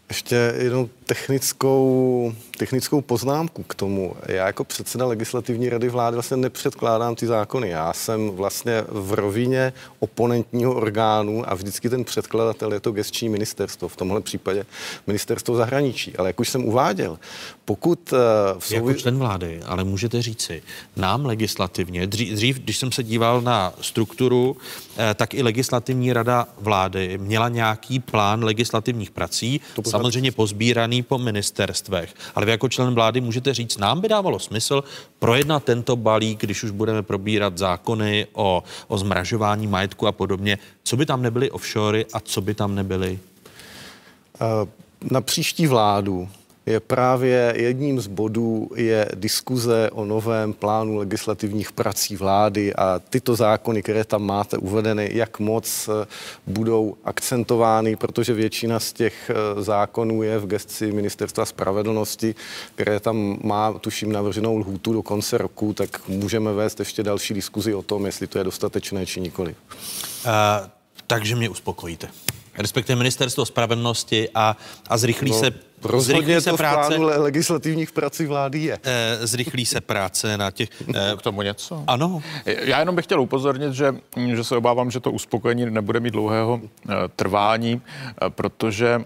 Ještě jednou technickou, technickou poznámku k tomu. Já jako předseda legislativní rady vlády vlastně nepředkládám ty zákony. Já jsem vlastně v rovině oponentního orgánu a vždycky ten předkladatel je to gestční ministerstvo, v tomhle případě ministerstvo zahraničí. Ale jak už jsem uváděl, pokud... Uh, v souvi... Jako člen vlády, ale můžete říci, nám legislativně, dřív, dřív když jsem se díval na strukturu, eh, tak i legislativní rada vlády měla nějaký plán legislativních prací, samozřejmě pozbíraný po ministerstvech. Ale vy jako člen vlády můžete říct, nám by dávalo smysl projednat tento balík, když už budeme probírat zákony o, o zmražování majetku a podobně. Co by tam nebyly offshory a co by tam nebyly? Na příští vládu je právě jedním z bodů je diskuze o novém plánu legislativních prací vlády a tyto zákony, které tam máte uvedeny, jak moc eh, budou akcentovány, protože většina z těch eh, zákonů je v gesci Ministerstva spravedlnosti, které tam má, tuším, navrženou lhůtu do konce roku, tak můžeme vést ještě další diskuzi o tom, jestli to je dostatečné či nikoli. Uh, takže mě uspokojíte respektive ministerstvo spravedlnosti a, a zrychlí no, se Rozhodně se to práce, v plánu legislativních prací vlády je. E, zrychlí se práce na těch... E, K tomu něco? Ano. Já jenom bych chtěl upozornit, že, že se obávám, že to uspokojení nebude mít dlouhého e, trvání, e, protože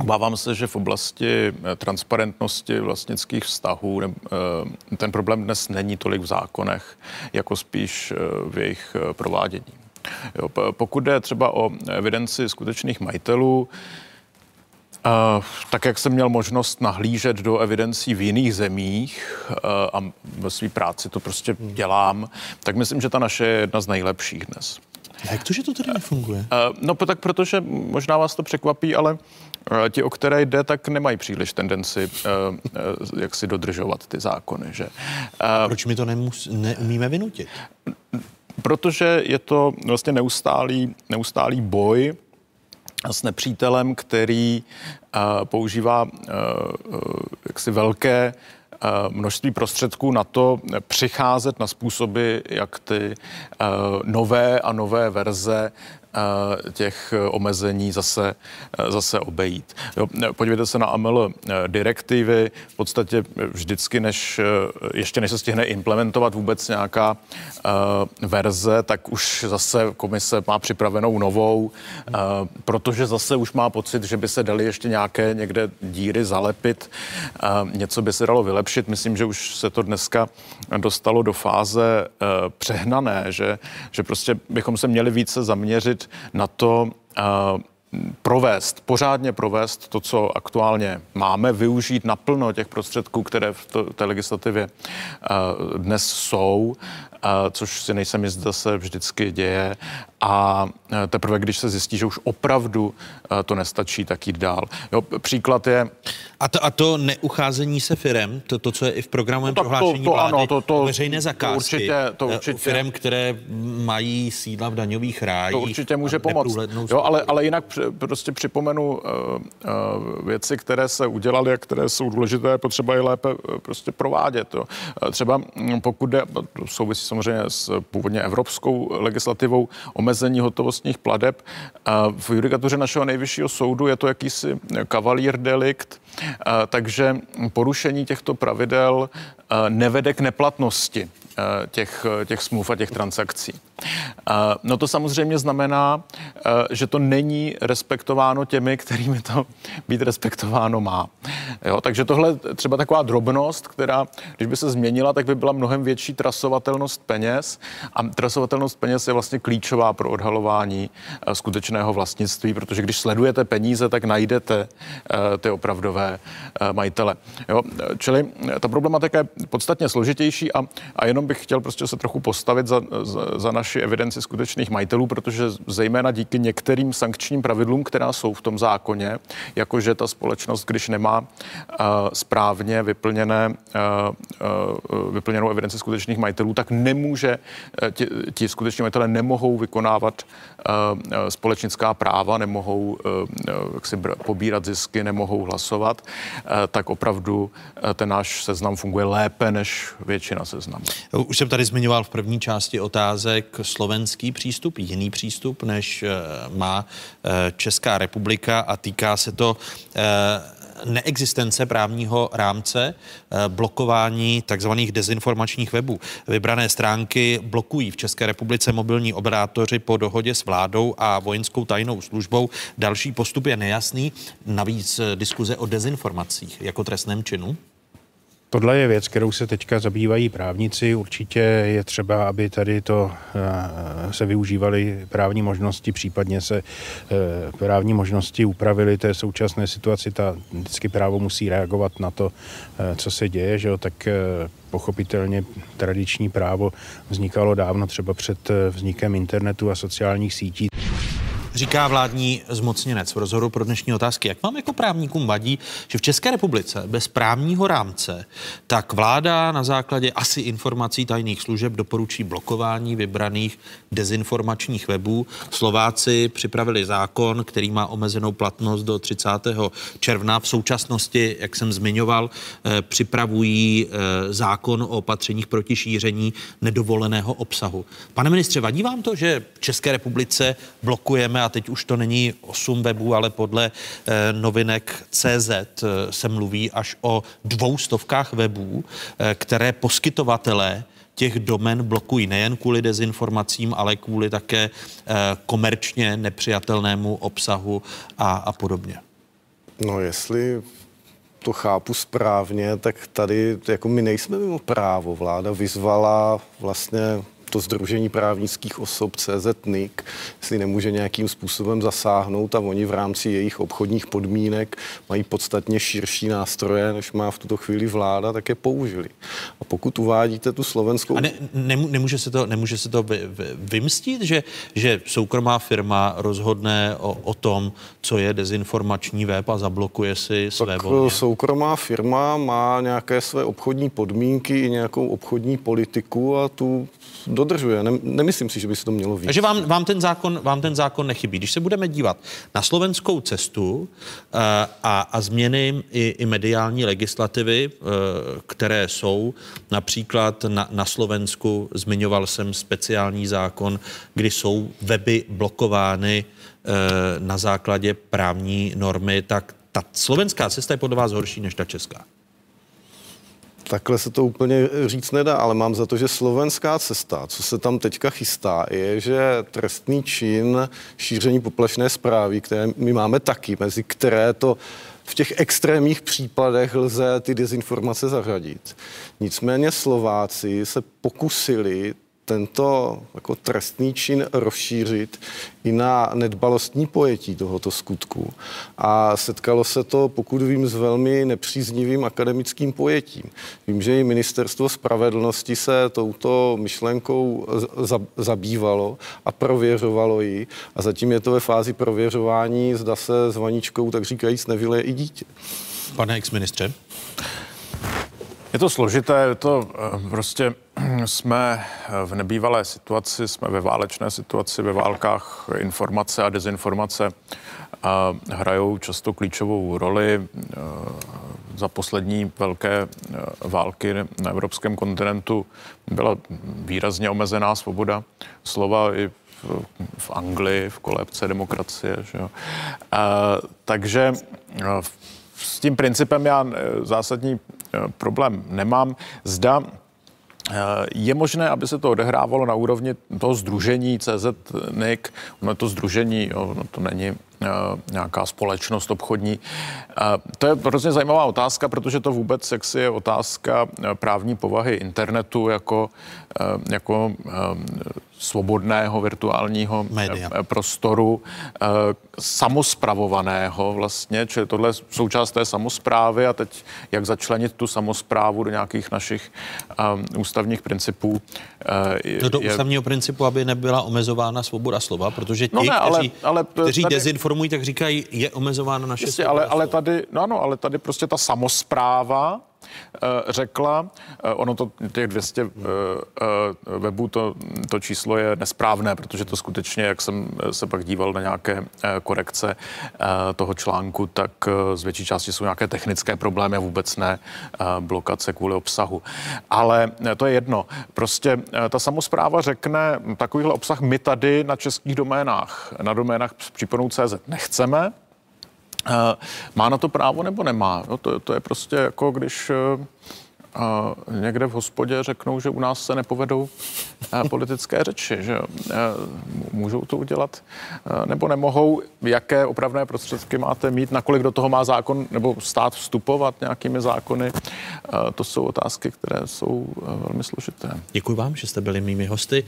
Obávám se, že v oblasti transparentnosti vlastnických vztahů ten problém dnes není tolik v zákonech, jako spíš v jejich provádění. Jo, pokud jde třeba o evidenci skutečných majitelů, Uh, tak jak jsem měl možnost nahlížet do evidencí v jiných zemích uh, a ve své práci to prostě dělám, tak myslím, že ta naše je jedna z nejlepších dnes. A jak to, že to tady nefunguje? Uh, no tak protože možná vás to překvapí, ale ti, o které jde, tak nemají příliš tendenci, jak si dodržovat ty zákony. Že? A proč mi to nemus, neumíme vynutit? Protože je to vlastně neustálý, neustálý boj s nepřítelem, který uh, používá uh, jaksi velké množství prostředků na to přicházet na způsoby, jak ty nové a nové verze těch omezení zase, zase obejít. Jo, podívejte se na AML direktivy. V podstatě vždycky, než ještě než se stihne implementovat vůbec nějaká verze, tak už zase komise má připravenou novou, protože zase už má pocit, že by se dali ještě nějaké někde díry zalepit, něco by se dalo vylepšit. Myslím, že už se to dneska dostalo do fáze přehnané, že, že prostě bychom se měli více zaměřit zaměřit na to, provést, pořádně provést to, co aktuálně máme, využít naplno těch prostředků, které v té legislativě dnes jsou, což si nejsem jist, se vždycky děje a e, teprve, když se zjistí, že už opravdu e, to nestačí, tak jít dál. Jo, příklad je... A to, a to neucházení se firem, to, to co je i v programovém no, prohlášení to, to, vlády, ano, to, to, veřejné zakázky, to určitě, to e, určitě. firem, které mají sídla v daňových rájích. To určitě může pomoct. Jo, ale, ale jinak prostě připomenu uh, uh, věci, které se udělaly a které jsou důležité, potřeba je lépe prostě provádět. Jo. Třeba pokud jde, to souvisí samozřejmě s původně evropskou legislativou, omezení hotovostních pladeb. V judikatuře našeho nejvyššího soudu je to jakýsi kavalír delikt, takže porušení těchto pravidel nevede k neplatnosti těch, těch smluv a těch transakcí. No to samozřejmě znamená, že to není respektováno těmi, kterými to být respektováno má. Jo, takže tohle třeba taková drobnost, která, když by se změnila, tak by byla mnohem větší trasovatelnost peněz. A trasovatelnost peněz je vlastně klíčová pro odhalování skutečného vlastnictví, protože když sledujete peníze, tak najdete ty opravdové majitele. Jo, čili ta problematika je podstatně složitější a, a jenom bych chtěl prostě se trochu postavit za, za, za naši naši evidenci skutečných majitelů, protože zejména díky některým sankčním pravidlům, která jsou v tom zákoně, jakože ta společnost, když nemá uh, správně vyplněné, uh, uh, vyplněnou evidenci skutečných majitelů, tak nemůže, ti, ti skuteční majitelé nemohou vykonávat společnická práva, nemohou jak si br- pobírat zisky, nemohou hlasovat, tak opravdu ten náš seznam funguje lépe než většina seznamů. Už jsem tady zmiňoval v první části otázek slovenský přístup, jiný přístup, než eh, má eh, Česká republika a týká se to eh, neexistence právního rámce, blokování takzvaných dezinformačních webů. Vybrané stránky blokují v České republice mobilní operátoři po dohodě s vládou a vojenskou tajnou službou. Další postup je nejasný, navíc diskuze o dezinformacích jako trestném činu. Tohle je věc, kterou se teďka zabývají právníci. Určitě je třeba, aby tady to eh, se využívaly právní možnosti, případně se eh, právní možnosti upravily té současné situaci. Ta vždycky právo musí reagovat na to, eh, co se děje, že jo? tak pochopitelně tradiční právo vznikalo dávno třeba před vznikem internetu a sociálních sítí. Říká vládní zmocněnec v rozhodu pro dnešní otázky. Jak vám jako právníkům vadí, že v České republice bez právního rámce tak vláda na základě asi informací tajných služeb doporučí blokování vybraných dezinformačních webů. Slováci připravili zákon, který má omezenou platnost do 30. června. V současnosti, jak jsem zmiňoval, eh, připravují eh, zákon o opatřeních proti šíření nedovoleného obsahu. Pane ministře, vadí vám to, že v České republice blokujeme a teď už to není 8 webů, ale podle eh, novinek CZ eh, se mluví až o dvou stovkách webů, eh, které poskytovatelé těch domen blokují nejen kvůli dezinformacím, ale kvůli také komerčně nepřijatelnému obsahu a, a podobně. No jestli to chápu správně, tak tady jako my nejsme mimo právo. Vláda vyzvala vlastně to Združení právnických osob CZNIC, jestli nemůže nějakým způsobem zasáhnout a oni v rámci jejich obchodních podmínek mají podstatně širší nástroje, než má v tuto chvíli vláda, tak je použili. A pokud uvádíte tu slovenskou... A ne, nemůže se to, nemůže se to vy, vy, vymstit, že, že soukromá firma rozhodne o, o tom, co je dezinformační web a zablokuje si své tak volně? soukromá firma má nějaké své obchodní podmínky i nějakou obchodní politiku a tu dodržuje. Ne, nemyslím si, že by se to mělo víc. Takže vám, vám, ten zákon, vám ten zákon nechybí. Když se budeme dívat na slovenskou cestu uh, a, a změny i, i mediální legislativy, uh, které jsou, například na, na Slovensku zmiňoval jsem speciální zákon, kdy jsou weby blokovány uh, na základě právní normy, tak ta slovenská cesta je podle vás horší než ta česká. Takhle se to úplně říct nedá, ale mám za to, že slovenská cesta, co se tam teďka chystá, je, že trestný čin šíření poplašné zprávy, které my máme taky, mezi které to v těch extrémních případech lze ty dezinformace zařadit. Nicméně Slováci se pokusili tento jako trestný čin rozšířit i na nedbalostní pojetí tohoto skutku. A setkalo se to, pokud vím, s velmi nepříznivým akademickým pojetím. Vím, že i ministerstvo spravedlnosti se touto myšlenkou zabývalo a prověřovalo ji a zatím je to ve fázi prověřování, zda se s vaničkou, tak říkajíc, nevyleje i dítě. Pane ex-ministře. Je to složité, je to eh, prostě jsme v nebývalé situaci, jsme ve válečné situaci, ve válkách informace a dezinformace a hrajou často klíčovou roli. Eh, za poslední velké eh, války na evropském kontinentu byla výrazně omezená svoboda slova i v, v Anglii, v kolébce demokracie. Že jo. A, takže s tím principem já zásadní Eh, problém nemám. Zda eh, je možné, aby se to odehrávalo na úrovni toho združení CZ-NIC, ono to združení, ono to není eh, nějaká společnost obchodní. To je hrozně zajímavá otázka, protože to vůbec jaksi je otázka právní povahy internetu jako, jako svobodného virtuálního Média. Eh, prostoru, eh, samospravovaného vlastně, čili tohle je součást té samozprávy a teď jak začlenit tu samozprávu do nějakých našich ústavních principů. Do je... ústavního principu, aby nebyla omezována svoboda slova, protože ti, no ne, ale, kteří, ale kteří tady... dezinformují, tak říkají, je omezována naše Jistě, ale, ale tady, no ano, ale tady prostě ta samozpráva řekla, eh, ono to těch 200 eh, webů, to, to číslo je nesprávné, protože to skutečně, jak jsem se pak díval na nějaké korekce toho článku, tak z větší části jsou nějaké technické problémy a vůbec ne blokace kvůli obsahu. Ale to je jedno. Prostě ta samozpráva řekne, takovýhle obsah my tady na českých doménách, na doménách případnou CZ nechceme, Eh, má na to právo nebo nemá? No to, to je prostě jako když eh, a někde v hospodě řeknou, že u nás se nepovedou eh, politické řeči, že eh, můžou to udělat eh, nebo nemohou. Jaké opravné prostředky máte mít, nakolik do toho má zákon nebo stát vstupovat nějakými zákony, to jsou otázky, které jsou velmi složité. Děkuji vám, že jste byli mými hosty.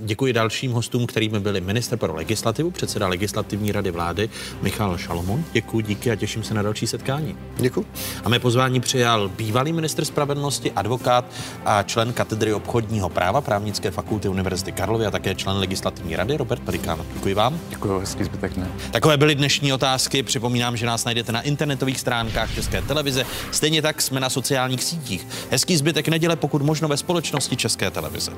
Děkuji dalším hostům, kterými byli minister pro legislativu, předseda legislativní rady vlády Michal Šalomon. Děkuji, díky a těším se na další setkání. Děkuji. A mé pozvání přijal bývalý minister ministr spravedlnosti, advokát a člen katedry obchodního práva právnické fakulty Univerzity Karlovy a také člen legislativní rady Robert Pelikán. Děkuji vám. Děkuji, hezký zbytek ne. Takové byly dnešní otázky. Připomínám, že nás najdete na internetových stránkách České televize. Stejně tak jsme na sociálních sítích. Hezký zbytek neděle, pokud možno ve společnosti České televize.